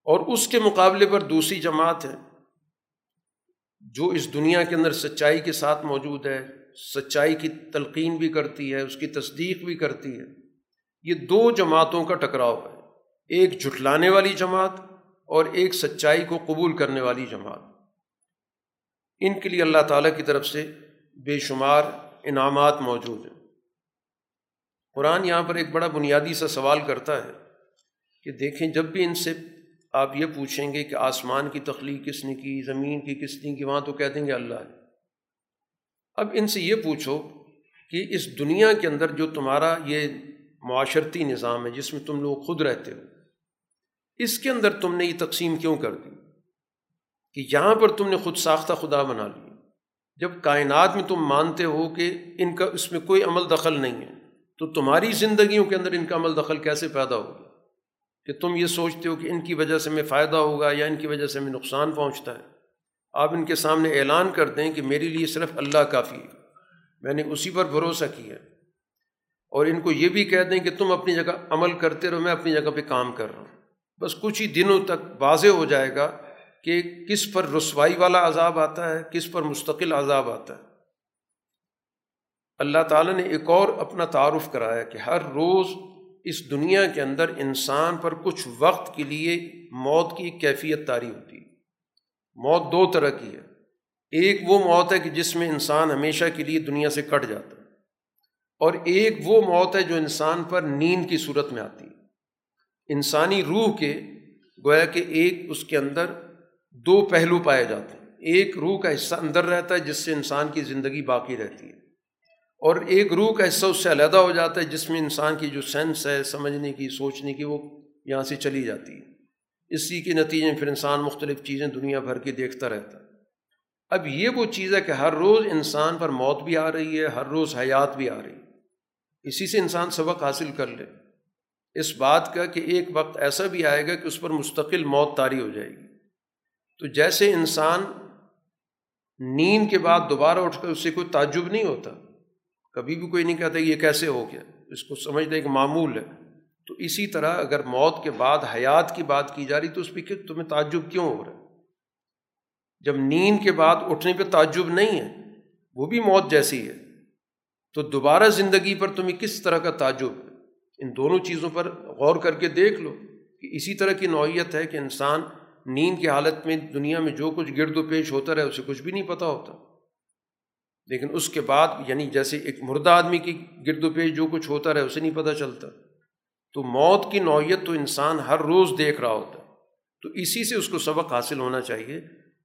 اور اس کے مقابلے پر دوسری جماعت ہے جو اس دنیا کے اندر سچائی کے ساتھ موجود ہے، سچائی کی تلقین بھی کرتی ہے، اس کی تصدیق بھی کرتی ہے۔ یہ دو جماعتوں کا ٹکراؤ ہے۔ ایک جھٹلانے والی جماعت اور ایک سچائی کو قبول کرنے والی جماعت۔ ان کے لیے اللہ تعالیٰ کی طرف سے بے شمار انعامات موجود ہیں۔ قرآن یہاں پر ایک بڑا بنیادی سا سوال کرتا ہے کہ دیکھیں جب بھی ان سے آپ یہ پوچھیں گے کہ آسمان کی تخلیق کس نے کی، زمین کی کس نے کی، وہاں تو کہہ دیں گے اللہ۔ ہے اب ان سے یہ پوچھو کہ اس دنیا کے اندر جو تمہارا یہ معاشرتی نظام ہے جس میں تم لوگ خود رہتے ہو۔ اس کے اندر تم نے یہ تقسیم کیوں کر دی؟ کہ یہاں پر تم نے خود ساختہ خدا بنا لی جب کائنات میں تم مانتے ہو کہ ان کا اس میں کوئی عمل دخل نہیں ہے، تو تمہاری زندگیوں کے اندر ان کا عمل دخل کیسے پیدا ہوگا؟ کہ تم یہ سوچتے ہو کہ ان کی وجہ سے میں فائدہ ہوگا یا ان کی وجہ سے میں نقصان پہنچتا ہے۔ آپ ان کے سامنے اعلان کر دیں کہ میرے لیے صرف اللہ کافی ہے۔ میں نے اسی پر بھروسہ کیا۔ اور ان کو یہ بھی کہہ دیں کہ تم اپنی جگہ عمل کرتے رہو، میں اپنی جگہ پہ کام کر رہا ہوں۔ بس کچھ ہی دنوں تک واضح ہو جائے گا کہ کس پر رسوائی والا عذاب آتا ہے، کس پر مستقل عذاب آتا ہے۔ اللہ تعالیٰ نے ایک اور اپنا تعارف کرایا کہ ہر روز اس دنیا کے اندر انسان پر کچھ وقت کے لیے موت کی کیفیت تاری ہوتی ہے۔ موت دو طرح کی ہے۔ ایک وہ موت ہے کہ جس میں انسان ہمیشہ کے لیے دنیا سے کٹ جاتا ہے۔ اور ایک وہ موت ہے جو انسان پر نیند کی صورت میں آتی ہے۔ انسانی روح کے، گویا کہ ایک اس کے اندر دو پہلو پائے جاتے ہیں۔ ایک روح کا حصہ اندر رہتا ہے جس سے انسان کی زندگی باقی رہتی ہے، اور ایک روح کا حصہ اس سے علیحدہ ہو جاتا ہے جس میں انسان کی جو سینس ہے، سمجھنے کی، سوچنے کی، وہ یہاں سے چلی جاتی ہے۔ اسی کے نتیجے میں پھر انسان مختلف چیزیں دنیا بھر کی دیکھتا رہتا ہے۔ اب یہ وہ چیز ہے کہ ہر روز انسان پر موت بھی آ رہی ہے، ہر روز حیات بھی آ رہی ہے۔ اسی سے انسان سبق حاصل کر لے۔ اس بات کا کہ ایک وقت ایسا بھی آئے گا کہ اس پر مستقل موت طاری ہو جائے گی۔ تو جیسے انسان نیند کے بعد دوبارہ اٹھ کر اس سے کوئی تعجب نہیں ہوتا، کبھی بھی کوئی نہیں کہتا یہ کیسے ہو گیا، اس کو سمجھتے کہ معمول ہے۔ تو اسی طرح اگر موت کے بعد حیات کی بات کی جا رہی تو اس پہ کہ تمہیں تعجب کیوں ہو رہا ہے؟ جب نیند کے بعد اٹھنے پہ تعجب نہیں ہے، وہ بھی موت جیسی ہے۔ تو دوبارہ زندگی پر تمہیں کس طرح کا تعجب؟ ہے ان دونوں چیزوں پر غور کر کے دیکھ لو کہ اسی طرح کی نوعیت ہے کہ انسان نیند کی حالت میں دنیا میں جو کچھ گرد و پیش ہوتا رہے، اسے کچھ بھی نہیں پتہ ہوتا۔ لیکن اس کے بعد یعنی جیسے ایک مردہ آدمی کی گرد و پیش جو کچھ ہوتا رہے، اسے نہیں پتہ چلتا۔ تو موت کی نوعیت تو انسان ہر روز دیکھ رہا ہوتا۔ ہے تو اسی سے اس کو سبق حاصل ہونا چاہیے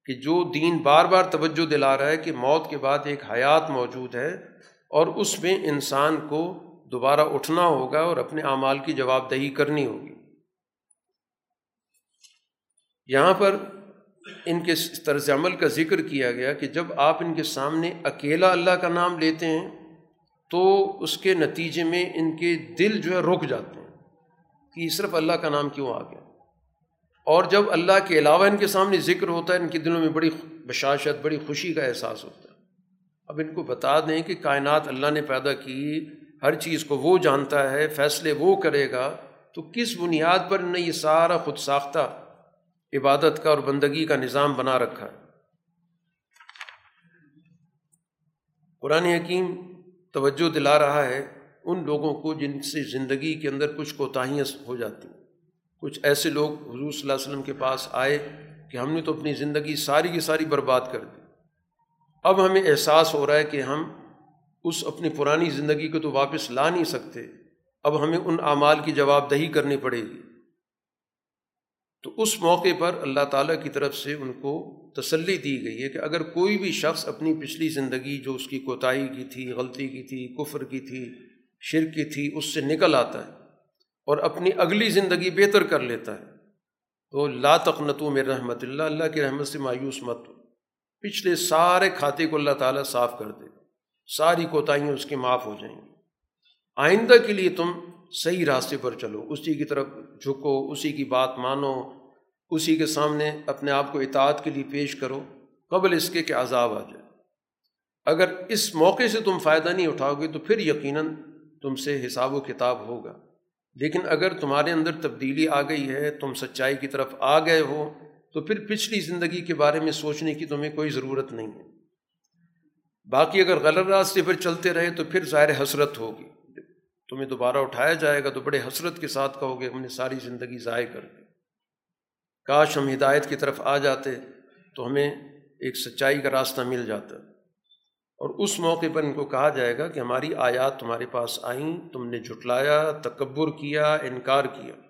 کہ جو دین بار بار توجہ دلا رہا ہے کہ موت کے بعد ایک حیات موجود ہے اور اس میں انسان کو دوبارہ اٹھنا ہوگا اور اپنے اعمال کی جواب دہی کرنی ہوگی۔ یہاں پر ان کے طرز عمل کا ذکر کیا گیا کہ جب آپ ان کے سامنے اکیلا اللہ کا نام لیتے ہیں، تو اس کے نتیجے میں ان کے دل جو ہے رک جاتے ہیں کہ صرف اللہ کا نام کیوں آ گیا؟ اور جب اللہ کے علاوہ ان کے سامنے ذکر ہوتا ہے، ان کے دلوں میں بڑی بشاشت، بڑی خوشی کا احساس ہوتا ہے۔ اب ان کو بتا دیں کہ کائنات اللہ نے پیدا کی، ہر چیز کو وہ جانتا ہے، فیصلے وہ کرے گا۔ تو کس بنیاد پر نے یہ سارا خود ساختہ عبادت کا اور بندگی کا نظام بنا رکھا؟ ہے قرآن حکیم توجہ دلا رہا ہے ان لوگوں کو جن سے زندگی کے اندر کچھ کوتاہیاں ہو جاتی کچھ ایسے لوگ حضور صلی اللہ علیہ وسلم کے پاس آئے کہ ہم نے تو اپنی زندگی ساری کی ساری برباد کر دی۔ اب ہمیں احساس ہو رہا ہے کہ ہم اس اپنی پرانی زندگی کو تو واپس لا نہیں سکتے۔ اب ہمیں ان اعمال کی جواب دہی کرنی پڑے گی۔ تو اس موقع پر اللہ تعالیٰ کی طرف سے ان کو تسلی دی گئی ہے کہ اگر کوئی بھی شخص اپنی پچھلی زندگی جو اس کی کوتاہی کی تھی، غلطی کی تھی، کفر کی تھی، شرک کی تھی، اس سے نکل آتا ہے اور اپنی اگلی زندگی بہتر کر لیتا ہے تو لا تقنتو میں رحمت اللہ اللہ کی رحمت سے مایوس مت پچھلے سارے کھاتے کو اللہ تعالیٰ صاف کر دے ساری کوتاہیاں اس کی معاف ہو جائیں گی۔ آئندہ کے لیے تم صحیح راستے پر چلو۔ اسی کی طرف جھکو، اسی کی بات مانو، اسی کے سامنے اپنے آپ کو اطاعت کے لیے پیش کرو قبل اس کے کہ عذاب آ جائے۔ اگر اس موقع سے تم فائدہ نہیں اٹھاؤ گے تو پھر یقیناً تم سے حساب و کتاب ہوگا۔ لیکن اگر تمہارے اندر تبدیلی آ گئی ہے، تم سچائی کی طرف آ گئے ہو تو پھر پچھلی زندگی کے بارے میں سوچنے کی تمہیں کوئی ضرورت نہیں ہے۔ باقی اگر غلط راستے پر چلتے رہے تو پھر ظاہر حسرت ہوگی۔ تمہیں دوبارہ اٹھایا جائے گا تو بڑے حسرت کے ساتھ کہو گے، ہم نے ساری زندگی ضائع کر دی۔ کاش ہم ہدایت کی طرف آ جاتے تو ہمیں ایک سچائی کا راستہ مل جاتا۔ اور اس موقع پر ان کو کہا جائے گا کہ ہماری آیات تمہارے پاس آئیں، تم نے جھٹلایا، تکبر کیا، انکار کیا۔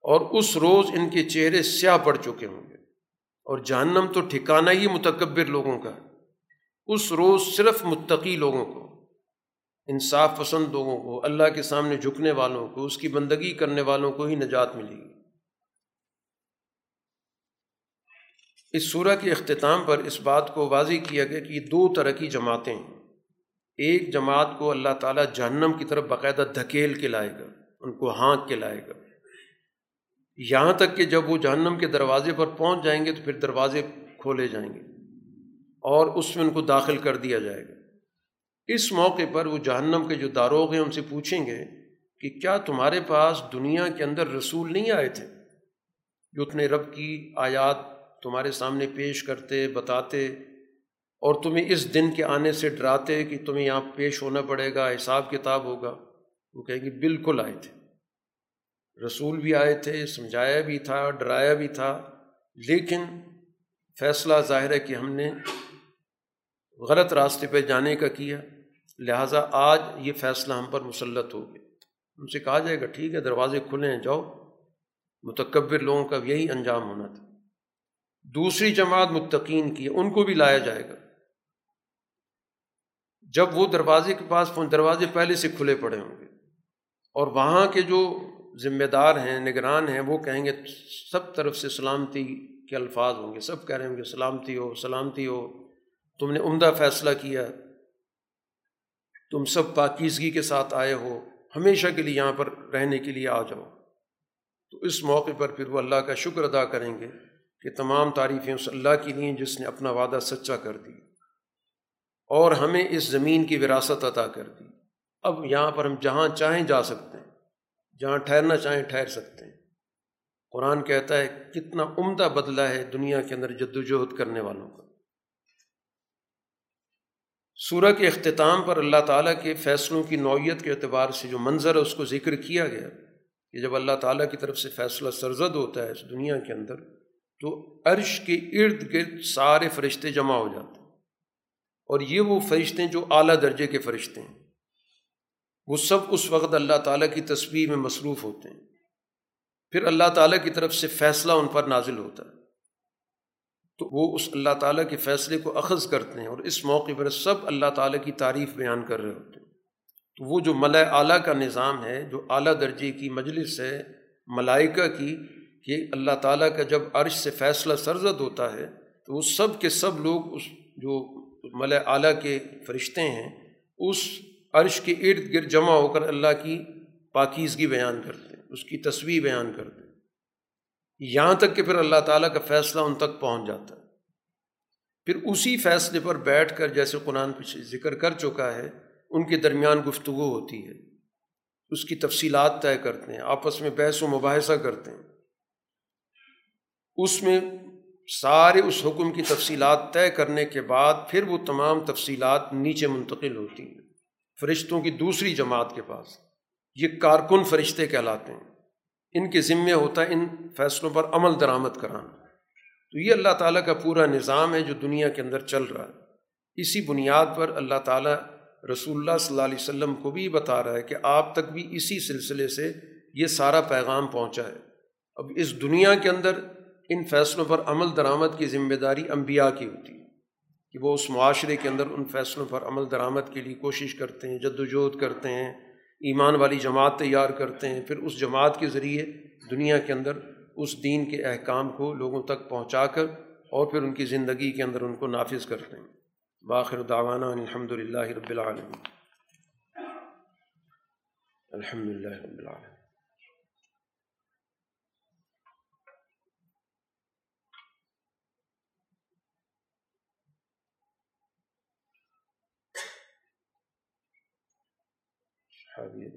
اور اس روز ان کے چہرے سیاہ پڑ چکے ہوں گے۔ اور جہنم تو ٹھکانا ہی متکبر لوگوں کا اس روز صرف متقی لوگوں کو، انصاف پسند لوگوں کو، اللہ کے سامنے جھکنے والوں کو، اس کی بندگی کرنے والوں کو ہی نجات ملے گی۔ اس صورح کے اختتام پر اس بات کو واضح کیا گیا کہ یہ دو طرح کی جماعتیں ہیں۔ ایک جماعت کو اللہ تعالیٰ جہنم کی طرف باقاعدہ دھکیل کے لائے گا، ان کو ہانک کے لائے گا۔ یہاں تک کہ جب وہ جہنم کے دروازے پر پہنچ جائیں گے تو پھر دروازے کھولے جائیں گے اور اس میں ان کو داخل کر دیا جائے گا۔ اس موقع پر وہ جہنم کے جو داروغ ہیں ان سے پوچھیں گے کہ کیا تمہارے پاس دنیا کے اندر رسول نہیں آئے تھے جو اپنے رب کی آیات تمہارے سامنے پیش کرتے، بتاتے اور تمہیں اس دن کے آنے سے ڈراتے کہ تمہیں یہاں پیش ہونا پڑے گا، حساب کتاب ہوگا؟ وہ کہیں گے، بالکل آئے تھے۔ رسول بھی آئے تھے، سمجھایا بھی تھا، ڈرایا بھی تھا، لیکن فیصلہ ظاہر ہے کہ ہم نے غلط راستے پہ جانے کا کیا۔ لہٰذا آج یہ فیصلہ ہم پر مسلط ہو گیا۔ ان سے کہا جائے گا، ٹھیک ہے، دروازے کھلے ہیں، جاؤ۔ متکبر لوگوں کا یہی انجام ہونا تھا۔ دوسری جماعت متقین کی ان کو بھی لایا جائے گا۔ جب وہ دروازے کے پاس دروازے پہلے سے کھلے پڑے ہوں گے۔ اور وہاں کے جو ذمہ دار ہیں، نگران ہیں، وہ کہیں گے سب طرف سے سلامتی کے الفاظ ہوں گے، سب کہہ رہے ہوں گے سلامتی ہو سلامتی ہو، تم نے عمدہ فیصلہ کیا، تم سب پاکیزگی کے ساتھ آئے ہو، ہمیشہ کے لیے یہاں پر رہنے کے لیے آ جاؤ۔ تو اس موقع پر پھر وہ اللہ کا شکر ادا کریں گے کہ تمام تعریفیں اس اللہ کی لیے جس نے اپنا وعدہ سچا کر دی اور ہمیں اس زمین کی وراثت عطا کر دی۔ اب یہاں پر ہم جہاں چاہیں جا سکتے ہیں۔ جہاں ٹھہرنا چاہیں ٹھہر سکتے ہیں۔ قرآن کہتا ہے، کتنا عمدہ بدلہ ہے دنیا کے اندر جد وجہد کرنے والوں کا۔ سورہ کے اختتام پر اللہ تعالیٰ کے فیصلوں کی نوعیت کے اعتبار سے جو منظر ہے، اس کو ذکر کیا گیا کہ جب اللہ تعالیٰ کی طرف سے فیصلہ سرزد ہوتا ہے اس دنیا کے اندر، تو عرش کے ارد گرد سارے فرشتے جمع ہو جاتے ہیں۔ اور یہ وہ فرشتے جو اعلیٰ درجے کے فرشتے ہیں۔ وہ سب اس وقت اللہ تعالیٰ کی تصویر میں مصروف ہوتے ہیں۔ پھر اللہ تعالیٰ کی طرف سے فیصلہ ان پر نازل ہوتا ہے۔ تو وہ اس اللہ تعالیٰ کے فیصلے کو اخذ کرتے ہیں اور اس موقع پر سب اللہ تعالیٰ کی تعریف بیان کر رہے ہوتے ہیں۔ تو وہ جو ملا اعلیٰ کا نظام ہے، جو اعلیٰ درجے کی مجلس ہے، ملائکہ کی، کہ اللہ تعالیٰ کا جب عرش سے فیصلہ سرزد ہوتا ہے، تو وہ سب کے سب لوگ اس جو ملا اعلیٰ کے فرشتے ہیں، اس عرش کے ارد گرد جمع ہو کر اللہ کی پاکیزگی بیان کرتے ہیں، اس کی تصویر بیان کرتے ہیں۔ یہاں تک کہ پھر اللہ تعالیٰ کا فیصلہ ان تک پہنچ جاتا ہے۔ پھر اسی فیصلے پر بیٹھ کر جیسے قرآن ذکر کر چکا ہے، ان کے درمیان گفتگو ہوتی ہے۔ اس کی تفصیلات طے کرتے ہیں، آپس میں بحث و مباحثہ کرتے ہیں۔ اس میں سارے اس حکم کی تفصیلات طے کرنے کے بعد پھر وہ تمام تفصیلات نیچے منتقل ہوتی ہیں۔ فرشتوں کی دوسری جماعت کے پاس۔ یہ کارکن فرشتے کہلاتے ہیں۔ ان کے ذمے ہوتا ہے ان فیصلوں پر عمل درآمد کرانا۔ تو یہ اللہ تعالیٰ کا پورا نظام ہے جو دنیا کے اندر چل رہا ہے۔ اسی بنیاد پر اللہ تعالیٰ رسول اللہ صلی اللہ علیہ وسلم کو بھی بتا رہا ہے کہ آپ تک بھی اسی سلسلے سے یہ سارا پیغام پہنچا ہے۔ اب اس دنیا کے اندر ان فیصلوں پر عمل درآمد کی ذمہ داری انبیاء کی ہوتی ہے۔ کہ وہ اس معاشرے کے اندر ان فیصلوں پر عمل درآمد کے لیے کوشش کرتے ہیں، جد وجہد کرتے ہیں، ایمان والی جماعت تیار کرتے ہیں۔ پھر اس جماعت کے ذریعے دنیا کے اندر اس دین کے احکام کو لوگوں تک پہنچا کر اور پھر ان کی زندگی کے اندر ان کو نافذ کرتے ہیں باخر دعوانا الحمد للہ رب العالمین۔ الحمد للہ رب العالمین۔ حبیب